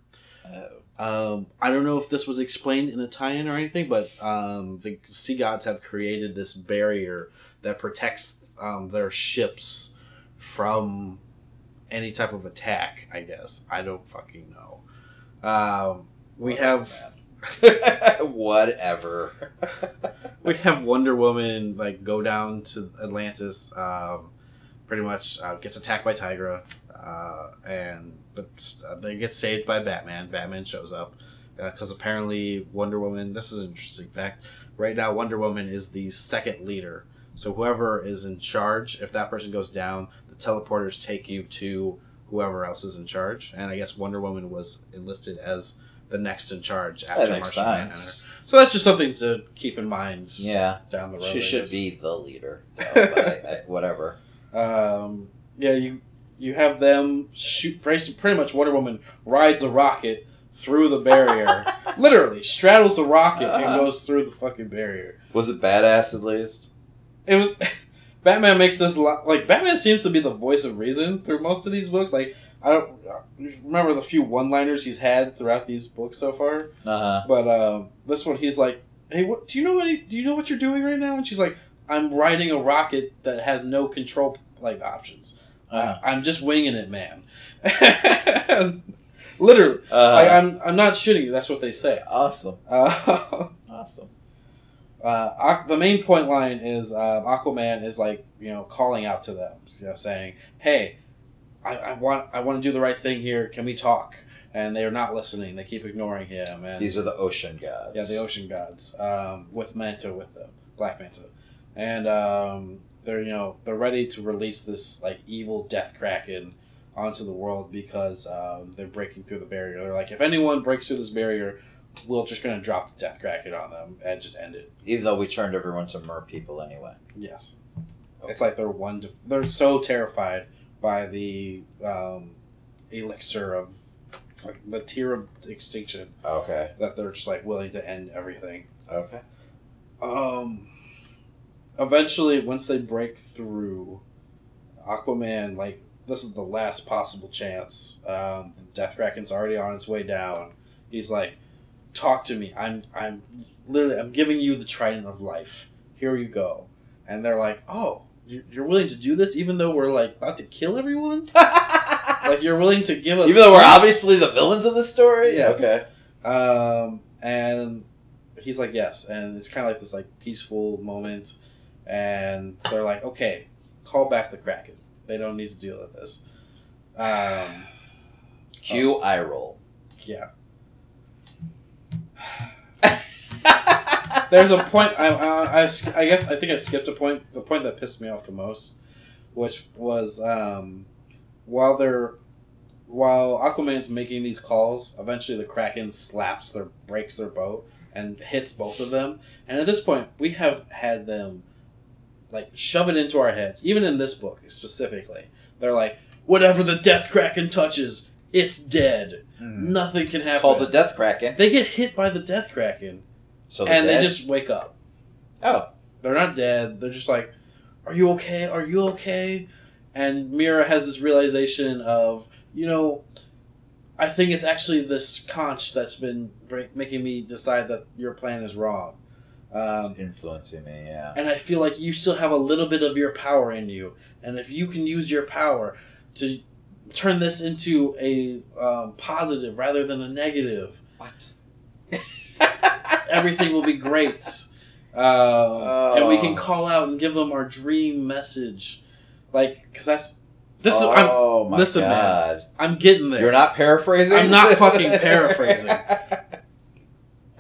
Oh.
Um, I don't know if this was explained in a tie-in or anything, but um, the sea gods have created this barrier that protects um, their ships from any type of attack. I guess I don't fucking know. Um, we have
Whatever.
we have Wonder Woman like go down to Atlantis. Um, pretty much uh, gets attacked by Tigra, uh, and but uh, they get saved by Batman. Batman shows up because apparently Wonder Woman. This is an interesting fact. Right now, Wonder Woman is the second leader. So whoever is in charge, if that person goes down, the teleporters take you to whoever else is in charge. And I guess Wonder Woman was enlisted as the next in charge after
that makes
Martian Manhunter.
sense.
So that's just something to keep in mind
Yeah.
down the road.
She should be the leader, though, I, I, whatever.
Um, yeah, you you have them shoot. Pretty pretty much, Wonder Woman rides a rocket through the barrier. Literally, straddles the rocket and goes through the fucking barrier.
Was it badass at least?
It was. Batman makes this lot like Batman seems to be the voice of reason through most of these books. Like I don't remember the few one-liners he's had throughout these books so far.
Uh huh.
But um, this one, he's like, "Hey, what? Do you know what? Do you know what you're doing right now?" And she's like, "I'm riding a rocket that has no control like options. I, I'm just winging it, man." Literally,
Uh,
like, I'm I'm not shooting you. That's what they say.
awesome.
Uh,
Awesome.
uh, the main point line is uh, Aquaman is like you know calling out to them, you know, saying, "Hey, I, I want I want to do the right thing here. Can we talk?" And they are not listening. They keep ignoring him. And
These are the ocean gods.
Yeah, the ocean gods. Um, with Manta with them, Black Manta, and um, they're you know they're ready to release this like evil Death Kraken onto the world because um, they're breaking through the barrier. They're like, if anyone breaks through this barrier, we're just gonna drop the Death Kraken on them and just end it.
Even though we turned everyone to mer people anyway.
Yes, it's like they're one. To, they're so terrified by the um, elixir of fuck- the tear of extinction
Okay.
that they're just like willing to end everything.
Okay.
Um, eventually, once they break through, Aquaman like this is the last possible chance. Um, Death Kraken's already on its way down. He's like, "Talk to me. I'm I'm literally I'm giving you the trident of life. Here you go." And they're like, "Oh, you- you're willing to do this, even though we're like about to kill everyone? like you're willing to give us
Even though we're
peace?"
obviously the villains of the story?
Yes.
Okay.
Um, and he's like, yes. And it's kind of like this like peaceful moment. And they're like, okay, call back the Kraken. They don't need to deal with this. Um,
Cue eye roll.
yeah. There's a point. I, I, I, I guess I think I skipped a point. The point that pissed me off the most, which was um, while they're while Aquaman's making these calls, eventually the Kraken slaps their breaks their boat and hits both of them. And at this point, we have had them like shove it into our heads. Even in this book specifically, they're like, "Whatever the Death Kraken touches, it's dead. Hmm. Nothing can happen."
It's called the Death Kraken.
they get hit by the Death Kraken
So
and
dead?
they just wake up.
Oh.
They're not dead. They're just like, "Are you okay? Are you okay?" And Mera has this realization of, you know, I think it's actually this conch that's been making me decide that your plan is wrong. Um,
It's influencing me, yeah.
and I feel like you still have a little bit of your power in you, and if you can use your power to turn this into a um, positive rather than a negative,
What?
everything will be great. Um, And we can
Oh.
call out and give them our dream message, like because that's this is I'm
oh my
listen, man.
god.
I'm getting there.
You're not paraphrasing?
I'm not fucking paraphrasing.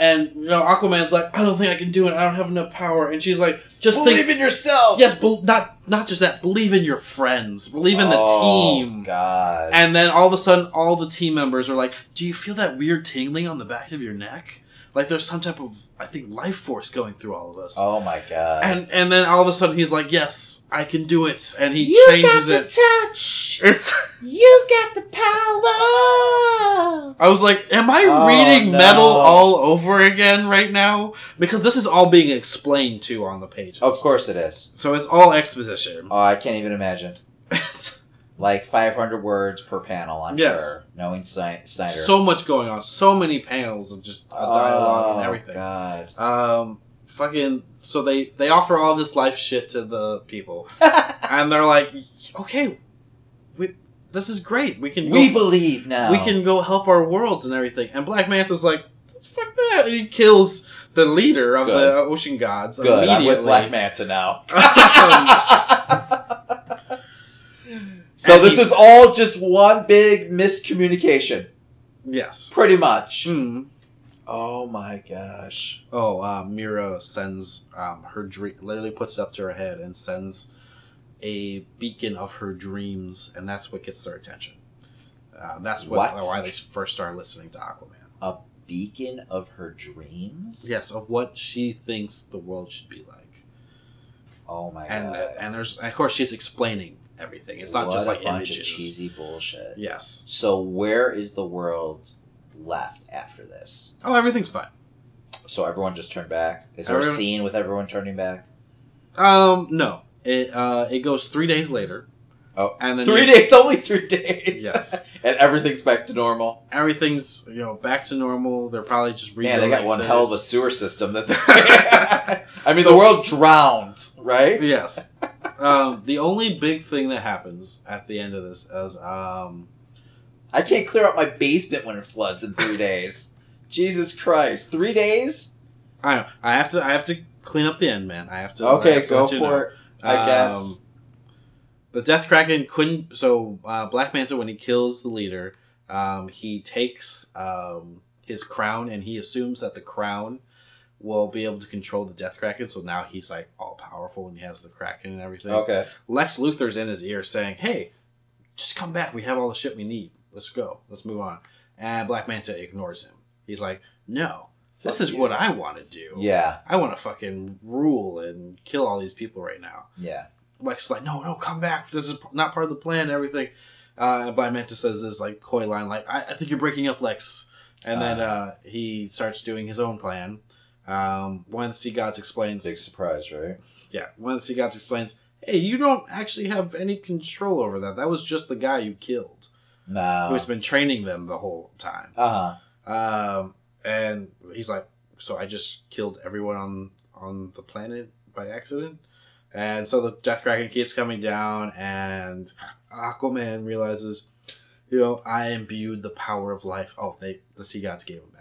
and you know, Aquaman's like, I don't think I can do it. I don't have enough power. And she's like, just
Believe
think.
in yourself.
Yes, bel not not just that. Believe in your friends. Believe in the
Oh,
team.
God.
And then all of a sudden, all the team members are like, "Do you feel that weird tingling on the back of your neck? like there's some type of I think life force going through all of us.
Oh my god.
And and then all of a sudden he's like, "Yes, I can do it," and he
you
changes
got
it.
the touch.
It's.
You got the power.
I was like, "Am I
Oh,
reading
no.
metal all over again right now?" Because this is all being explained to on the page.
Of course it is.
So it's all exposition.
Oh, I can't even imagine. Like 500 words per panel, I'm
Yes.
sure. Knowing Snyder.
so much going on. So many panels of just uh, dialogue
oh,
and everything.
God.
Um, fucking. So they they offer all this life shit to the people, and they're like, "Okay, we this is great. We can
We
go,
believe now.
we can go help our worlds and everything." And Black Manta's like, "Fuck that!" And he kills the leader of the ocean gods.
Good. I'm
immediately.
with Black Manta now.
Um,
so
And
this
he-
is all just one big miscommunication,
yes.
pretty much.
Hmm.
Oh my gosh.
Oh, uh, Mera sends um, her dream, literally puts it up to her head and sends a beacon of her dreams, and that's what gets their attention. Uh, that's what,
What?
why they first started listening to Aquaman.
A beacon of her dreams?
Yes, of what she thinks the world should be like,
Oh my
and
god.
and there's and of course she's explaining everything. It's not
What
just like images.
cheesy bullshit.
Yes.
So where is the world left after this?
Oh, everything's fine.
So everyone just turned back. Is there a scene with everyone turning back?
Um, no. It uh, it goes three days later.
Oh,
and then
three days, only three days.
Yes.
and everything's back to normal.
Everything's you know back to normal. They're probably just
yeah. they got one hell of a sewer system. That they- I mean, the world drowned, right?
yes. Um, the only big thing that happens at the end of this is um,
I can't clear out my basement when it floods in three days. Jesus Christ, three days?
I know I have to I have to clean up the end, man. I have to.
Okay,
have to
go for
know.
it. I guess.
Um, the Death Kraken couldn't. So uh, Black Manta, when he kills the leader, um, he takes um, his crown and he assumes that the crown will be able to control the Death Kraken. So now he's like all powerful and he has the Kraken and everything.
Okay.
Lex Luthor's in his ear saying, "Hey, just come back. We have all the shit we need. Let's go. Let's move on." And Black Manta ignores him. He's like, "No, this
Fuck
is
you."
what I want to do.
Yeah,
I want to fucking rule and kill all these people right now."
yeah.
Lex is like, "No, no, come back. This is not part of the plan. and Everything." Uh, and Black Manta says this like coy line, like, I, "I think you're breaking up, Lex." And then
Ah.
uh, he starts doing his own plan. Um, one of the Sea Gods explains,
Big surprise, right?
yeah, one of the Sea Gods explains, "Hey, you don't actually have any control over that. That was just the guy you killed,
No.
who's been training them the whole time."
Uh huh.
Um, and he's like, "So I just killed everyone on on the planet by accident." And so the Death Kraken keeps coming down, and Aquaman realizes, you know, I imbued the power of life. Oh, they the Sea Gods gave him back his powers fully.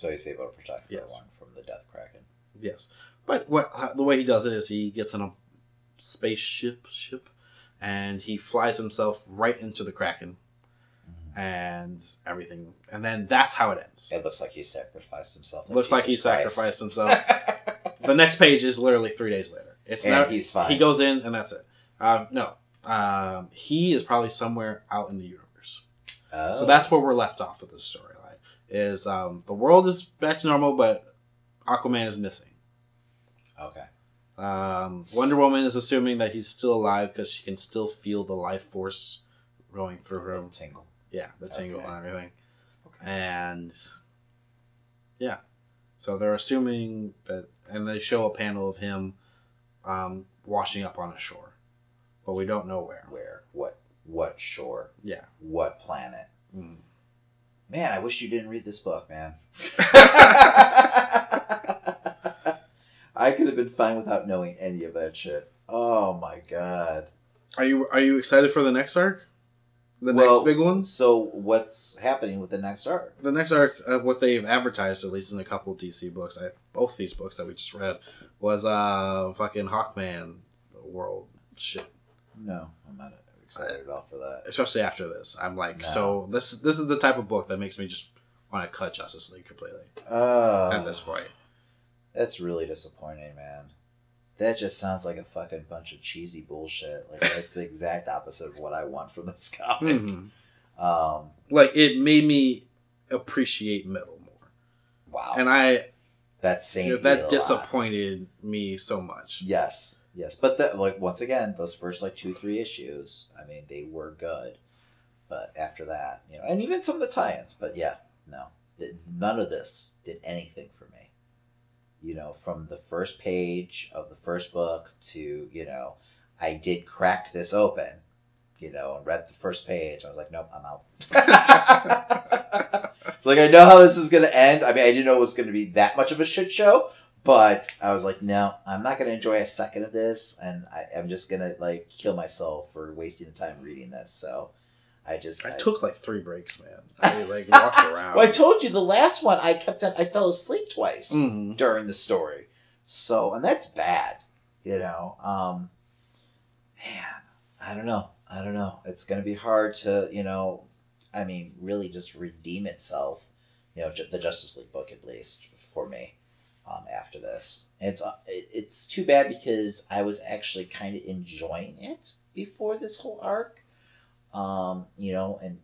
So he's able to protect
Yes.
everyone from the Death Kraken.
Yes, but what uh, the way he does it is he gets in a spaceship ship, and he flies himself right into the Kraken, and everything, and then that's how it ends.
It looks like he sacrificed himself.
Looks like he
Christ.
sacrificed himself. the next page is literally three days later. It's
And
not,
he's fine.
He goes in and that's it. Um, no, um, he is probably somewhere out in the universe.
oh.
So that's where we're left off with this storyline. Is um, the world is back to normal, but Aquaman is missing.
okay.
Um, Wonder Woman is assuming that he's still alive because she can still feel the life force going through him.
Tingle.
Yeah, the tingle
Okay.
and everything.
Okay.
And yeah, so they're assuming that, and they show a panel of him um, washing up on a shore, but we don't know where.
Where? What? What shore?
Yeah.
What planet?
Mm.
Man, I wish you didn't read this book, man. I could have been fine without knowing any of that shit. Oh my god.
Are you are you excited for the next arc? The
Well,
next big one.
So what's happening with the next arc?
The next arc, uh, what they've advertised, at least in a couple DC books, I, both these books that we just read, was uh fucking Hawkman world shit.
No, I'm not excited all for that.
especially after this. I'm like, so this this is the type of book that makes me just want to cut Justice League completely
Oh,
at this point.
That's really disappointing, man. That just sounds like a fucking bunch of cheesy bullshit. Like that's the exact opposite of what I want from this comic.
Mhm.
Um,
Like it made me appreciate metal more.
Wow.
and I
that same
you know, that disappointed me so much.
Yes, yes, but like once again, those first like two three issues, I mean, they were good, but after that, you know, and even some of the tie-ins, but yeah, no, th- none of this did anything for me. You know, from the first page of the first book to you know, I did crack this open, you know, and read the first page. I was like, nope, I'm out. it's like I know how this is gonna end. I mean, I didn't know it was gonna be that much of a shit show, but I was like, no, I'm not gonna enjoy a second of this, and I, I'm just gonna like kill myself for wasting the time reading this. So I just
I took like three breaks, man. I like walked around.
Well, I told you the last one. I kept on. I fell asleep twice
Mhm.
during the story, so and that's bad. You know, um, man, I don't know. I don't know. It's gonna be hard to you know. I mean, really, just redeem itself. You know, the Justice League book at least for me. Um, after this, it's uh, it's too bad because I was actually kind of enjoying it before this whole arc. Um, you know, and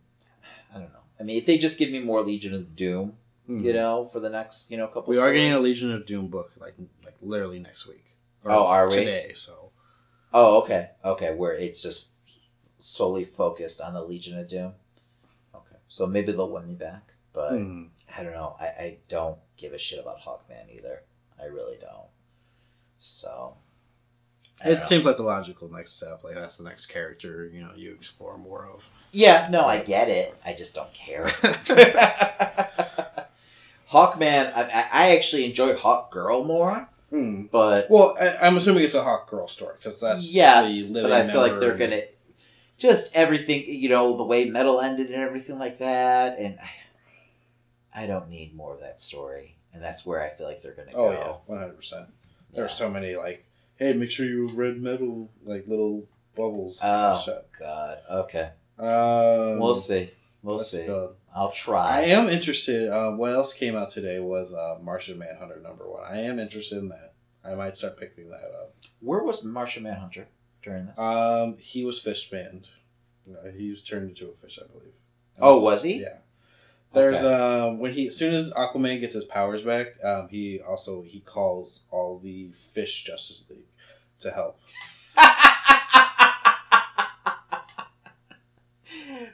I don't know. I mean, if they just give me more Legion of Doom,
Mhm.
you know, for the next you know couple. Of weeks.
We are getting a. Legion of Doom book like like literally next week.
Oh, are we?
today? So
Oh, okay, okay, where it's just solely focused on the Legion of Doom. Okay, so maybe they'll win me back, but
Mhm.
I don't know. I, I don't give a shit about Hawkman either. I really don't. So
it
know.
seems like the logical next step. Like that's the next character you know you explore more of.
yeah. No, I get it. I just don't care. Hawkman, I, I- actually enjoy Hawk Girl more,
Hmm.
but
Well, I, I'm assuming it's a Hawk Girl story because that's
yes, but I feel like they're gonna just everything. You know, the way metal ended and everything like that, and I, don't need more of that story, and that's where I feel like they're gonna
Oh yeah,
go.
one hundred percent.
Yeah.
are so many like, hey, make sure you red metal like little bubbles.
Oh
shut.
God. Okay,
Um,
we'll see. We'll see.
go.
I'll try.
I am interested. Uh, what else came out today was uh, Martian Manhunter number one. I am interested in that. I might start picking that up.
Where was Martian Manhunter during this?
Um, he was fish banned. Uh, he was turned into a fish, I believe.
Oh, was he?
Yeah. There's
Okay.
um when he as soon as Aquaman gets his powers back, um he also he calls all the fish Justice League to help.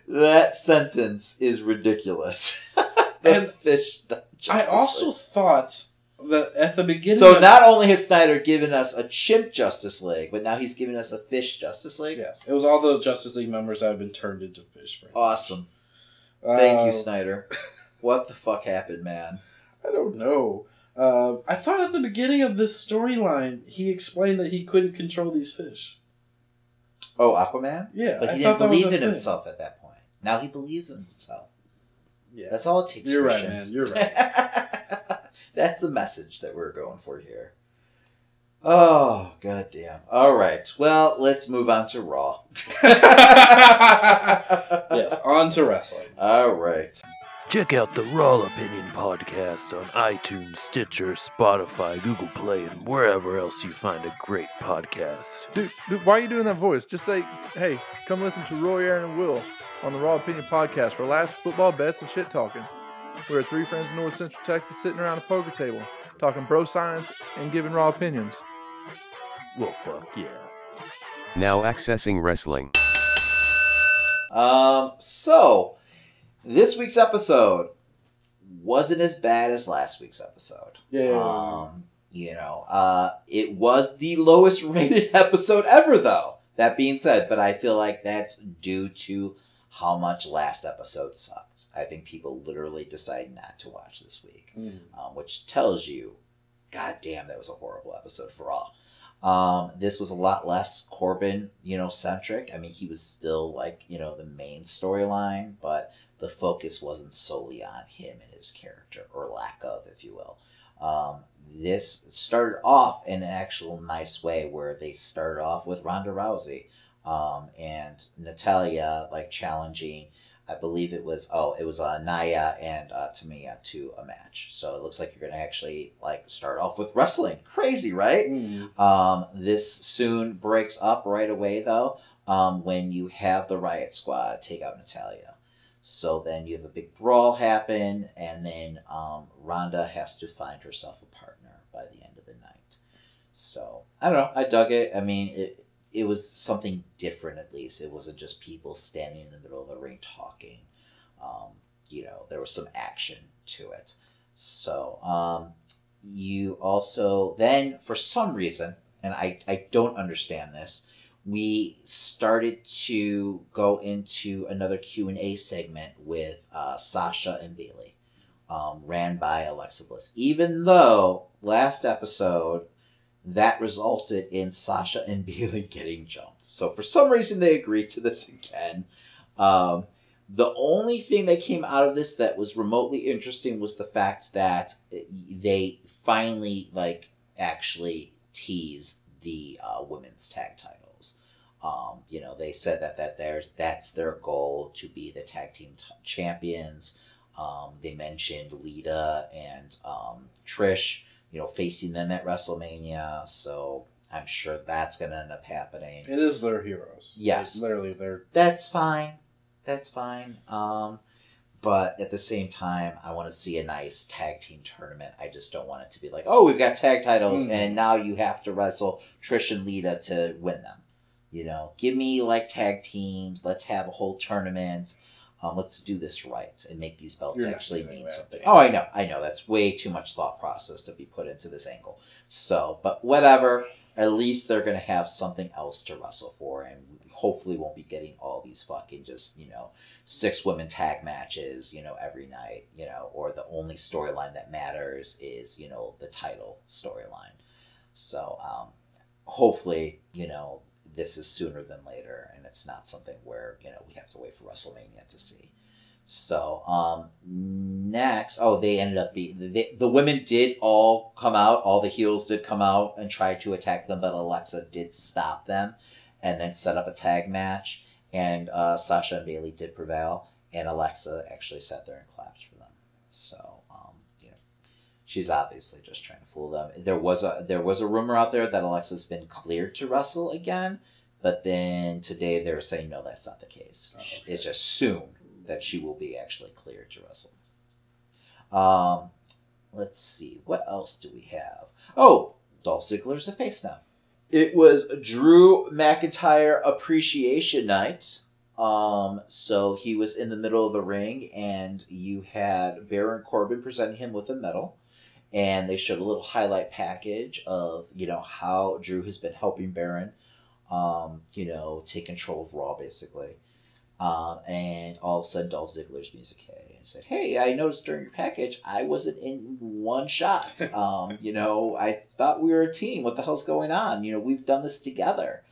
that sentence is ridiculous. the
And
fish.
I
Justice
also
League.
thought that at the beginning
So not only has Snyder given us a chimp Justice League, but now he's giving us a fish Justice League.
Yes, it was all the Justice League members that have been turned into fish.
Awesome. Thank you,
Uh,
Snyder. What the fuck happened, man?
I don't know. Uh, I thought at the beginning of this storyline, he explained that he couldn't control these fish.
Oh, Aquaman?
Yeah,
But he
thought
didn't believe in
thing.
himself at that point. Now he believes in himself.
Yeah,
That's all it takes.
you're right, man. You're right.
That's the message that we're going for here. Oh, goddamn. All right. Well, let's move on to Raw.
yes, on to wrestling.
All right.
Check out the Raw Opinion podcast on iTunes, Stitcher, Spotify, Google Play, and wherever else you find a great podcast.
Dude, dude, why are you doing that voice? Just say, hey, come listen to Roy, Aaron, and Will on the Raw Opinion Podcast for last football bets and shit talking. We're three friends in North Central Texas sitting around a poker table, talking bro science and giving raw opinions.
Well, fuck yeah.
Now accessing wrestling.
Um, so this week's episode wasn't as bad as last week's episode.
Yeah.
Um, you know, uh, it was the lowest rated episode ever, though. That being said, but I feel like that's due to how much last episode sucked. I think people literally decided not to watch this week,
Mm.
um, which tells you, god damn, that was a horrible episode for all. Um, this was a lot less Corbin, you know, centric. I mean, he was still like, you know, the main storyline, but the focus wasn't solely on him and his character, or lack of, if you will. Um, this started off in an actual nice way where they started off with Ronda Rousey um, and Natalya like challenging. I believe it was oh it was uh, Nia and uh, Tamina to a match. So it looks like you're gonna actually like start off with wrestling. Crazy, right?
Mm.
Um, this soon breaks up right away though um, when you have the Riot Squad take out Natalya. So then you have a big brawl happen, and then um, Ronda has to find herself a partner by the end of the night. So I don't know. I dug it. I mean, it it was something different at least. It wasn't just people standing in the middle of the ring talking. Um, you know, there was some action to it. So um, you also then for some reason, and I I don't understand this. We started to go into another Q and A segment with uh, Sasha and Bayley, um, ran by Alexa Bliss. Even though last episode that resulted in Sasha and Bayley getting jumped. So for some reason they agreed to this again. Um, the only thing that came out of this that was remotely interesting was the fact that they finally like actually teased the uh, women's tag titles. Um, you know, they said that that there's that's their goal to be the tag team t- champions. Um, they mentioned Lita and um, Trish you know, facing them at WrestleMania. So I'm sure that's going to end up happening.
It is their heroes.
Yes.
It's literally their.
That's fine. That's fine. Um, but at the same time, I want to see a nice tag team tournament. I just don't want it to be like, oh, we've got tag titles,
Mhm.
and now you have to wrestle Trish and Lita to win them. You know, give me like tag teams. Let's have a whole tournament. Um, let's do this right and make these belts
You're
actually mean something. Oh, I know, I know. That's way too much thought process to be put into this angle. So, but whatever. At least they're gonna have something else to wrestle for, and hopefully won't be getting all these fucking just you know six women tag matches you know every night you know or the only storyline that matters is you know the title storyline. So um, hopefully you know this is sooner than later, and it's not something where you know we have to wait for WrestleMania to see. So um next, oh, they ended up being the, the women did all come out. All the heels did come out and try to attack them, but Alexa did stop them, and then set up a tag match. And uh, Sasha and Bayley did prevail, and Alexa actually sat there and clapped for them. So she's obviously just trying to fool them. There was a there was a rumor out there that Alexa's been cleared to wrestle again, but then today they were saying no, that's not the case.
Oh, okay.
It's assumed that she will be actually cleared to wrestle. Um, let's see, what else do we have? Oh, Dolph Ziggler's a face now. It was Drew McIntyre Appreciation Night. Um, so he was in the middle of the ring, and you had Baron Corbin presenting him with a medal, and they showed a little highlight package of you know how Drew has been helping Baron, um, you know, take control of Raw basically. Um, and all of a sudden, Dolph Ziggler's music hit and said, "Hey, I noticed during your package, I wasn't in one shot. Um, you know, I thought we were a team. What the hell's going on? You know, we've done this together."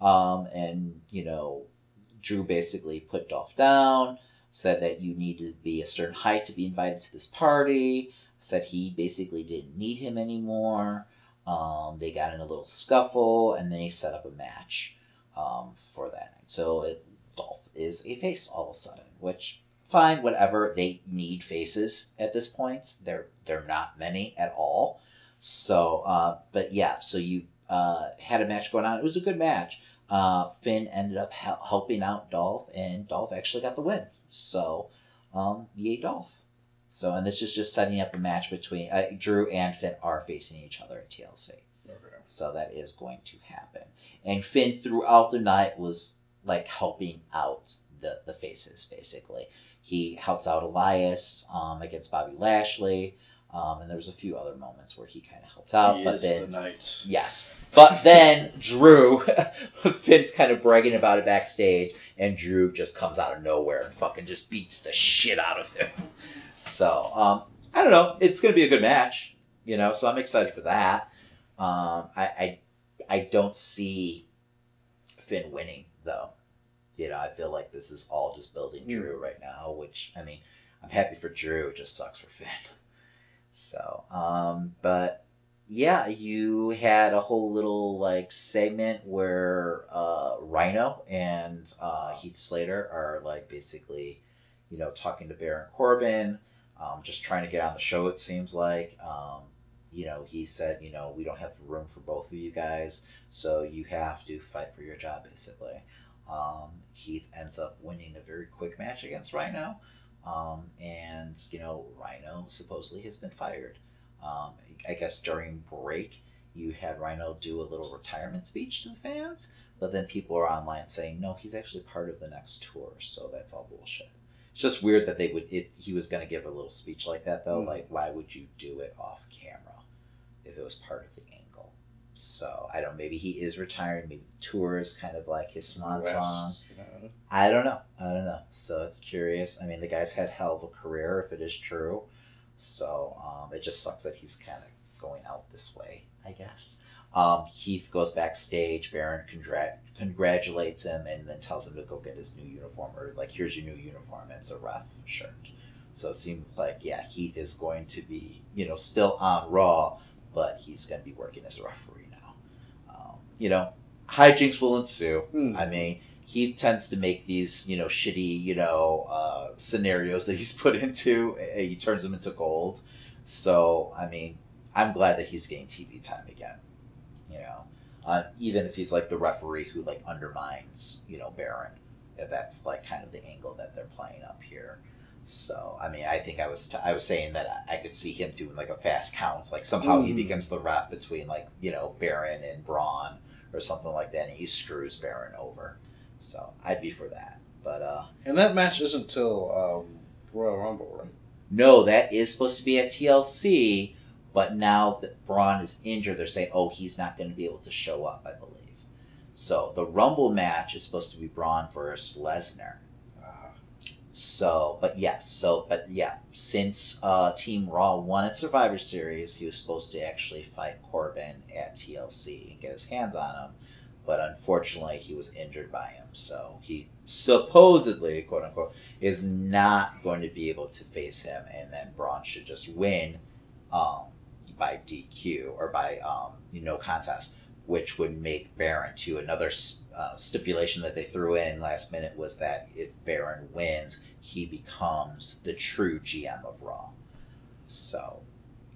Um, and you know, Drew basically put Dolph down, said that you need to be a certain height to be invited to this party. Said he basically didn't need him anymore. Um, they got in a little scuffle and they set up a match um, for that night. So it, Dolph is a face all of a sudden, which fine, whatever. They need faces at this point. They're they're not many at all. So, uh, but yeah, so you uh, had a match going on. It was a good match. Uh, Finn ended up hel- helping out Dolph, and Dolph actually got the win. So, um, yay, Dolph. So, and this is just setting up a match between uh, Drew and Finn are facing each other at TLC.
Okay.
So that is going to happen. And Finn throughout the night was like helping out the, the faces basically. He helped out Elias um, against Bobby Lashley. Um, and there was a few other moments where he kind of helped out,
he
but
is
then
the.
Yes. But then Drew, Finn's kind of bragging about it backstage, and Drew just comes out of nowhere and fucking just beats the shit out of him. So, um, I don't know. It's going to be a good match, you know, so I'm excited for that. Um, I, I, I don't see Finn winning, though. You know, I feel like this is all just building Drew right now, which, I mean, I'm happy for Drew. It just sucks for Finn. So, um, but yeah, you had a whole little like segment where uh, Rhino and uh, Heath Slater are like basically, you know, talking to Baron Corbin, um, just trying to get on the show. It seems like, um, you know, he said, you know, we don't have room for both of you guys, so you have to fight for your job, basically. Um, Heath ends up winning a very quick match against Rhino. Um, and, you know, Rhino supposedly has been fired. Um, I guess during break, you had Rhino do a little retirement speech to the fans, but then people are online saying, no, he's actually part of the next tour, so that's all bullshit. It's just weird that they would, if he was going to give a little speech like that, though,
Mm.
like, why would you do it off camera if it was part of the angle? So, I don't maybe he is retiring, maybe the tour is kind of like his swan
West,
song.
uh,
I don't know. I don't know. So it's curious. I mean, the guy's had hell of a career, if it is true. So um, it just sucks that he's kind of going out this way, I guess. Um, Heath goes backstage. Baron congrat- congratulates him and then tells him to go get his new uniform, or like, here's your new uniform. And it's a ref shirt. So it seems like, yeah, Heath is going to be, you know, still on Raw, but he's going to be working as a referee now. Um, you know, hijinks will ensue.
Hmm.
I mean, Heath tends to make these, you know, shitty, you know, uh, scenarios that he's put into. uh, He turns them into gold. So, I mean, I'm glad that he's getting TV time again. Uh, even if he's like the referee who like undermines, you know, Baron, if that's like kind of the angle that they're playing up here. So, I mean, I think I was t- I was saying that I could see him doing like a fast count, like somehow he
Mm.
becomes the ref between like you know Baron and Braun or something like that, and he screws Baron over. So I'd be for that. But uh
And that match isn't till um, Royal Rumble, right?
no, that is supposed to be at TLC, but now that Braun is injured, they're saying, oh, he's not going to be able to show up, I believe. So the Rumble match is supposed to be Braun versus Lesnar. So, but yes, so, but yeah, since uh, Team Raw won at Survivor Series, he was supposed to actually fight Corbin at TLC and get his hands on him. But unfortunately, he was injured by him. So he supposedly, quote unquote, is not going to be able to face him. And then Braun should just win um, by DQ or by um, you know contest, which would make Baron to another uh, stipulation that they threw in last minute was that if Baron wins, he becomes the true GM of Raw. So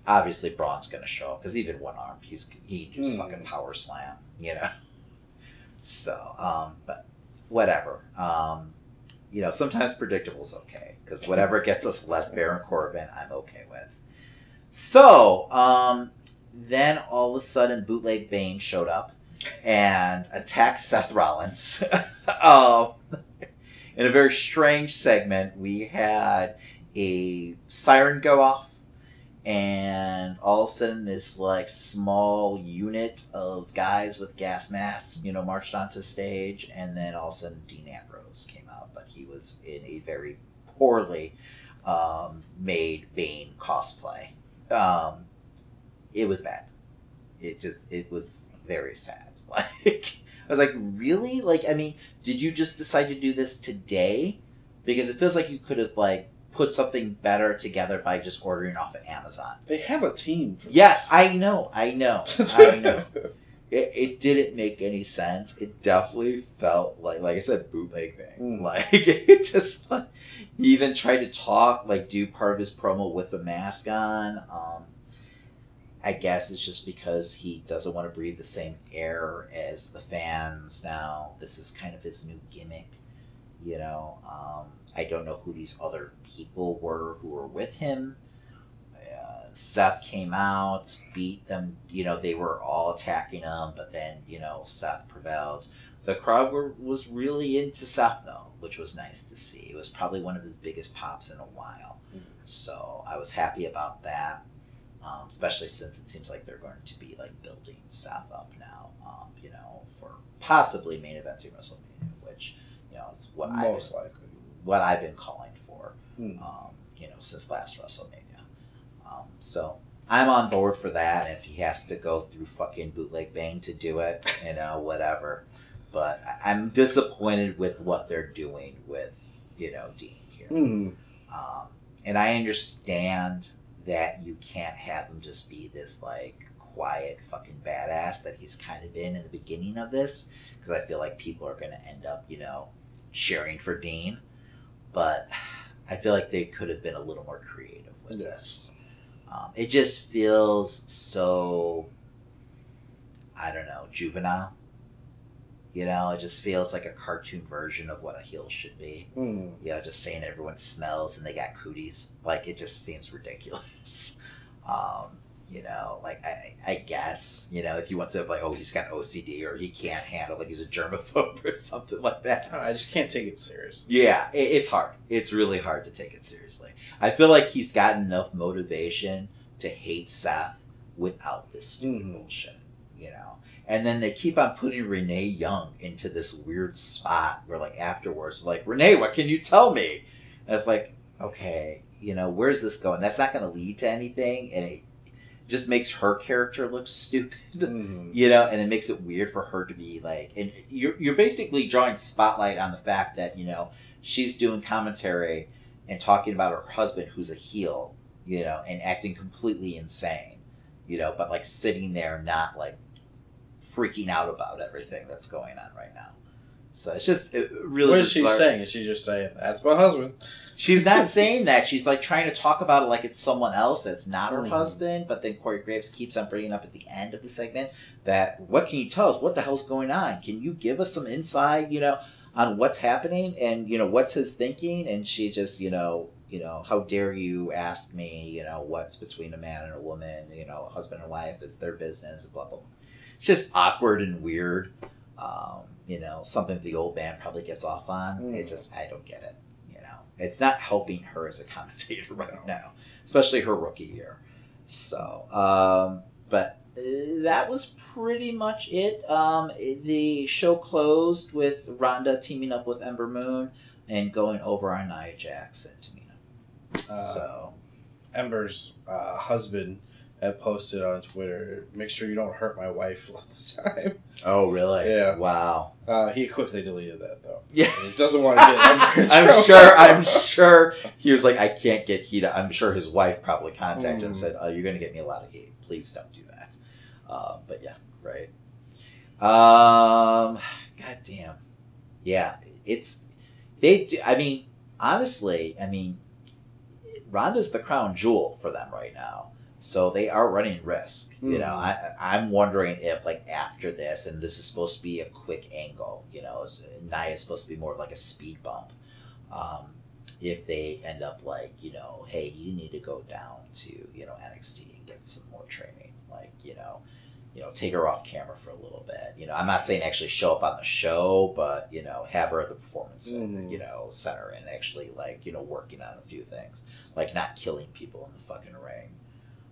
obviously Braun's going to show up because even one arm, he's he just
Hmm.
fucking power slam, you know. So, um, but whatever. Um, you know, sometimes predictable's okay because whatever gets us less Baron Corbin, I'm okay with. So, um, then all of a sudden, Bootleg Bane showed up and attacked Seth Rollins. um, in a very strange segment, we had a siren go off, and all of a sudden, this like small unit of guys with gas masks, you know, marched onto stage, and then all of a sudden, Dean Ambrose came out, but he was in a very poorly um, made Bane cosplay. Um, it was bad. It just it was very sad. Like I was like, really? Like I mean, did you just decide to do this today? Because it feels like you could have like put something better together by just ordering off of Amazon.
They have a team for
Yes,
this.
I know, I know, I know. It, it didn't make any sense. It definitely felt like, like I said, bootleg Bane.
Mm.
Like it just, like, he even tried to talk, like do part of his promo with the mask on. Um, I guess it's just because he doesn't want to breathe the same air as the fans now. This is kind of his new gimmick, you know. Um, I don't know who these other people were who were with him. Seth came out, beat them. You know, they were all attacking him, but then you know Seth prevailed. The crowd were, was really into Seth though, which was nice to see. It was probably one of his biggest pops in a while, so I was happy about that. Um, especially since it seems like they're going to be like building Seth up now. Um, you know, for possibly main events eventing WrestleMania, which you know is what I
Most likely.
what I've been calling for,
Hmm.
um, you know, since last WrestleMania. So I'm on board for that. If he has to go through fucking bootleg Bane to do it, you know, whatever. But I'm disappointed with what they're doing with, you know, Dean here.
Hmm.
Um, and I understand that you can't have him just be this like quiet fucking badass that he's kind of been in the beginning of this because I feel like people are going to end up, you know, cheering for Dean. But I feel like they could have been a little more creative with this. Um, it just feels so, I don't know, juvenile. You know, it just feels like a cartoon version of what a heel should be.
Hmm.
You know, just saying everyone smells and they got cooties. Like it just seems ridiculous. Um, you know, like I, I guess you know if you want to like, oh, he's got OCD or he can't handle like he's a germaphobe or something like that.
I just can't take it seriously.
Yeah, it, it's hard. It's really hard to take it seriously. I feel like he's got enough motivation to hate Seth without this
Mhm.
bullshit, you know. And then they keep on putting Renee Young into this weird spot where, like, afterwards, like, Renee, what can you tell me? And it's like, okay, you know, where's this going? That's not going to lead to anything, and it just makes her character look stupid
Hmm.
you know, and it makes it weird for her to be like, and you're you're basically drawing spotlight on the fact that you know she's doing commentary and talking about her husband who's a heel, you know, and acting completely insane, you know, but like sitting there not like freaking out about everything that's going on right now. So it's just it really.
What is she
bizarre.
saying? Is she just saying that's my husband?
She's not saying that. She's like trying to talk about it like it's someone else that's not her
Mhm.
husband. But then Corey Graves keeps on bringing up at the end of the segment that what can you tell us? What the hell's going on? Can you give us some insight? You know, on what's happening and you know what's his thinking? And she just you know you know how dare you ask me? You know what's between a man and a woman? You know, husband and wife is their business. Blah blah. blah. It's just awkward and weird. Um, you know, something the old man probably gets off on. It
Mm.
just I don't get it. You know, it's not helping her as a commentator right
No.
now, especially her rookie year. So, um, but uh, that was pretty much it. Um, the show closed with Ronda teaming up with Ember Moon and going over on Nia Jax and Tamina.
Uh,
so,
Ember's uh, husband had posted on Twitter, "Make sure you don't hurt my wife last time."
oh really?
Yeah.
Wow.
Uh, he quickly deleted that though.
Yeah.
He doesn't want to get
I'm sure. I'm sure he was like, I can't get heat. I'm sure his wife probably contacted him and
Mm.
said, "Oh, you're going to get me a lot of heat. Please don't do that." Uh, but yeah, right. Um, God damn. Yeah, it's they. Do, I mean, honestly, I mean, Ronda's the crown jewel for them right now. So they are running risk. You know,
Mhm.
I, I'm wondering if like after this, and this is supposed to be a quick angle. You know, is- supposed to be more of like a speed bump. Um, if they end up like, you know, hey, you need to go down to you know NXT and get some more training. Like, you know, you know, take her off camera for a little bit. You know, I'm not saying actually show up on the show, but you know, have her at the performance,
Mhm.
you know, center and actually like you know working on a few things, like not killing people in the fucking ring.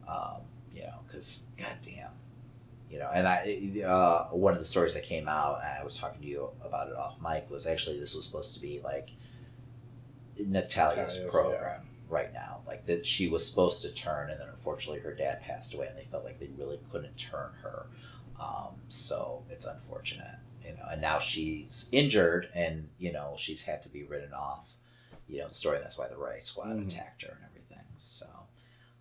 Um, you know, because goddamn, you know, and I uh, one of the stories that came out, I was talking to you about it off mic, was actually this was supposed to be like Natalya's
Natalya's,
program right now, like that she was supposed to turn, and then unfortunately her dad passed away, and they felt like they really couldn't turn her. Um, so it's unfortunate, you know. And now she's injured, and you know she's had to be written off. You know the story. That's why the Riot Squad
Mhm.
attacked her and everything. So,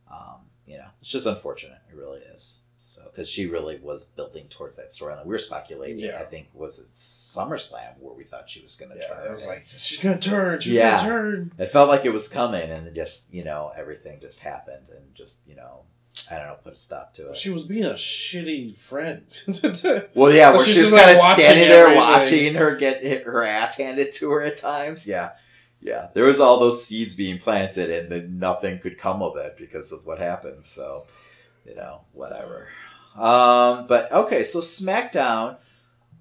um, you know, it's just unfortunate. It really is. So, because she really was building towards that storyline. We were speculating.
Yeah.
I think was it SummerSlam where we thought she was going to
Yeah,
turn.
it was like she's gonna turn. She's
Yeah.
gonna turn.
it felt like it was coming, and just you know everything just happened, and just you know I don't know put a stop to it.
She was being a shitty friend.
Well, yeah, where
she's
she's
just, like,
kind of standing there
everything.
watching her get hit, her ass handed to her at times. Yeah, yeah. There was all those seeds being planted, and then nothing could come of it because of what happened. So, you know, whatever. Um, but okay, so SmackDown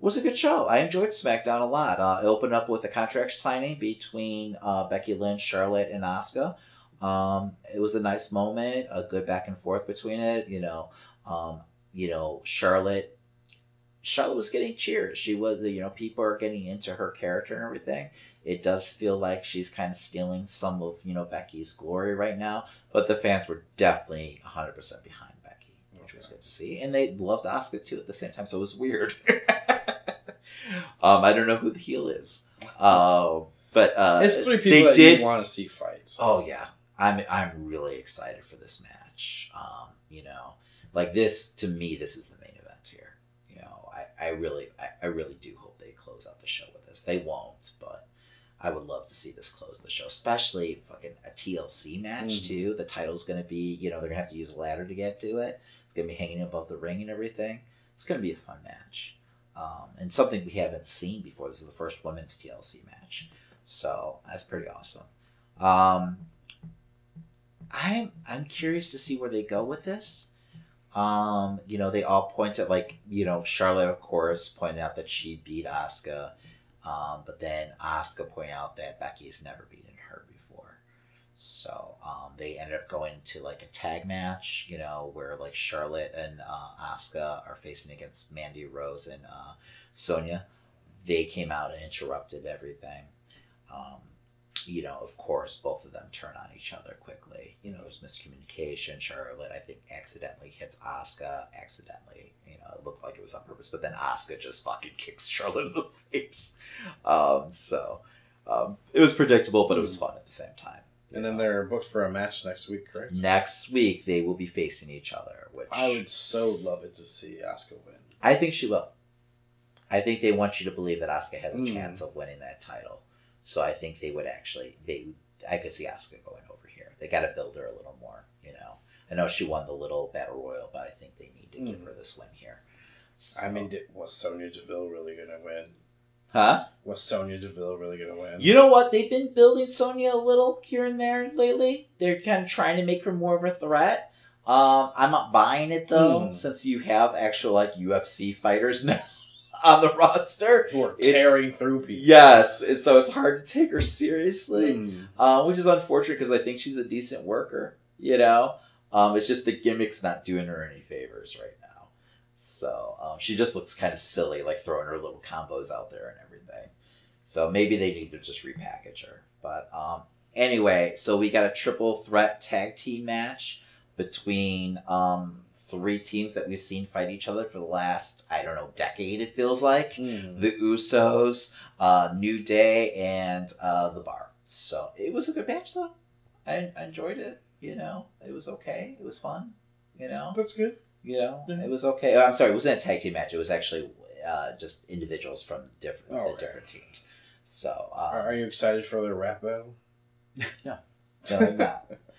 was a good show. I enjoyed SmackDown a lot. Uh, it opened up with a contract signing between uh, Becky Lynch, Charlotte, and Asuka. Um, it was a nice moment, a good back and forth between it. You know, um, you know, Charlotte Charlotte was getting cheers. She was, you know, people are getting into her character and everything. It does feel like she's kind of stealing some of, you know, Becky's glory right now. But the fans were definitely 100% behind Becky, which was good to see. And they loved Asuka too at the same time, so it was weird. um, I don't know who the heel is. Uh, but uh,
it's three people
they
that
did
want to see fights. so.
Oh yeah, I'm I'm really excited for this match. Um, you know, like this to me, this is the main event here. You know, I, I really I, I really do hope they close out the show with this. They won't, but I would love to see this close the show, especially fucking a TLC match
Mhm.
too. The title's gonna be, you know, they're gonna have to use a ladder to get to it. It's gonna be hanging above the ring and everything. It's gonna be a fun match. um, and something we haven't seen before. This is the first women's TLC match, so that's pretty awesome. Um, I'm I'm curious to see where they go with this. Um, you know, they all point at like you know Charlotte, of course, pointed out that she beat Asuka, um, but then Asuka pointed out that Becky has never beaten her before. So um, they ended up going to like a tag match, you know, where like Charlotte and uh, Asuka are facing against Mandy Rose and uh, Sonya. They came out and interrupted everything. Um, you know, of course, both of them turn on each other quickly. You know, there's miscommunication. Charlotte, I think, accidentally hits Asuka. Accidentally, you know, it looked like it was on purpose, but then Asuka just fucking kicks Charlotte in the face. Um, so um, it was predictable, but it was fun at the same time.
And then they're booked for a match next week, correct?
Next week they will be facing each other, which
I would so love it to see Asuka win.
I think she will. I think they want you to believe that Asuka has a
Mm.
chance of winning that title. So I think they would actually they I could see Asuka going over here. They got to build her a little more, you know. I know she won the little battle royal, but I think they need to give
Mm.
her this win here.
I mean, was Sonya Deville really going to win?
Huh?
Was Sonya Deville really going to win?
You know what? They've been building Sonya a little here and there lately. They're kind of trying to make her more of a threat. Um, I'm not buying it though,
Hmm.
since you have actual like UFC fighters now on the roster.
Who are
It's-
tearing through people.
Yes, and so it's hard to take her seriously,
Hmm.
uh, which is unfortunate because I think she's a decent worker. You know, um, it's just the gimmick's not doing her any favors right now. So um, she just looks kind of silly, like throwing her little combos out there and everything. So maybe they need to just repackage her. But um, anyway, so we got a triple threat tag team match between um, three teams that we've seen fight each other for the last I don't know decade. It feels like
Hmm.
the Usos, uh, New Day, and uh, the Bar. So it was a good match, though. I, I enjoyed it. You know, it was okay. It was fun. You know,
That's good.
you know,
Yeah.
it was okay. Oh, I'm sorry, it wasn't a tag team match. It was actually uh, just individuals from different
Oh,
the
okay.
different teams. So um,
Are, are you excited for the rap battle?
no, I'm not.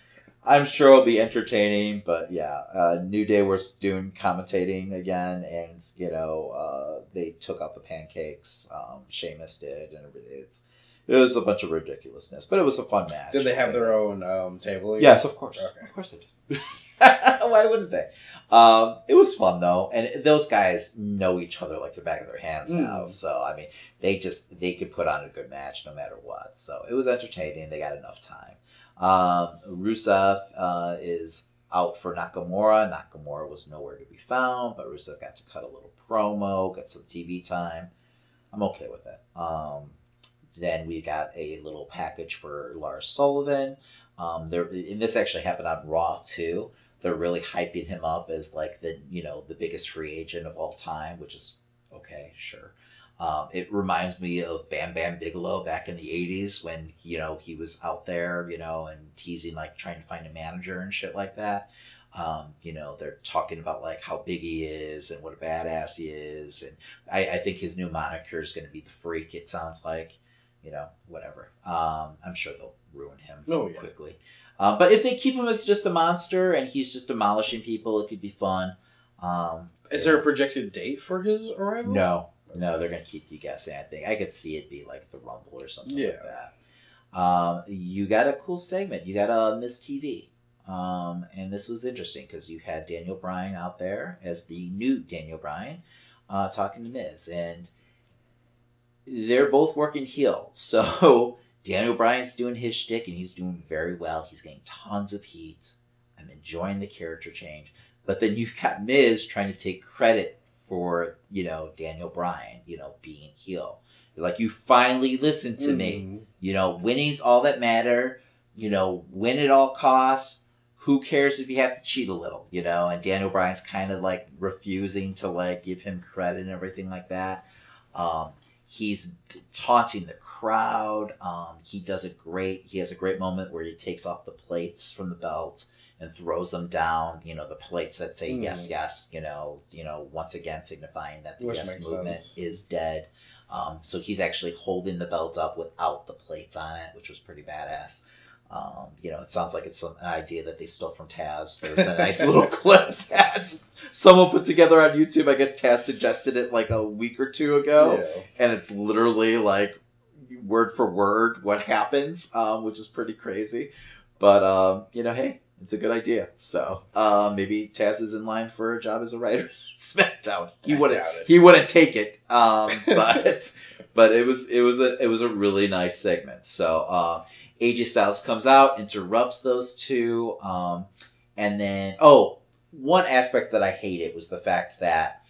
I'm sure it'll be entertaining, but yeah, uh, New Day was doing commentating again, and you know uh, they took out the pancakes. Um, Sheamus did, and everything. It's it was a bunch of ridiculousness, but it was a fun match.
Did they have their own um, table? again?
Yes, of course.
Okay.
Of course they did. Why wouldn't they? Um, it was fun though, and those guys know each other like the back of their hands now.
Mm.
So I mean, they just they could put on a good match no matter what. So it was entertaining. They got enough time. Um, Rusev uh, is out for Nakamura. Nakamura was nowhere to be found, but Rusev got to cut a little promo, got some TV time. I'm okay with it. Um, then we got a little package for Lars Sullivan. Um, there, and this actually happened on Raw too. They're really hyping him up as like the you know the biggest free agent of all time, which is okay, sure. Um, it reminds me of Bam Bam Bigelow back in the '80s when you know he was out there, you know, and teasing like trying to find a manager and shit like that. Um, you know, they're talking about like how big he is and what a badass he is, and I, I think his new moniker is going to be the Freak. It sounds like, you know, whatever. Um, I'm sure they'll ruin him
Oh, yeah.
quickly. Um, but if they keep him as just a monster and he's just demolishing people, it could be fun. Um,
Is there a projected date for his arrival?
no, no, they're gonna keep you guessing. I think I could see it be like the Rumble or something like
Yeah.
that. Um, you got a cool segment. You got a Miz TV, um, and this was interesting because you had Daniel Bryan out there as the new Daniel Bryan, uh, talking to Miz, and they're both working heel. So Daniel Bryan's doing his shtick, and he's doing very well. He's getting tons of heat. I'm enjoying the character change. But then you've got Miz trying to take credit for, you know, Daniel Bryan, you know, being heel. Like, you finally listened to me.
Mhm.
You know, winning's all that matter. You know, win at all costs. Who cares if you have to cheat a little, you know? And Daniel Bryan's kind of like refusing to like give him credit and everything like that. Um, he's taunting the crowd. Um, he does a great. He has a great moment where he takes off the plates from the belt and throws them down. You know, the plates that say
Mm.
yes, yes. You know, you know, once again signifying that the
Which
yes movement
sense.
is dead. Um, so he's actually holding the belt up without the plates on it, which was pretty badass. Um, you know, it sounds like it's an idea that they stole from Taz. There's a nice little clip that someone put together on YouTube. I guess Taz suggested it like a week or two ago,
Yeah.
and it's literally like word for word what happens, um, which is pretty crazy. But um, you know, hey, it's a good idea. So uh, maybe Taz is in line for a job as a writer. SmackDown. He
I
wouldn't. He wouldn't take it. Um, but but it was it was a it was a really nice segment. So uh, AJ Styles comes out, interrupts those two, um, and then oh, one aspect that I hated was the fact that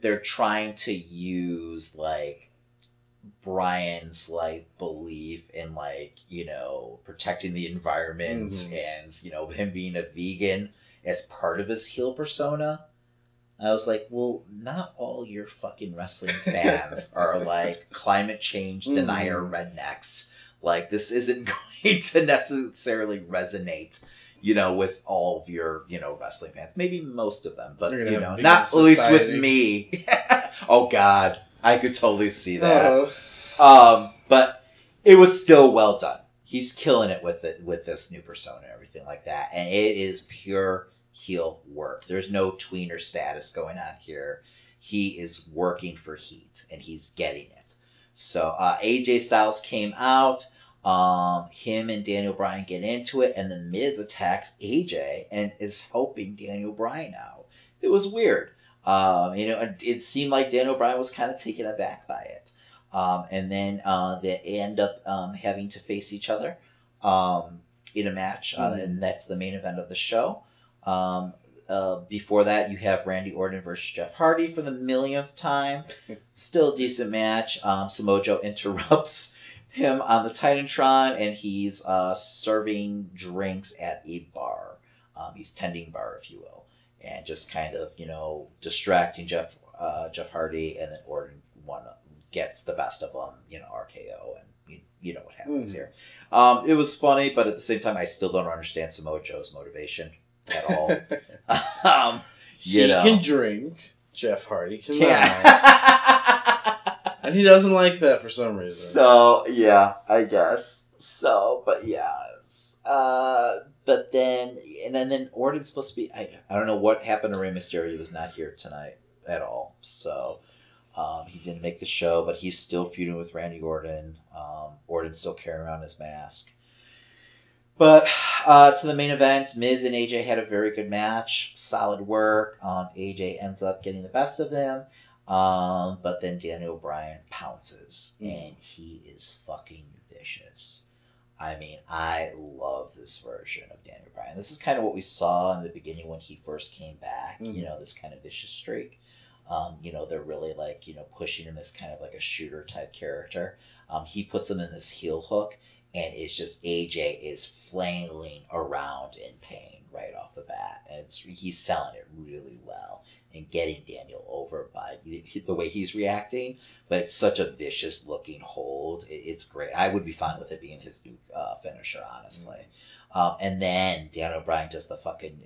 they're trying to use like Bryan's like belief in like you know protecting the environment
Mhm.
and you know him being a vegan as part of his heel persona. I was like, well, not all your fucking wrestling fans are like climate change denier rednecks. Like this isn't going to necessarily resonate, you know, with all of your, you know, wrestling fans. Maybe most of them, but you know, not at least with me. oh God, I could totally see that.
Uh,
Um, but it was still well done. He's killing it with it with this new persona and everything like that, and it is pure heel work. There's no tweener status going on here. He is working for heat, and he's getting it. So uh, AJ Styles came out. Um, him and Daniel Bryan get into it, and the Miz attacks AJ and is helping Daniel Bryan out. It was weird. Um, you know, it, it seemed like Dan Bryan was kind of taken aback by it. Um, and then uh, they end up um, having to face each other um, in a match, uh,
Mhm.
and that's the main event of the show. Um, uh, before that, you have Randy Orton versus Jeff Hardy for the millionth time. Still a decent match. Um, Samoa Joe interrupts him on the Titantron, and he's uh, serving drinks at a bar. Um, he's tending bar, if you will, and just kind of you know distracting Jeff uh, Jeff Hardy, and then Orton one gets the best of them, you know, RKO, and you, you know what happens
Mhm.
here. Um, it was funny, but at the same time, I still don't understand Samoa Joe's motivation at all. um,
he
know.
can drink. Jeff Hardy.
Yeah.
and he doesn't like that for some reason.
so yeah, I guess so. But yeah, uh, but then and then, then Orton's supposed to be. I, I don't know what happened to Rey Mysterio. He was not here tonight at all. So. Um, he didn't make the show, but he's still feuding with Randy Orton. Um, Orton's still carrying around his mask. But uh, to the main event, Miz and AJ had a very good match. Solid work. Um, AJ ends up getting the best of them. Um, but then Daniel Bryan pounces, and he is fucking vicious. I mean, I love this version of Daniel Bryan. This is kind of what we saw in the beginning when he first came back. You
Mhm.
know, this kind of vicious streak. Um, you know, they're really like you know pushing him as kind of like a shooter type character. Um, he puts him in this heel hook, and it's just AJ is flailing around in pain right off the bat, and it's he's selling it really well and getting Daniel over by the, way he's reacting. But it's such a vicious looking hold. It's great. I would be fine with it being his new uh, finisher, honestly. Um, and then Daniel Bryan does the fucking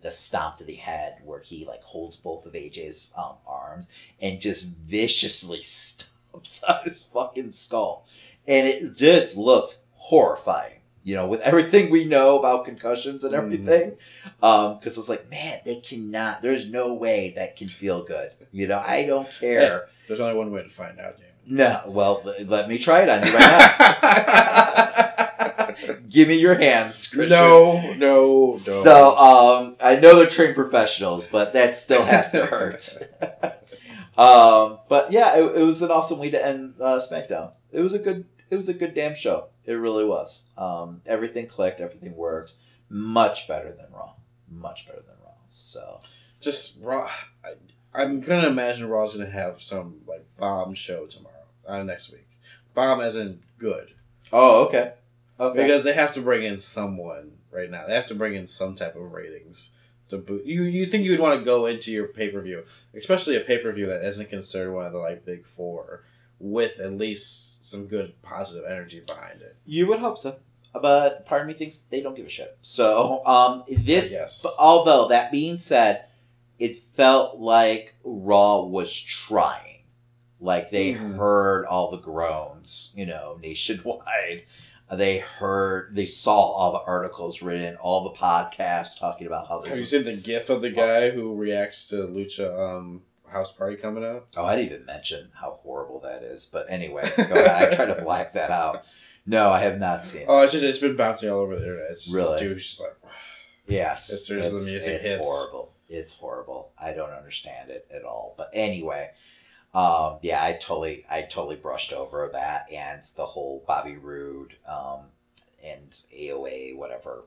the stomp to the head where he like holds both of AJ's um, arms and just viciously stomps on his fucking skull, and it just looked horrifying. You know, with everything we know about concussions and
Mhm.
everything, because it's like, man, they cannot. There's no way that can feel good. You know, I don't care.
There's only one way to find out, Jamie.
No, well, let me try it on you right now. Give me your hands, Christian.
No, no, no.
So, um, I know they're trained professionals, but that still has to hurt. um, but yeah, it, it was an awesome way to end uh, SmackDown. It was a good, it was a good damn show. It really was. Um, everything clicked, everything worked. Much better than Raw. Much better than Raw. So,
just Raw. I, I'm gonna imagine Raw's gonna have some like bomb show tomorrow, uh, next week. Bomb as in good,
oh, okay, okay.
because they have to bring in someone right now. They have to bring in some type of ratings to boot. You you think you would want to go into your pay per view, especially a pay per view that isn't considered one of the like big four, with at least some good positive energy behind it.
You would hope so. But part of me thinks they don't give a shit. So, um, this, although that being said, it felt like Raw was trying. Like they
Mhm.
heard all the groans, you know, nationwide. They heard, they saw all the articles written, all the podcasts talking about how this.
Have you
was-
seen the GIF of the guy who reacts to Lucha um, House Party coming up.
Oh, I didn't even mention how horrible that is. But anyway. I try to black that out. No, I have not seen. it.
Oh, it's just it's been bouncing all over the internet. It's just,
Really?
dude, it's just like
Yes,
As soon as the music
it's
hits.
horrible. It's horrible. I don't understand it at all. But anyway, um, yeah, I totally, I totally brushed over that and the whole Bobby Roode um, and AOA whatever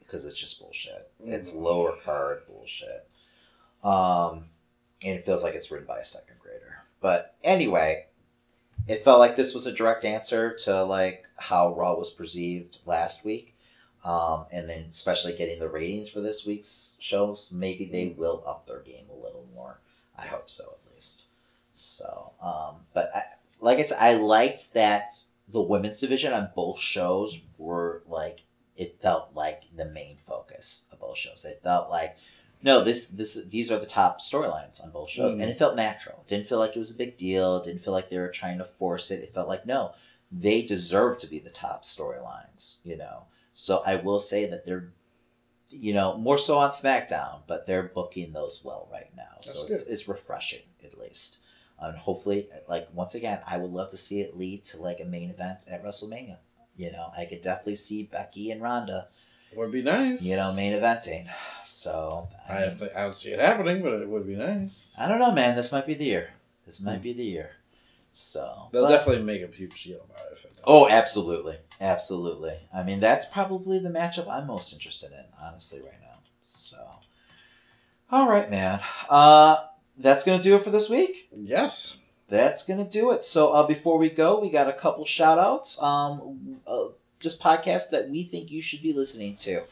because it's just bullshit. It's
Mhm.
lower card bullshit. Um, and it feels like it's written by a second grader. But anyway, it felt like this was a direct answer to like how Raw was perceived last week. Um, and then especially getting the ratings for this week's shows, maybe they will up their game a little more. I hope so, at least. So, um, but I, like I said, I liked that the women's division on both shows were like it felt like the main focus of both shows. It felt like no, this this these are the top storylines on both shows,
Mhm.
and it felt natural. It didn't feel like it was a big deal. It didn't feel like they were trying to force it. It felt like no, they deserve to be the top storylines. You know, so I will say that they're, you know, more so on SmackDown, but they're booking those well right now. so
That's
it's it's refreshing at least. And hopefully, like once again, I would love to see it lead to like a main event at WrestleMania. You know, I could definitely see Becky and Ronda,
would be nice.
you know, main eventing. So I,
I
mean,
th- I don't see it happening, but it would be nice.
I don't know, man. This might be the year. This might be the year. So
They'll
but-
definitely make a huge deal about it. If it does.
Oh, absolutely, absolutely. I mean, that's probably the matchup I'm most interested in, honestly, right now. So, all right, man. Uh, that's gonna do it for this week.
yes.
That's gonna do it. So, uh, before we go, we got a couple shout outs. Um, uh, just podcasts that we think you should be listening to.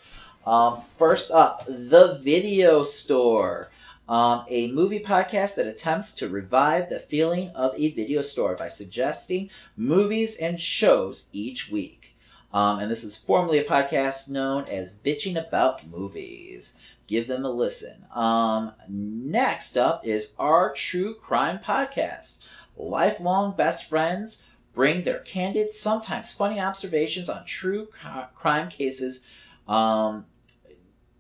Um, first up, The Video Store. Um, a movie podcast that attempts to revive the feeling of a video store by suggesting movies and shows each week. Um, and this is formerly a podcast known as Bitching About Movies. Give them a listen. Um, next up is our True Crime Podcast. Lifelong best friends bring their candid, sometimes funny observations on true cri- crime cases. Um,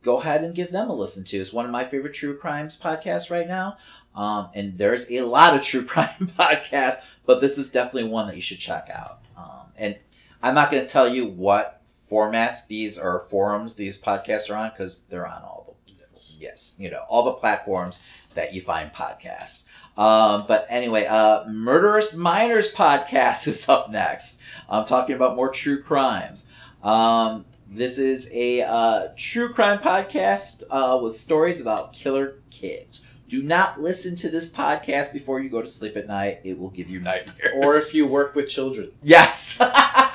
go ahead and give them a listen to. It's one of my favorite true crimes podcasts right now. Um, and there's a lot of true crime podcasts, but this is definitely one that you should check out. Um, and I'm not going to tell you what formats these or forums these podcasts are on because they're on all the yes, you know, all the platforms that you find podcasts. Um, but anyway, uh, Murderous Minors podcast is up next. I'm talking about more true crimes. Um, this is a uh, true crime podcast uh, with stories about killer kids. Do not listen to this podcast before you go to sleep at night. It will give you nightmares.
Or if you work with children.
Yes.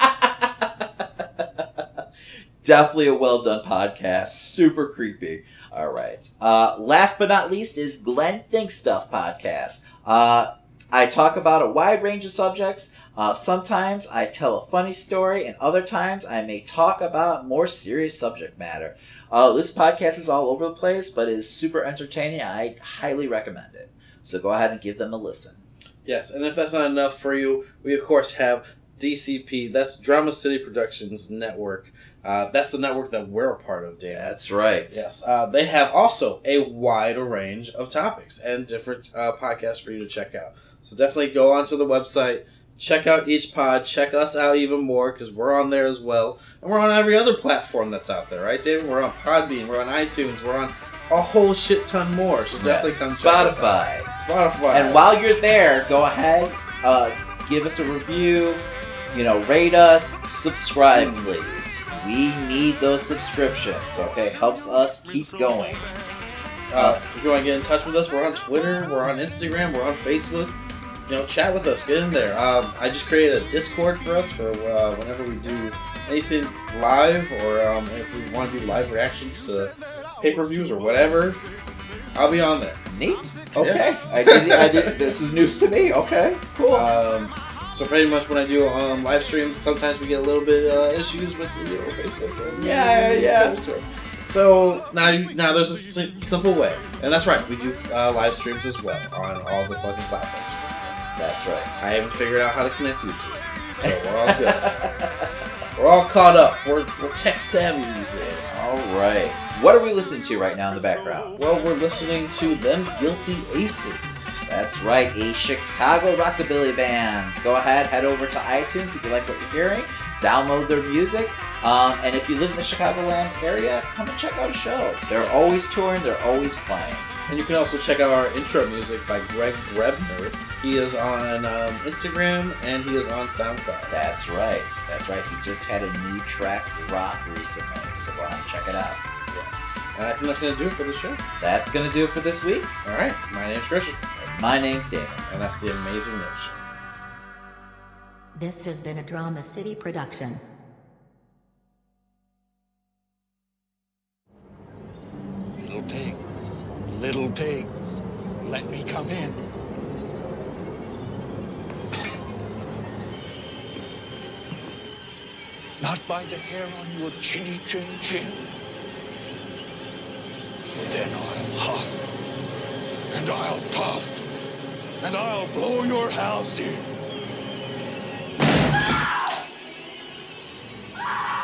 Definitely a well done podcast. Super creepy. All right. Uh, last but not least is Glenn Think Stuff podcast. Uh, I talk about a wide range of subjects. Uh, sometimes I tell a funny story, and other times I may talk about more serious subject matter. Uh, this podcast is all over the place, but is super entertaining. I highly recommend it. So go ahead and give them a listen.
Yes, and if that's not enough for you, we of course have DCP. That's Drama City Productions Network. Uh, that's the network that we're a part of, Dan.
That's right.
Yes, uh, they have also a wide range of topics and different uh, podcasts for you to check out. So definitely go onto the website, check out each pod, check us out even more because we're on there as well, and we're on every other platform that's out there, right, David? We're on Podbean, we're on iTunes, we're on a whole shit ton more. So definitely
Yes.
come
Spotify.
Spotify.
And while you're there, go ahead, uh, give us a review, you know, rate us, subscribe, please. We need those subscriptions, okay? Helps us keep going.
Uh, if you want to get in touch with us, we're on Twitter, we're on Instagram, we're on Facebook. You know, chat with us, get in there. Um, I just created a Discord for us for uh, whenever we do anything live, or um, if we want to do live reactions to pay per views or whatever. I'll be on there.
Neat. Okay. I did, I did. This is news to me. Okay. Cool.
Um, so pretty much when I do um, live streams, sometimes we get a little bit uh, issues with you know, Facebook.
Yeah, yeah.
So now, you, now there's a sim- simple way, and that's right. We do uh, live streams as well on all the fucking platforms.
That's right.
I haven't figured out how to connect you to, so we're all good. We're all caught up. We're, we're tech savvy these days.
All right. What are we listening to right now in the background?
Well, we're listening to Them Guilty Aces.
That's right, a Chicago rockabilly band. Go ahead, head over to iTunes if you like what you're hearing. Download their music. Um, and if you live in the Chicagoland area, come and check out a show. They're always touring, they're always playing.
And you can also check out our intro music by Greg Grebner. He is on um, Instagram and he is on SoundCloud.
That's right. That's right. He just had a new track drop recently, so go out and check it out.
Yes. And I think that's going to do it for the show.
That's going to do it for this week.
All right. My name's Christian.
And my name's David.
And that's the Amazing Nerd Show.
This has been a Drama City production.
Little pigs, little pigs, let me come in. Not by the hair on your chinny chin chin. Then I'll huff, and I'll puff, and I'll blow your house in. Here's Johnny.